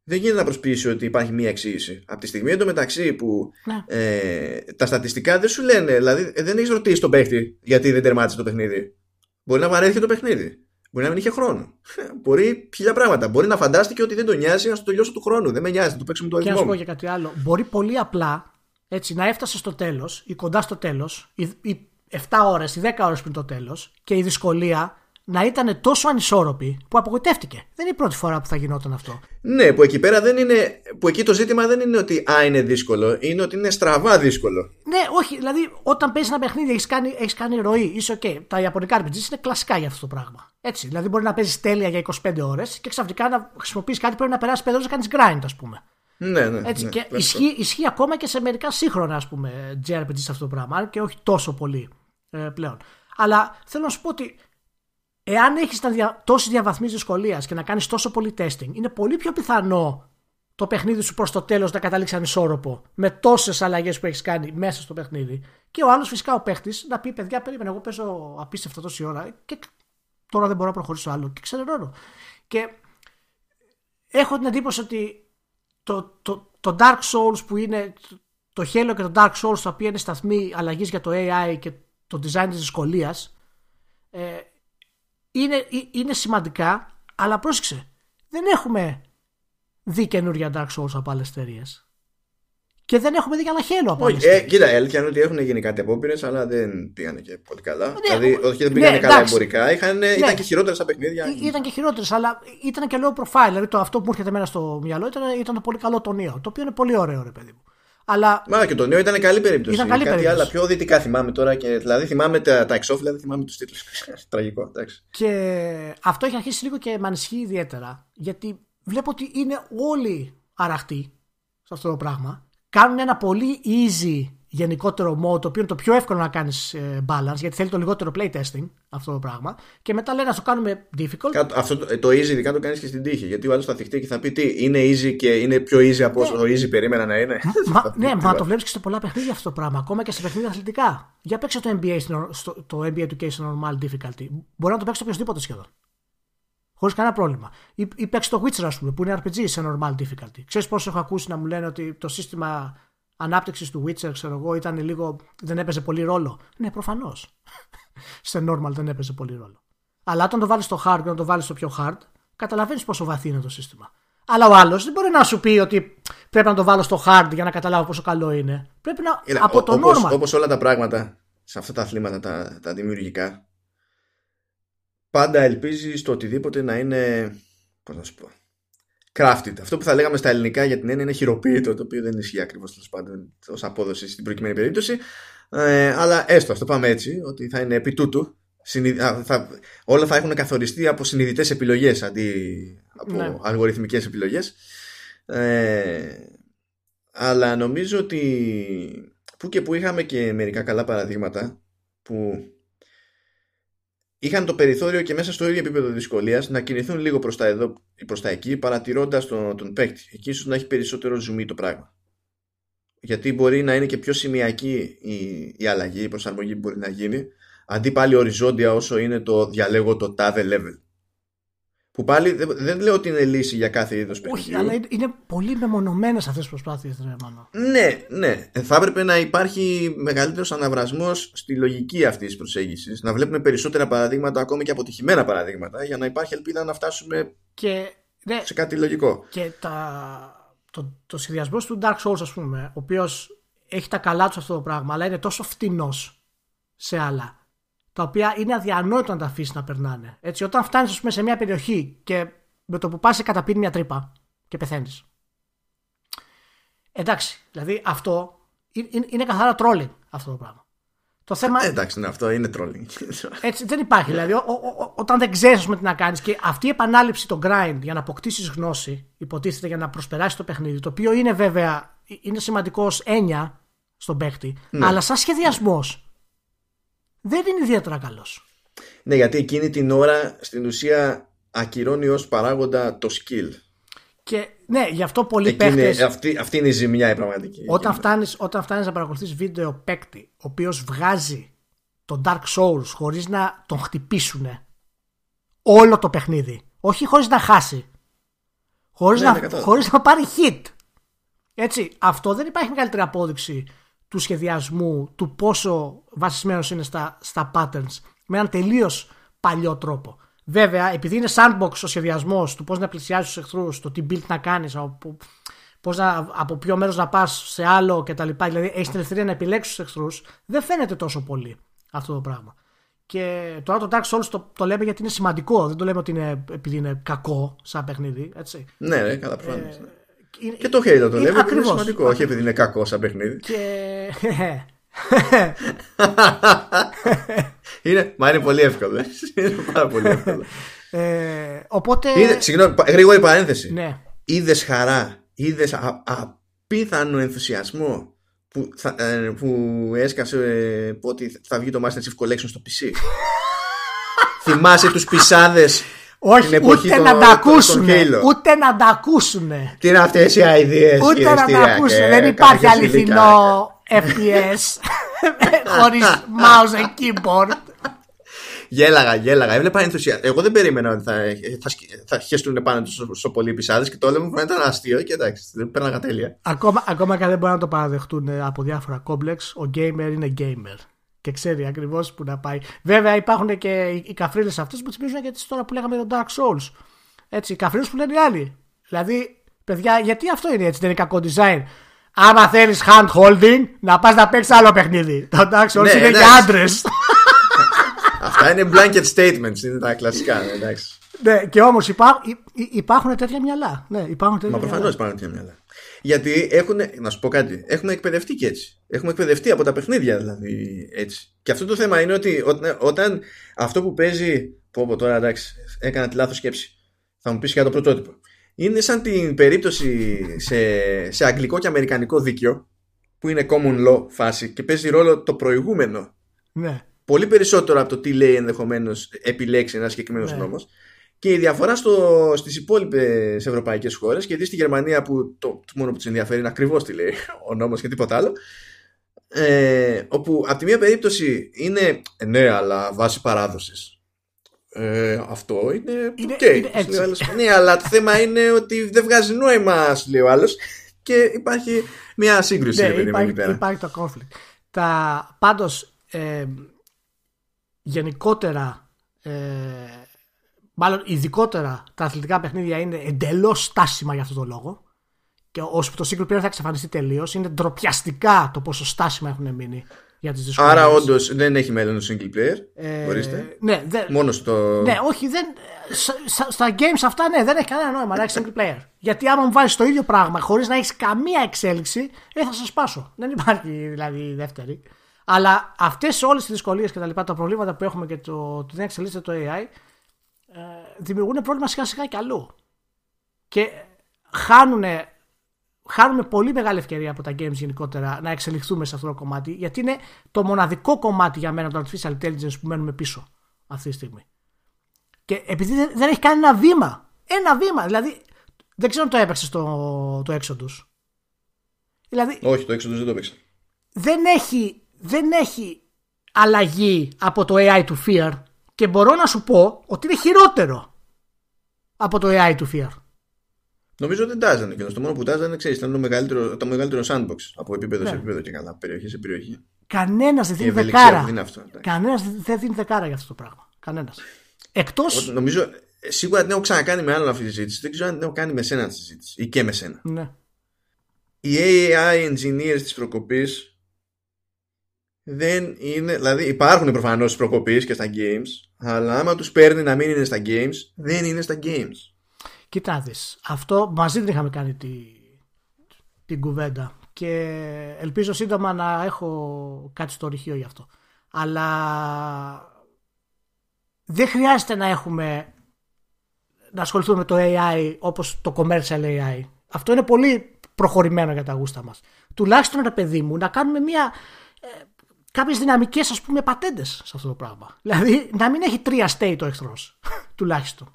Δεν γίνεται να προσποιήσει ότι υπάρχει μία εξήγηση. Από τη στιγμή εντωμεταξύ που ναι. ε, τα στατιστικά δεν σου λένε, δηλαδή ε, δεν έχεις ρωτήσει τον παίχτη γιατί δεν τερμάτισε το παιχνίδι. Μπορεί να βαρέθηκε το παιχνίδι. Μπορεί να μην είχε χρόνο. Μπορεί χίλια πράγματα. Μπορεί να φαντάστηκε ότι δεν τον νοιάζει να στο τελειώσω του χρόνου. Δεν με νοιάζει, να το παίξουμε το Και να σου πω και κάτι άλλο. Μπορεί πολύ απλά έτσι, να έφτασε στο τέλος ή κοντά στο τέλος, ή 7 ώρες ή 10 ώρες πριν το τέλος, και η δυσκολία να ήταν τόσο ανισόρροπη που απογοητεύτηκε. Δεν είναι η πρώτη φορά που θα γινόταν αυτό. Ναι, που εκεί πέρα δεν είναι. που εκεί το ζήτημα δεν είναι ότι α, είναι δύσκολο, είναι ότι είναι στραβά δύσκολο. Ναι, όχι. Δηλαδή, όταν παίζεις ένα παιχνίδι, έχεις κάνει, έχεις κάνει ροή, είσαι OK. Τα Ιαπωνικά RPGs είναι κλασικά για αυτό το πράγμα. Έτσι. Δηλαδή, μπορεί να παίζεις τέλεια για 25 ώρες και ξαφνικά να χρησιμοποιήσει κάτι πρέπει να περάσει 5 ώρες να κάνεις grind, ας πούμε. Ναι, ναι. Έτσι, ναι, και ισχύει, ισχύει, ακόμα και σε μερικά σύγχρονα ας πούμε, JRPG σε αυτό το πράγμα, και όχι τόσο πολύ ε, πλέον. Αλλά θέλω να σου πω ότι εάν έχεις δια... τόσε διαβαθμίσεις δυσκολίας και να κάνεις τόσο πολύ testing, είναι πολύ πιο πιθανό το παιχνίδι σου προς το τέλος να καταλήξει ανισόρροπο με τόσες αλλαγές που έχεις κάνει μέσα στο παιχνίδι. Και ο άλλος, φυσικά ο παίχτης, να πει: Παιδιά, περίμενε, εγώ παίζω απίστευτα τόση ώρα και τώρα δεν μπορώ να προχωρήσω άλλο. Και ξενερώνω. Και έχω την εντύπωση ότι το, το, το Dark Souls που είναι το Halo και το Dark Souls τα οποία είναι σταθμοί αλλαγής για το AI και το design της δυσκολίας. Ε, είναι, είναι σημαντικά, αλλά πρόσεξε, δεν έχουμε δει καινούργια Dark Souls από άλλες εταιρείες. Και δεν έχουμε δει και άλλα χέλο από άλλες ε, Κοίτα, έλεγχαν ότι έχουν γίνει κάτι απόπειρες, αλλά δεν πήγανε και πολύ καλά. Ναι, δηλαδή, όχι δεν πήγανε ναι, καλά εντάξει. εμπορικά, είχαν, ναι, ήταν και χειρότερες στα παιχνίδια. Ή, ήταν και χειρότερες, αλλά ήταν και low profile. Δηλαδή, το, αυτό που μου έρχεται εμένα στο μυαλό ήταν, ήταν το πολύ καλό το νέο. Το οποίο είναι πολύ ωραίο, ρε παιδί μου. Αλλά... Μα και το νέο ήταν καλή περίπτωση. Ήταν καλή Κάτι περίπτωση. άλλα πιο δυτικά θυμάμαι τώρα. Και, δηλαδή θυμάμαι τα, τα εξώφυλλα, δεν θυμάμαι τους τίτλους. Τραγικό. Εντάξει. Και αυτό έχει αρχίσει λίγο και με ανισχύει ιδιαίτερα. Γιατί βλέπω ότι είναι όλοι αραχτοί σε αυτό το πράγμα. Κάνουν ένα πολύ easy γενικότερο mode, το οποίο είναι το πιο εύκολο να κάνεις ε, balance, γιατί θέλει το λιγότερο playtesting αυτό το πράγμα. Και μετά λέει να το κάνουμε difficult. Αυτό το, το easy ειδικά το κάνεις και στην τύχη. Γιατί ο άλλος θα θυχτεί και θα πει τι, είναι easy και είναι πιο easy από όσο ναι. easy περίμενα να είναι. Μα, ναι, μα το βλέπεις και σε πολλά παιχνίδια αυτό το πράγμα, ακόμα και σε παιχνίδια αθλητικά. Για παίξε το NBA, στο, το NBA Education Normal Difficulty. Μπορεί να το παίξεις οποιοδήποτε σχεδόν. Χωρίς κανένα πρόβλημα. Ή, ή παίξει το Witcher, ας πούμε, που είναι RPG σε normal difficulty. Ξέρεις πόσο έχω ακούσει να μου λένε ότι το σύστημα ανάπτυξης του Witcher, ξέρω εγώ, ήταν λίγο. δεν έπαιζε πολύ ρόλο. Ναι, προφανώς. σε normal δεν έπαιζε πολύ ρόλο. Αλλά όταν το βάλεις στο hard και να το βάλεις στο πιο hard, καταλαβαίνεις πόσο βαθύ είναι το σύστημα. Αλλά ο άλλος δεν μπορεί να σου πει ότι πρέπει να το βάλω στο hard για να καταλάβω πόσο καλό είναι. Πρέπει να. Είναι, από το όπως, normal. Όπως όλα τα πράγματα σε αυτά τα αθλήματα τα, τα δημιουργικά, πάντα ελπίζεις το οτιδήποτε να είναι. Πώς να σου πω crafted. Αυτό που θα λέγαμε στα ελληνικά για την έννοια είναι χειροποίητο, το οποίο δεν ισχύει ακριβώς τέλος πάντων ως απόδοση στην προκειμένη περίπτωση. Ε, αλλά έστω, ας το πάμε έτσι, ότι θα είναι επί τούτου. Θα, όλα θα έχουν καθοριστεί από συνειδητές επιλογές αντί από ναι. αλγοριθμικές επιλογές. Ε, αλλά νομίζω ότι που και που είχαμε και μερικά καλά παραδείγματα που είχαν το περιθώριο και μέσα στο ίδιο επίπεδο δυσκολίας να κινηθούν λίγο προς τα εδώ ή προς τα εκεί, παρατηρώντας τον, τον παίκτη. Εκεί ίσως να έχει περισσότερο ζουμί το πράγμα. Γιατί μπορεί να είναι και πιο σημειακή η, η αλλαγή, η προσαρμογή που μπορεί να γίνει, αντί πάλι οριζόντια όσο είναι το διαλέγω το τάδε level. Που πάλι δεν λέω ότι είναι λύση για κάθε είδος παιχνιδιού. Όχι, αλλά είναι πολύ μεμονωμένες αυτές τις προσπάθειες, Ναι, ναι. Θα έπρεπε να υπάρχει μεγαλύτερος αναβρασμός στη λογική αυτής της προσέγγισης. Να βλέπουμε περισσότερα παραδείγματα, ακόμη και αποτυχημένα παραδείγματα, για να υπάρχει ελπίδα να φτάσουμε και, ναι, σε κάτι λογικό. Και τα, το, το σχεδιασμό του Dark Souls, ας πούμε, ο οποίος έχει τα καλά του αυτό το πράγμα, αλλά είναι τόσο φτηνός σε άλλα τα οποία είναι αδιανόητο να τα αφήσεις να περνάνε. Έτσι, όταν φτάνεις, σε μια περιοχή και με το που πας σε καταπίνει μια τρύπα και πεθαίνεις. Εντάξει, δηλαδή αυτό είναι, είναι καθαρά trolling αυτό το πράγμα. Το θέμα... Ε, εντάξει, ναι, αυτό είναι trolling. Έτσι, δεν υπάρχει. Δηλαδή, ο, ο, όταν δεν ξέρεις τι να κάνεις και αυτή η επανάληψη, το grind για να αποκτήσεις γνώση, υποτίθεται για να προσπεράσεις το παιχνίδι, το οποίο είναι βέβαια είναι σημαντικό έννοια στον παίχτη, ναι. αλλά σαν σχεδιασμός δεν είναι ιδιαίτερα καλός. Ναι, γιατί εκείνη την ώρα στην ουσία ακυρώνει ως παράγοντα το skill. Και ναι, γι' αυτό πολλοί παίχτε. Αυτή, αυτή είναι η ζημιά η πραγματική. Όταν φτάνεις όταν φτάνεις να παρακολουθείς βίντεο παίκτη, ο οποίος βγάζει τον Dark Souls χωρίς να τον χτυπήσουν όλο το παιχνίδι. Όχι χωρίς να χάσει. Χωρίς ναι, να, ναι, χωρίς να πάρει hit. Έτσι, αυτό δεν υπάρχει μεγαλύτερη απόδειξη του σχεδιασμού, του πόσο βασισμένος είναι στα, στα patterns με έναν τελείως παλιό τρόπο. Βέβαια, επειδή είναι sandbox ο σχεδιασμός του πώς να πλησιάζει τους εχθρούς, το τι build να κάνεις, από, πώς να, από ποιο μέρος να πας σε άλλο κτλ. Δηλαδή, έχεις την ελευθερία να επιλέξεις τους εχθρούς, δεν φαίνεται τόσο πολύ αυτό το πράγμα. Και τώρα το Dark Souls το, το λέμε γιατί είναι σημαντικό. Δεν το λέμε ότι είναι επειδή είναι κακό σαν παιχνίδι. Έτσι. Ναι, ναι, καλά, προφανώς. Ε, ναι. Και το Halo το λέμε ότι είναι σημαντικό, όχι επειδή είναι κακό σαν παιχνίδι. Και. είναι, μα είναι πολύ εύκολο. είναι πάρα πολύ εύκολο. Ε, οπότε. συγγνώμη, γρήγορη παρένθεση. Ναι. Είδες χαρά, είδες απίθανο ενθουσιασμό που, θα, ε, που έσκασε ε, ότι θα βγει το Master Chief Collection στο PC. Θυμάσαι τους πισάδες όχι, ούτε να τα ακούσουν. Ούτε να τα ακούσουν. Τι είναι αυτές οι αειδίε. Ούτε να τα ακούσουν. Δεν υπάρχει αληθινό FPS χωρίς mouse and keyboard. Γέλαγα, γέλαγα. Έβλεπα ενθουσιασμό. Εγώ δεν περίμενα ότι θα, θα, θα χέστουν πάνω τους στο πολύ πισάδε και το όλο μου φαίνεται ένα αστείο και εντάξει, δεν πέρναγα τέλεια. Ακόμα, ακόμα και δεν μπορούν να το παραδεχτούν από διάφορα κόμπλεξ, ο gamer είναι gamer και ξέρει ακριβώς που να πάει. Βέβαια υπάρχουν και οι καφρίλες αυτές που θυμίζουν και τώρα που λέγαμε το Dark Souls. Έτσι, οι καφρίλες που λένε οι άλλοι. Δηλαδή, παιδιά, γιατί αυτό είναι έτσι, δεν είναι κακό design. Άμα θέλεις hand holding, να πας να παίξεις άλλο παιχνίδι. Το Dark Souls ναι, είναι για άντρες. Αυτά είναι blanket statements, είναι τα κλασικά. Ναι, εντάξει. Ναι, και όμως υπά, υπάρχουν τέτοια μυαλά. Ναι, υπάρχουν τέτοια Μα προφανώ υπάρχουν τέτοια μυαλά. Γιατί έχουν, να σου πω κάτι, έχουμε εκπαιδευτεί και έτσι. Έχουμε εκπαιδευτεί από τα παιχνίδια δηλαδή έτσι. Και αυτό το θέμα είναι ότι όταν, όταν αυτό που παίζει. Πω, πω τώρα εντάξει, έκανα τη λάθος σκέψη. Θα μου πεις για το πρωτότυπο. Είναι σαν την περίπτωση σε, σε αγγλικό και αμερικανικό δίκαιο που είναι common law φάση και παίζει ρόλο το προηγούμενο. Ναι. Πολύ περισσότερο από το τι λέει ενδεχομένως επιλέξει ένας συγκεκριμένος ναι. νόμος. Και η διαφορά στο, στις υπόλοιπες ευρωπαϊκές χώρες και δει στη Γερμανία που το, το μόνο που τους ενδιαφέρει είναι ακριβώς τι λέει ο νόμος και τίποτα άλλο ε, όπου από τη μία περίπτωση είναι ε, ναι αλλά βάση παράδοσης. Ε, αυτό είναι, είναι, okay. είναι ναι αλλά το θέμα είναι ότι δεν βγάζει νόημα σου λέει ο άλλος. Και υπάρχει μια σύγκρουση ναι, υπάρχει, υπάρχει το conflict. Τα, πάντως ε, γενικότερα ε, μάλλον ειδικότερα τα αθλητικά παιχνίδια είναι εντελώς στάσιμα για αυτόν τον λόγο. Και ώσπου το single player θα εξαφανιστεί τελείως, είναι ντροπιαστικά το πόσο στάσιμα έχουν μείνει για τις δυσκολίες. Άρα, όντως δεν έχει μέλλον το single player. Ε, Ναι, δε, Μόνο στο. Ναι, όχι, δεν, στα, στα games αυτά ναι, δεν έχει κανένα νόημα να έχεις single player. Γιατί άμα μου βάζεις το ίδιο πράγμα χωρίς να έχεις καμία εξέλιξη, ε, θα σας σπάσω. Δεν υπάρχει δηλαδή δεύτερη. Αλλά αυτές όλες τι δυσκολίες και τα λοιπά, τα προβλήματα που έχουμε και το ότι δεν εξελίσσεται το AI, ε, δημιουργούν πρόβλημα σιγά σιγά κι αλλού. Και χάνουν, χάνουμε πολύ μεγάλη ευκαιρία από τα games γενικότερα να εξελιχθούμε σε αυτό το κομμάτι, γιατί είναι το μοναδικό κομμάτι για μένα το artificial intelligence που μένουμε πίσω αυτή τη στιγμή. Και επειδή δεν έχει κάνει ένα βήμα, ένα βήμα, δηλαδή δεν ξέρω αν το έπαιξες το, το Exodus. Δηλαδή, Όχι, το Exodus δεν το έπαιξε. Δεν έχει, δεν έχει αλλαγή από το AI του Fear και μπορώ να σου πω ότι είναι χειρότερο από το AI του Fear. Νομίζω ότι δεν τάζανε και το μόνο που τάζανε ξέρεις, ήταν το μεγαλύτερο, το μεγαλύτερο sandbox από επίπεδο ναι. σε επίπεδο και καλά, περιοχή σε περιοχή. Κανένας δεν δίνει δεκάρα. Κανένας δεν δίνει δεκάρα για αυτό το πράγμα. Κανένας. Εκτό. Νομίζω σίγουρα την έχω ξανακάνει με άλλον αυτή τη συζήτηση. Δεν ξέρω αν την έχω κάνει με σένα τη συζήτηση ή και με σένα. Ναι. Οι AI engineers της προκοπής δεν είναι. Δηλαδή υπάρχουν προφανώς προκοπής και στα games, αλλά άμα τους παίρνει να μην είναι στα games, δεν είναι στα games. Κοιτάξτε, αυτό μαζί δεν είχαμε κάνει τη, την κουβέντα και ελπίζω σύντομα να έχω κάτι στο ρηχείο γι' αυτό. Αλλά δεν χρειάζεται να έχουμε να ασχοληθούμε με το AI όπως το commercial AI. Αυτό είναι πολύ προχωρημένο για τα γούστα μας. Τουλάχιστον ένα παιδί μου να κάνουμε μια, ε, κάποιες δυναμικές ας πούμε πατέντες σε αυτό το πράγμα. Δηλαδή να μην έχει τρία state ο εχθρός τουλάχιστον.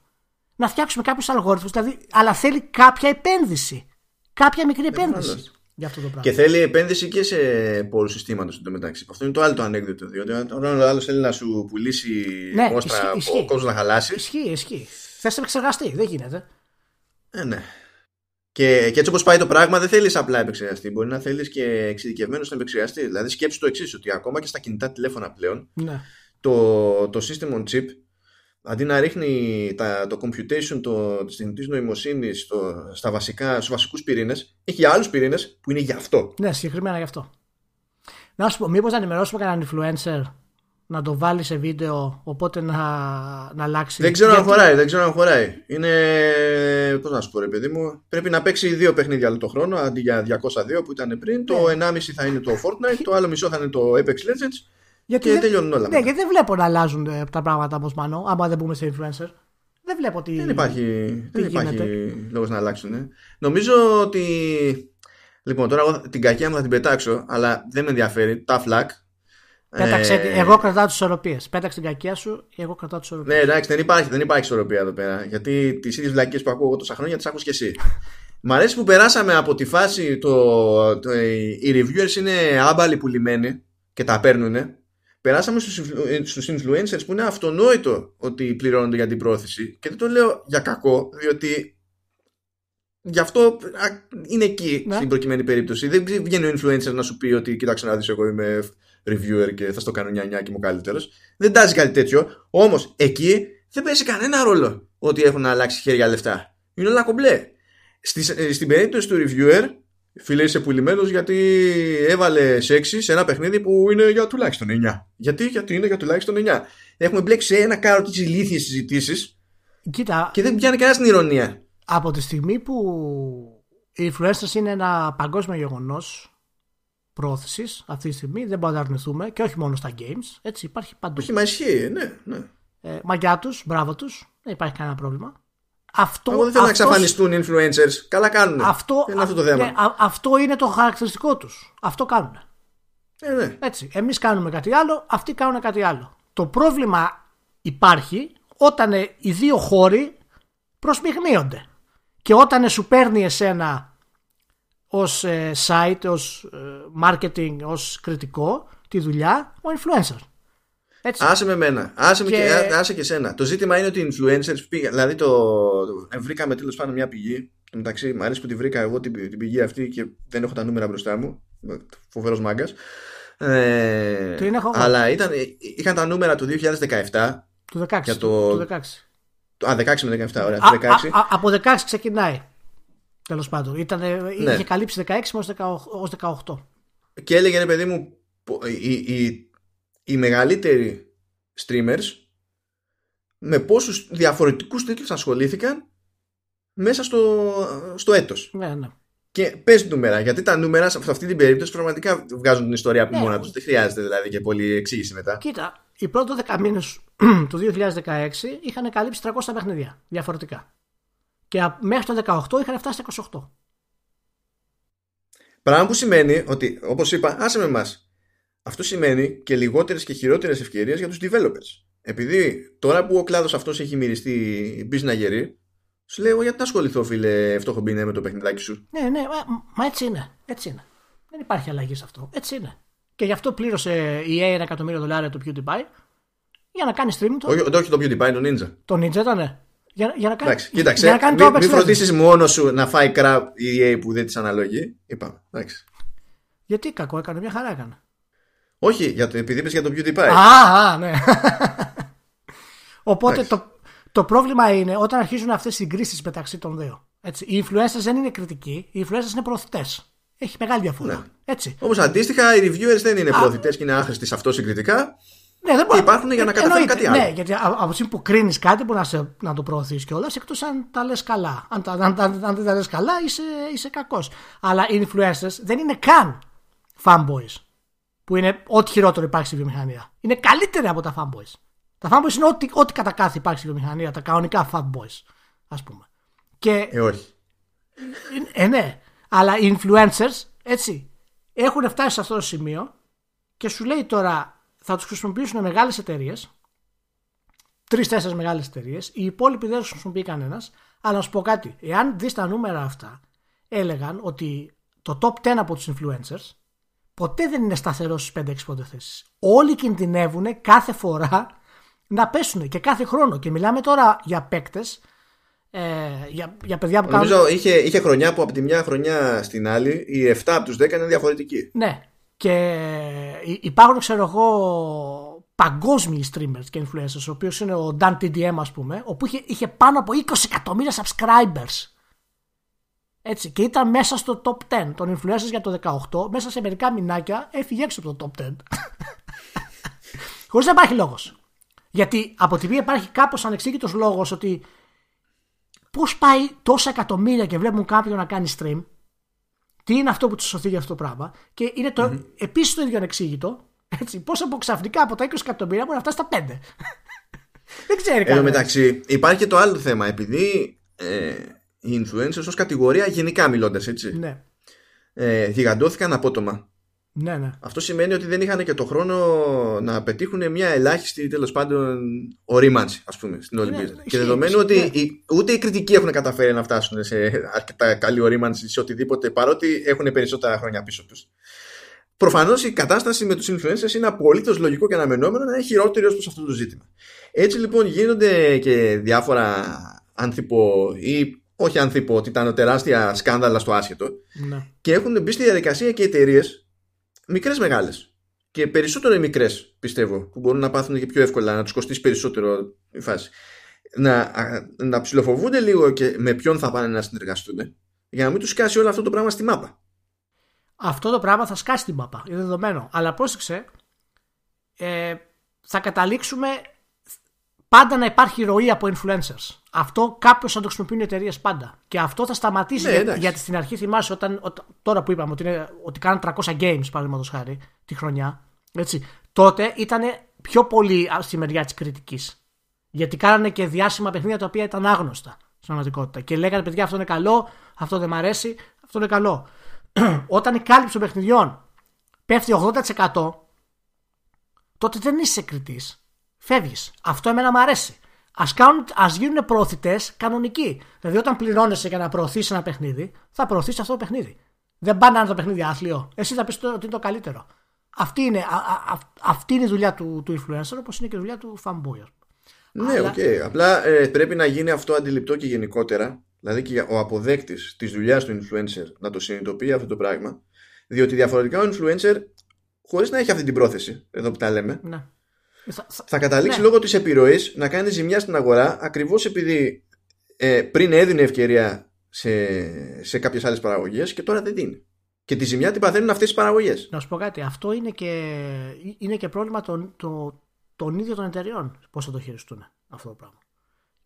Να φτιάξουμε κάποιους αλγόριθμους δηλαδή, αλλά θέλει κάποια επένδυση. Κάποια μικρή επένδυση για αυτό το πράγμα. Και θέλει επένδυση και σε πόρου συστήματος εντωμεταξύ. Αυτό είναι το άλλο το ανέκδοτο. Διότι όταν ο άλλος θέλει να σου πουλήσει ναι, όστρα, ο κόσμος να χαλάσει. Ισχύει, ισχύει. Θες να επεξεργαστεί, δεν γίνεται. Ε, ναι. Και, και έτσι όπως πάει το πράγμα, δεν θέλεις απλά επεξεργαστή. Μπορεί να θέλεις και εξειδικευμένος να επεξεργαστή. Δηλαδή, σκέψει το εξής, ότι ακόμα και στα κινητά τηλέφωνα πλέον ναι. το, το system on chip αντί να ρίχνει τα, το computation το, της τεχνητής νοημοσύνης στο, στα βασικά, στους βασικούς πυρήνες, έχει άλλους πυρήνες που είναι γι' αυτό. Ναι, συγκεκριμένα γι' αυτό. Να σου πω, μήπως να ενημερώσουμε κανέναν influencer να το βάλει σε βίντεο οπότε να, να αλλάξει; Δεν ξέρω αν χωράει, δεν ξέρω αν χωράει. Είναι. Πώς να σου πω, ρε παιδί μου, πρέπει να παίξει δύο παιχνίδια όλο το χρόνο αντί για 202 που ήταν πριν. Το 1,5 ναι. θα είναι το Fortnite, το άλλο μισό θα είναι το Apex Legends γιατί και δεν, τελειώνουν όλα. Ναι, γιατί δεν βλέπω να αλλάζουν ε, τα πράγματα όπως μάνο, άμα δεν μπούμε σε influencer. Δεν βλέπω τι. Δεν υπάρχει, δεν υπάρχει λόγος να αλλάξουν. Ε. Νομίζω ότι. Λοιπόν, τώρα εγώ την κακία μου θα την πετάξω, αλλά δεν με ενδιαφέρει. Τα φλακ. Πέταξε, ε... εγώ κρατάω τις ισορροπίες. Πέταξε την κακία σου, εγώ κρατάω τις ισορροπίες. Ναι, εντάξει, δεν υπάρχει, δεν υπάρχει ισορροπία εδώ πέρα. Γιατί τις ίδιες βλακίες που ακούω εγώ τόσα χρόνια τις άκου και εσύ. Μ' αρέσει που περάσαμε από τη φάση το, το, οι reviewers είναι άμπαλοι που λιμένοι και τα παίρνουν περάσαμε στους, influencers που είναι αυτονόητο ότι πληρώνονται για την πρόθεση. Και δεν το λέω για κακό διότι γι' αυτό είναι εκεί ναι. στην προκειμένη περίπτωση. Δεν βγαίνει ο influencer να σου πει ότι κοίταξε να δεις εγώ είμαι reviewer και θα στο κάνω νιά νιά και είμαι καλύτερος δεν τάζει κάτι τέτοιο. Όμως εκεί δεν παίζει κανένα ρόλο ότι έχουν αλλάξει χέρια λεφτά. Είναι όλα κομπλέ. Ε, στην περίπτωση του reviewer Φίλε, είσαι πουλημένος γιατί έβαλε 6 σε ένα παιχνίδι που είναι για τουλάχιστον 9. Γιατί, γιατί είναι για τουλάχιστον 9. Έχουμε μπλέξει σε ένα κάρο τι ηλίθιε συζητήσεις. Κοίτα. Και δεν πιάνει κανένας την ηρωνία. Από τη στιγμή που οι influencers είναι ένα παγκόσμιο γεγονός πρόθεση αυτή τη στιγμή, δεν μπορούμε να αρνηθούμε και όχι μόνο στα games. Έτσι υπάρχει παντού. Όχι, μα ισχύει, ναι. ναι. Ε, μαγιά τους, μπράβο τους, δεν υπάρχει κανένα πρόβλημα. Αυτό, Εγώ δεν θέλω αυτός, να εξαφανιστούν οι influencers. Καλά κάνουν. Αυτό, είναι αυτό το θέμα. Ναι, αυτό είναι το χαρακτηριστικό τους. Αυτό κάνουν. Ε, ναι. Έτσι. Εμείς κάνουμε κάτι άλλο, αυτοί κάνουν κάτι άλλο. Το πρόβλημα υπάρχει όταν οι δύο χώροι προσμιγνύονται. Και όταν σου παίρνει εσένα ως ε, site, ως ε, marketing, ως κριτικό τη δουλειά ο influencer. Έτσι. Άσε με μένα. Άσε, και... και, άσε και σένα. Το ζήτημα είναι ότι οι influencers πήγαν. Δηλαδή το, το βρήκαμε τέλος πάντων μια πηγή. Εντάξει, μου αρέσει που τη βρήκα εγώ την, την πηγή αυτή και δεν έχω τα νούμερα μπροστά μου. Φοβερός μάγκας. Ε, αλλά ήταν, είχαν τα νούμερα του 2017. Του 16. Για το, του 16. Α, 16 με 17, ωραία. Α, 16. Α, α, από 16 ξεκινάει. Τέλος πάντων. Ήταν, ναι. Είχε καλύψει 16 ως 18. Και έλεγε, ρε παιδί μου, η, η, οι μεγαλύτεροι streamers με πόσους διαφορετικούς τίτλους ασχολήθηκαν μέσα στο, στο έτος. Ναι, ναι. Και πες νούμερα, γιατί τα νούμερα σε αυτή την περίπτωση πραγματικά βγάζουν την ιστορία από ναι, μόνα τους. Δεν χρειάζεται δηλαδή και πολύ εξήγηση μετά. Κοίτα, οι πρώτοι 10 μήνες του 2016 είχαν καλύψει 300 παιχνίδια διαφορετικά. Και μέχρι το 18 είχαν φτάσει 28. Πράγμα που σημαίνει ότι, όπως είπα, άσε με εμάς, αυτό σημαίνει και λιγότερες και χειρότερες ευκαιρίες για τους developers. Επειδή τώρα που ο κλάδος αυτός έχει μυριστεί μπίζνα γερή, σου λέω γιατί να ασχοληθώ φίλε φτώχο μπίνε με το παιχνιδάκι σου. Ναι, ναι, μα, μα, έτσι είναι. Έτσι είναι. Δεν υπάρχει αλλαγή σε αυτό. Έτσι είναι. Και γι' αυτό πλήρωσε η EA ένα εκατομμύριο δολάρια το PewDiePie για να κάνει streaming. Το... Όχι, όχι το PewDiePie, το Ninja. Το Ninja ήταν. Για, για να κάνει, εντάξει, κοίταξε, για να κάνει μην, μην φροντίσεις μόνο σου να φάει crap η EA που δεν της αναλογεί. Είπαμε. Εντάξει. Γιατί κακό έκανε, μια χαρά έκανε. Όχι, για το, επειδή είπες για το PewDiePie. Α, α ναι. Οπότε το, το πρόβλημα είναι όταν αρχίζουν αυτές οι συγκρίσεις μεταξύ των δύο. Έτσι, οι influencers δεν είναι κριτικοί, οι influencers είναι προωθητές. Έχει μεγάλη διαφορά. Ναι. Έτσι. Όμως αντίστοιχα οι reviewers δεν είναι πρόθυτε και είναι άχρηστοι σε αυτό συγκριτικά. Ναι, δεν μπορεί. υπάρχουν για να καταφέρουν κάτι άλλο. Ναι, γιατί από τη στιγμή που κρίνεις κάτι μπορεί να, σε, να το προωθείς κιόλας εκτός αν τα λες καλά. Αν, τα, αν, αν, αν δεν τα λες καλά, είσαι, είσαι κακός. Αλλά οι influencers δεν είναι καν fanboys. Που είναι ό,τι χειρότερο υπάρχει στη βιομηχανία. Είναι καλύτεροι από τα fanboys. Τα fanboys είναι ό,τι, ό,τι κατά κάθε υπάρχει στη βιομηχανία. Τα κανονικά fanboys, ας πούμε. Και, ε, όχι. Ε, ναι. Αλλά οι influencers, έτσι, έχουν φτάσει σε αυτό το σημείο και σου λέει τώρα θα τους χρησιμοποιήσουν μεγάλες εταιρείες. Τρει-τέσσερι μεγάλες εταιρείες. Οι υπόλοιποι δεν τους χρησιμοποιεί κανένας. Αλλά να σου πω κάτι. Εάν δεις τα νούμερα αυτά, έλεγαν ότι το top 10 από τους influencers ποτέ δεν είναι σταθερός στις 5-6 πρώτε θέσει. Όλοι κινδυνεύουν κάθε φορά να πέσουν και κάθε χρόνο. Και μιλάμε τώρα για παίκτες, ε, για, για παιδιά που Νομίζω κάνουν. είχε, είχε χρονιά που από τη μια χρονιά στην άλλη οι 7 από τους 10 είναι διαφορετικοί. Ναι. Και υπάρχουν, ξέρω εγώ, παγκόσμιοι streamers και influencers, ο οποίος είναι ο Dan TDM, ας πούμε, όπου είχε, είχε πάνω από 20 εκατομμύρια subscribers. Έτσι, και ήταν μέσα στο top 10 των influencers για το 18, μέσα σε μερικά μηνάκια έφυγε έξω από το top 10. Χωρίς να υπάρχει λόγος. Γιατί από τη μία υπάρχει κάπως ανεξήγητος λόγος ότι πώς πάει τόσα εκατομμύρια και βλέπουν κάποιον να κάνει stream τι είναι αυτό που του σωθεί για αυτό το πράγμα. Και είναι το, mm-hmm. επίσης το ίδιο ανεξήγητο. Έτσι, πώς από ξαφνικά από τα 20 εκατομμύρια μπορεί να φτάσει στα 5. Δεν ξέρει κανένας. Εν μεταξύ, υπάρχει και το άλλο θέμα. Επειδή ε, οι influencers ως κατηγορία, γενικά μιλώντας έτσι, ναι. ε, γιγαντώθηκαν απότομα. Ναι, ναι. Αυτό σημαίνει ότι δεν είχαν και το χρόνο να πετύχουν μια ελάχιστη τέλος πάντων ορίμανση, ας πούμε, στην όλη ναι, Και δεδομένου ότι ναι. ούτε οι κριτικοί έχουν καταφέρει να φτάσουν σε αρκετά καλή ορίμανση σε οτιδήποτε, παρότι έχουν περισσότερα χρόνια πίσω τους. Προφανώς η κατάσταση με τους influencers είναι απολύτως λογικό και αναμενόμενο να είναι χειρότερη ως προς αυτό το ζήτημα. Έτσι λοιπόν γίνονται και διάφορα άνθρωπο ή όχι άνθρωπο, ότι ήταν τεράστια σκάνδαλα στο άσχετο. Ναι. Και έχουν μπει στη διαδικασία και εταιρείες μικρές μεγάλες. Και περισσότερο οι μικρές, πιστεύω, που μπορούν να πάθουν και πιο εύκολα, να τους κοστίσει περισσότερο η φάση. Να, να ψηλοφοβούνται λίγο και με ποιον θα πάνε να συνεργαστούν, για να μην τους σκάσει όλο αυτό το πράγμα στη μάπα. Αυτό το πράγμα θα σκάσει τη μάπα, είναι δεδομένο. Αλλά πρόσεξε, ε, θα καταλήξουμε πάντα να υπάρχει ροή από influencers. Αυτό κάποιος θα το χρησιμοποιούν οι εταιρείες πάντα. Και αυτό θα σταματήσει. Ναι, γιατί στην αρχή θυμάσαι όταν, τώρα που είπαμε ότι, είναι, ότι κάνουν 300 games, παραδείγματος χάρη, τη χρονιά. Έτσι, τότε ήταν πιο πολύ στη μεριά της κριτικής. Γιατί κάνανε και διάσημα παιχνίδια τα οποία ήταν άγνωστα στην πραγματικότητα. Και λέγανε παιδιά αυτό είναι καλό, αυτό δεν μ' αρέσει, αυτό είναι καλό. όταν η κάλυψη των παιχνιδιών πέφτει 80% τότε δεν είσαι κριτής. Φεύγεις. Αυτό εμένα μου αρέσει. Α ας γίνουν προωθητές κανονικοί. Δηλαδή, όταν πληρώνεσαι για να προωθήσεις ένα παιχνίδι, θα προωθήσεις αυτό το παιχνίδι. Δεν πάνε να είναι το παιχνίδι άθλιο. Εσύ θα πεις ότι είναι το καλύτερο. Αυτή είναι, α, α, αυτή είναι η δουλειά του, του influencer, όπως είναι και η δουλειά του fanboy. Ναι, OK. Okay. Απλά ε, πρέπει να γίνει αυτό αντιληπτό και γενικότερα. Δηλαδή και ο αποδέκτης της δουλειάς του influencer να το συνειδητοποιεί αυτό το πράγμα. Διότι διαφορετικά ο influencer, χωρίς να έχει αυτή την πρόθεση, εδώ που τα λέμε, ναι θα, θα καταλήξει ναι. λόγω της επιρροής να κάνει ζημιά στην αγορά ακριβώς επειδή ε, πριν έδινε ευκαιρία σε, σε κάποιες άλλες παραγωγές και τώρα δεν δίνει. Και τη ζημιά την παθαίνουν αυτές τις παραγωγές. Να σου πω κάτι, αυτό είναι και, είναι και πρόβλημα των, το, των ίδιων των εταιριών πώς θα το χειριστούν αυτό το πράγμα.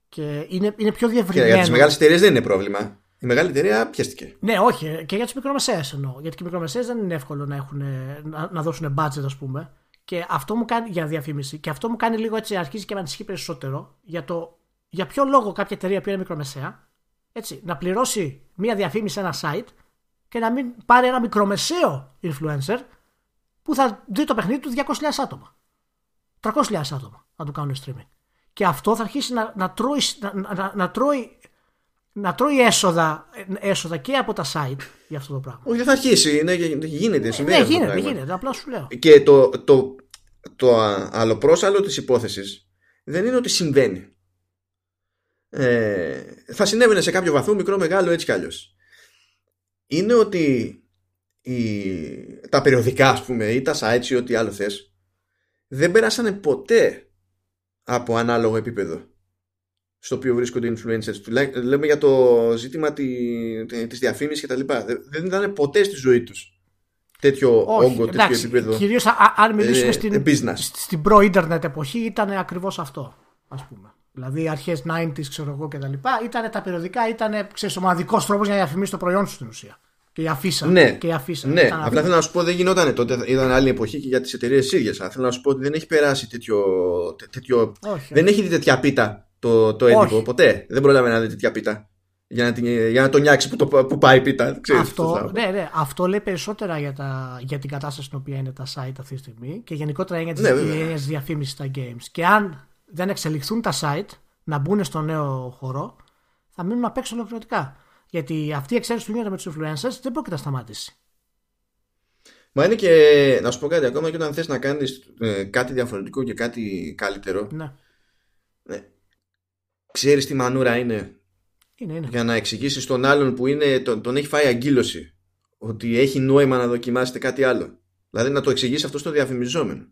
Και είναι, είναι πιο διευρυμένο. Και για τις μεγάλες εταιρείες δεν είναι πρόβλημα. Η μεγάλη εταιρεία πιέστηκε. Ναι, όχι. Και για τις μικρομεσαίες εννοώ. Γιατί και οι μικρομεσαίες δεν είναι εύκολο να, έχουν, να, να δώσουν budget, ας πούμε. Και αυτό μου κάνει για διαφήμιση. Και αυτό μου κάνει λίγο έτσι, αρχίζει και με ανησυχεί περισσότερο για το για ποιο λόγο κάποια εταιρεία που είναι μικρομεσαία έτσι, να πληρώσει μία διαφήμιση σε ένα site και να μην πάρει ένα μικρομεσαίο influencer που θα δει το παιχνίδι του 200.000 άτομα. 300.000 άτομα να του κάνουν streaming. Και αυτό θα αρχίσει να, να, τρώει, να, να, να, τρώει, να τρώει έσοδα, έσοδα και από τα site για αυτό το πράγμα. Όχι, δεν θα αρχίσει. Ναι, γίνεται. Ναι, ναι γίνεται, γίνεται. Απλά σου λέω. Και το, το, το άλλο πρόσαλλο της υπόθεσης δεν είναι ότι συμβαίνει. Ε, θα συνέβαινε σε κάποιο βαθμό μικρό μεγάλο έτσι κι αλλιώς. Είναι ότι η, τα περιοδικά ας πούμε ή τα sites ή ό,τι άλλο θες δεν πέρασανε ποτέ από ανάλογο επίπεδο στο οποίο βρίσκονται influencers. Λέμε για το ζήτημα τη, της διαφήμισης και τα λοιπά. Δεν ήταν ποτέ στη ζωή τους τέτοιο Όχι, όγκο, τέτοιο εντάξει, επίπεδο. Κυρίως αν μιλήσουμε ε, στην, στην προ-ίντερνετ εποχή, ήταν ακριβώς αυτό. Ας πούμε. Δηλαδή αρχές 90s, ξέρω εγώ και τα λοιπά. Ήταν τα περιοδικά, ήταν ο μοναδικός τρόπος για να διαφημίσεις το προϊόν σου στην ουσία. Και η αφίσα. Ναι, και η αφίσα. ναι. απλά θέλω να σου πω δεν γινόταν τότε. Ήταν άλλη εποχή και για τις εταιρείες ίδιες. Θέλω να σου πω ότι δεν έχει περάσει τέτοιο. τέτοιο όχι, δεν έχει δει τέτοια πίτα το, το έντυπο ποτέ. Δεν πρόλαβε να δει τέτοια πίτα. Για να, την, για να τον νιάξει που, το, που πάει πίτα. Ξέρεις, αυτό, ναι, ναι, αυτό λέει περισσότερα για, τα, για την κατάσταση στην οποία είναι τα site αυτή τη στιγμή και γενικότερα για τι ναι, διαφήμισης στα games. Και αν δεν εξελιχθούν τα site να μπουν στο νέο χώρο, θα μείνουν απ' έξω ολοκληρωτικά. Γιατί αυτή η εξέλιξη που γίνεται με τους influencers δεν πρόκειται να σταματήσει. Μα είναι και να σου πω κάτι ακόμα και όταν θες να κάνεις ε, κάτι διαφορετικό και κάτι καλύτερο. Ναι. ναι. Ξέρεις τι μανούρα είναι, είναι, είναι. για να εξηγήσεις στον άλλον που είναι, τον, τον έχει φάει αγκύλωση ότι έχει νόημα να δοκιμάσετε κάτι άλλο. Δηλαδή να το εξηγήσει αυτό στο διαφημιζόμενο.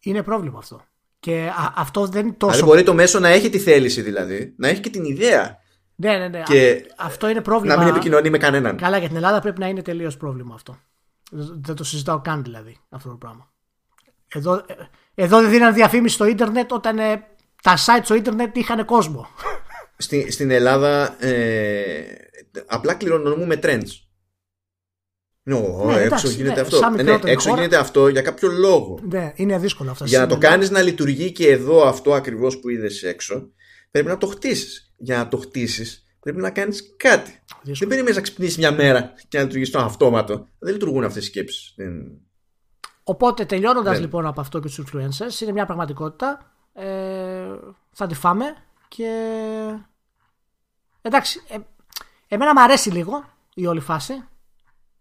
Είναι πρόβλημα αυτό. Και αυτό δεν είναι τόσο. Δηλαδή μπορεί το μέσο να έχει τη θέληση δηλαδή, να έχει και την ιδέα. Ναι, ναι, ναι. Και αυτό είναι πρόβλημα. Να μην επικοινωνεί με κανέναν. Καλά, για την Ελλάδα πρέπει να είναι τελείως πρόβλημα αυτό. Δεν το συζητάω καν δηλαδή αυτό το πράγμα. Εδώ, ε, εδώ δεν δίναν διαφήμιση στο ίντερνετ όταν ε, τα site στο ίντερνετ είχαν κόσμο. Στη, στην Ελλάδα ε, απλά κληρονομούμε trends. No, ναι, έξω γίνεται ναι, αυτό. Ναι, έξω γίνεται αυτό για κάποιο λόγο. Ναι, είναι δύσκολο αυτό. Για να το κάνεις να λειτουργεί και εδώ αυτό ακριβώς που είδες έξω, πρέπει να το χτίσεις. Για να το χτίσεις, πρέπει να κάνεις κάτι. Δύσκολο. Δεν περιμένεις να ξυπνήσεις μια μέρα και να λειτουργήσει το αυτόματο. Δεν λειτουργούν αυτές οι σκέψεις. Δεν... Οπότε τελειώνοντας ναι. λοιπόν από αυτό και τους influencers, είναι μια πραγματικότητα. Ε, θα τη φάμε και. Εντάξει, ε, εμένα μου αρέσει λίγο η όλη φάση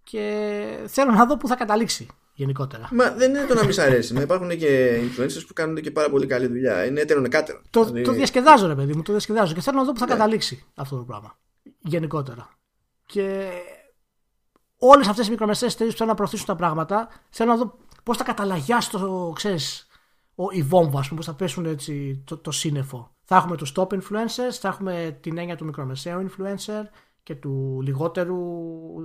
και θέλω να δω πού θα καταλήξει γενικότερα. Μα δεν είναι το να μην σ' αρέσει. Μα υπάρχουν και influencers που κάνουν και πάρα πολύ καλή δουλειά. Είναι έτερο νεκάτερο. Το, δηλαδή... το διασκεδάζω, ρε παιδί μου, το διασκεδάζω και θέλω να δω πού θα ναι. καταλήξει αυτό το πράγμα. Γενικότερα. Και όλες αυτές οι μικρομεσαίες εταιρείες που θέλουν να προωθήσουν τα πράγματα, θέλω να δω πώς θα καταλαγιάσει το, ξέρεις, η βόμβα, ας πούμε, πώς θα πέσουν έτσι το, το σύννεφο. Θα έχουμε τους top influencers, θα έχουμε την έννοια του μικρομεσαίου influencer, και του λιγότερου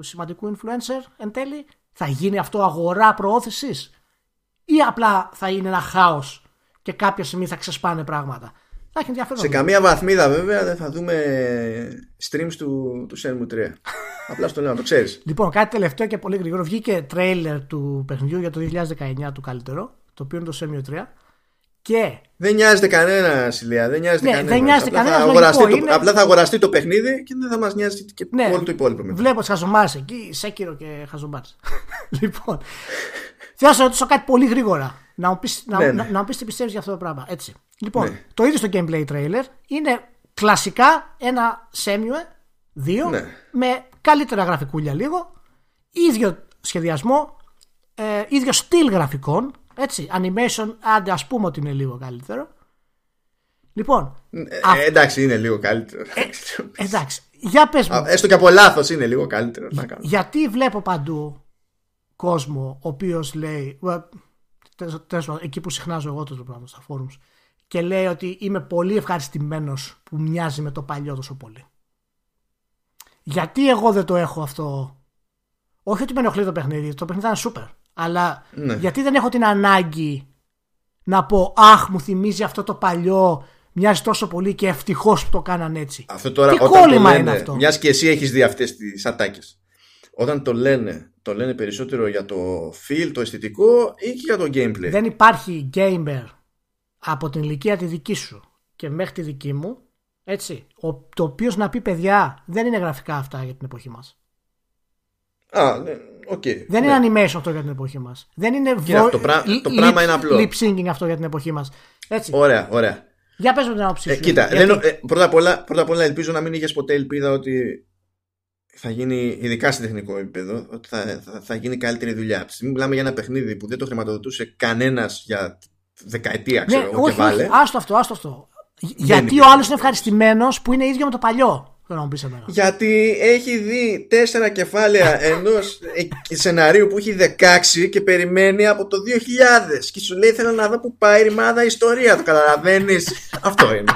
σημαντικού influencer εν τέλει, θα γίνει αυτό αγορά προώθησης ή απλά θα είναι ένα χάος και κάποια στιγμή θα ξεσπάνε πράγματα. Θα έχει ενδιαφέρον. Σε καμία βαθμίδα βέβαια δεν θα δούμε streams του, του Shenmue 3. απλά στο λέω να το ξέρεις. Λοιπόν, κάτι τελευταίο και πολύ γρήγορο. Βγήκε τρέιλερ του παιχνιδιού για το 2019 του καλύτερο, το οποίο είναι το Shenmue 3. Και... Δεν νοιάζεται κανένας, Σιλία. Δεν νοιάζεται ναι, κανένας. Δεν νοιάζεται απλά, θα αγοραστεί το, είναι... απλά θα αγοραστεί το παιχνίδι και δεν θα μας νοιάζει και ναι, όλο το υπόλοιπο. Μετά. Βλέπω τις χαζομάρες εκεί, Σέκυρο και χαζομάρες. λοιπόν. Θέλω να σε ρωτήσω κάτι πολύ γρήγορα. Να μου πει να, ναι, ναι. να, να τι πιστεύεις για αυτό το πράγμα. Έτσι. Λοιπόν, ναι. το είδε στο gameplay trailer. Είναι κλασικά ένα Semue 2 ναι. με καλύτερα γραφικούλια λίγο. ίδιο σχεδιασμό. Ε, ίδιο στυλ γραφικών έτσι, animation, άντε ας πούμε ότι είναι λίγο καλύτερο. Λοιπόν. Ε, εντάξει, είναι λίγο καλύτερο. Ε, εντάξει. Για πες μου. Έστω και από λάθος είναι λίγο καλύτερο. γιατί βλέπω παντού κόσμο ο οποίος λέει. Τέλο εκεί που συχνάζω εγώ το πράγμα στα forums. Και λέει ότι είμαι πολύ ευχαριστημένος που μοιάζει με το παλιό τόσο πολύ. Γιατί εγώ δεν το έχω αυτό; Όχι ότι με ενοχλεί το παιχνίδι. Το παιχνίδι ήταν super. Αλλά ναι. γιατί δεν έχω την ανάγκη να πω Αχ, μου θυμίζει αυτό το παλιό. Μοιάζει τόσο πολύ και ευτυχώς που το κάναν έτσι. Αυτό τώρα, Τι όταν το είναι αυτό; Μιας και εσύ έχεις δει αυτές τις ατάκες. Όταν το λένε, το λένε περισσότερο για το feel, το αισθητικό ή και για το gameplay. Δεν υπάρχει gamer από την ηλικία τη δική σου και μέχρι τη δική μου, έτσι, ο, το οποίος να πει παιδιά δεν είναι γραφικά αυτά για την εποχή μας. Α, ναι, okay, δεν ναι. είναι animation αυτό για την εποχή μας. Δεν είναι vo... το, πρά... το πράγμα είναι απλό. Lip syncing αυτό για την εποχή μας. Ωραία, ωραία. Για πες μου την άποψή ε, κοίτα, γιατί... δεν, ε, πρώτα, απ όλα, πρώτα απ' όλα ελπίζω να μην είχες ποτέ ελπίδα ότι θα γίνει, ειδικά σε τεχνικό επίπεδο, ότι θα, θα, θα γίνει καλύτερη δουλειά. Από τη στιγμή μιλάμε για ένα παιχνίδι που δεν το χρηματοδοτούσε κανένας για δεκαετία, ναι, ξέρω ναι, όχι, βάλε. Όχι, άστο αυτό, άστο αυτό. Γιατί ο άλλος είναι ευχαριστημένος που είναι ίδιο με το παλιό. Γιατί έχει δει τέσσερα κεφάλαια ενός σεναρίου που έχει 16 και περιμένει από το 2000. Και σου λέει: Θέλω να δω που πάει η ρημάδα ιστορία. Το καταλαβαίνεις. Αυτό είναι.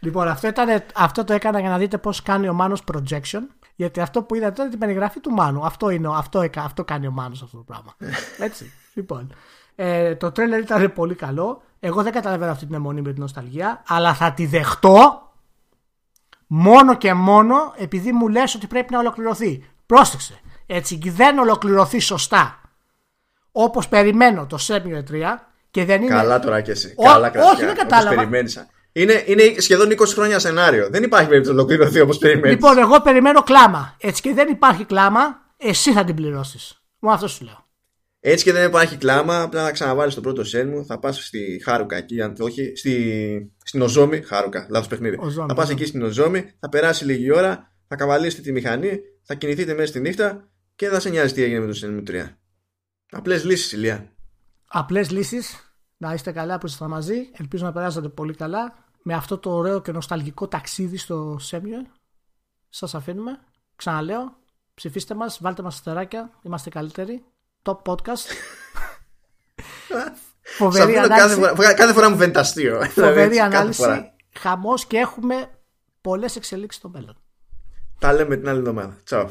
Λοιπόν, αυτό, ήταν, αυτό το έκανα για να δείτε πώς κάνει ο Μάνος projection. Γιατί αυτό που είδατε ήταν την περιγραφή του Μάνου. Αυτό, είναι, αυτό, αυτό κάνει ο Μάνος αυτό το πράγμα. Έτσι. λοιπόν. Ε, το τρέλερ ήταν πολύ καλό. Εγώ δεν καταλαβαίνω αυτή την αιμονή με την νοσταλγία, αλλά θα τη δεχτώ μόνο και μόνο επειδή μου λες ότι πρέπει να ολοκληρωθεί. Πρόσεξε. Έτσι και δεν ολοκληρωθεί σωστά όπως περιμένω το Σέμιο 3 και δεν είναι... Καλά τώρα και εσύ. Καλά όχι, δεν κατάλαβα. Είναι, είναι σχεδόν 20 χρόνια σενάριο. Δεν υπάρχει περίπτωση να ολοκληρωθεί όπως περιμένεις. Λοιπόν, εγώ περιμένω κλάμα. Έτσι και δεν υπάρχει κλάμα, εσύ θα την πληρώσεις. Μου αυτό σου λέω. Έτσι και δεν υπάρχει κλάμα, απλά να ξαναβάλεις το πρώτο σεν μου, θα πας στη Χάρουκα εκεί, αν όχι, στη, στην Οζόμη. Χάρουκα, λάθος παιχνίδι. Οζόμη, θα πας ναι. εκεί στην Οζόμη, θα περάσει λίγη ώρα, θα καβαλήσετε τη μηχανή, θα κινηθείτε μέσα στη νύχτα και δεν θα σε νοιάζει τι έγινε με το σεν μου 3. Απλές λύσεις, ηλία. Απλές λύσεις. Να είστε καλά που είστε μαζί. Ελπίζω να περάσατε πολύ καλά με αυτό το ωραίο και νοσταλγικό ταξίδι στο Σέμιο. Σας αφήνουμε. Ξαναλέω, ψηφίστε μας, βάλτε μας αστεράκια, είμαστε καλύτεροι. Top podcast. Φοβερή ανάλυση. Κάθε φορά, κάθε φορά μου φαίνεται αστείο. Φοβερή ανάλυση. Χαμός και έχουμε πολλές εξελίξεις στο μέλλον. Τα λέμε την άλλη εβδομάδα. Τσαου.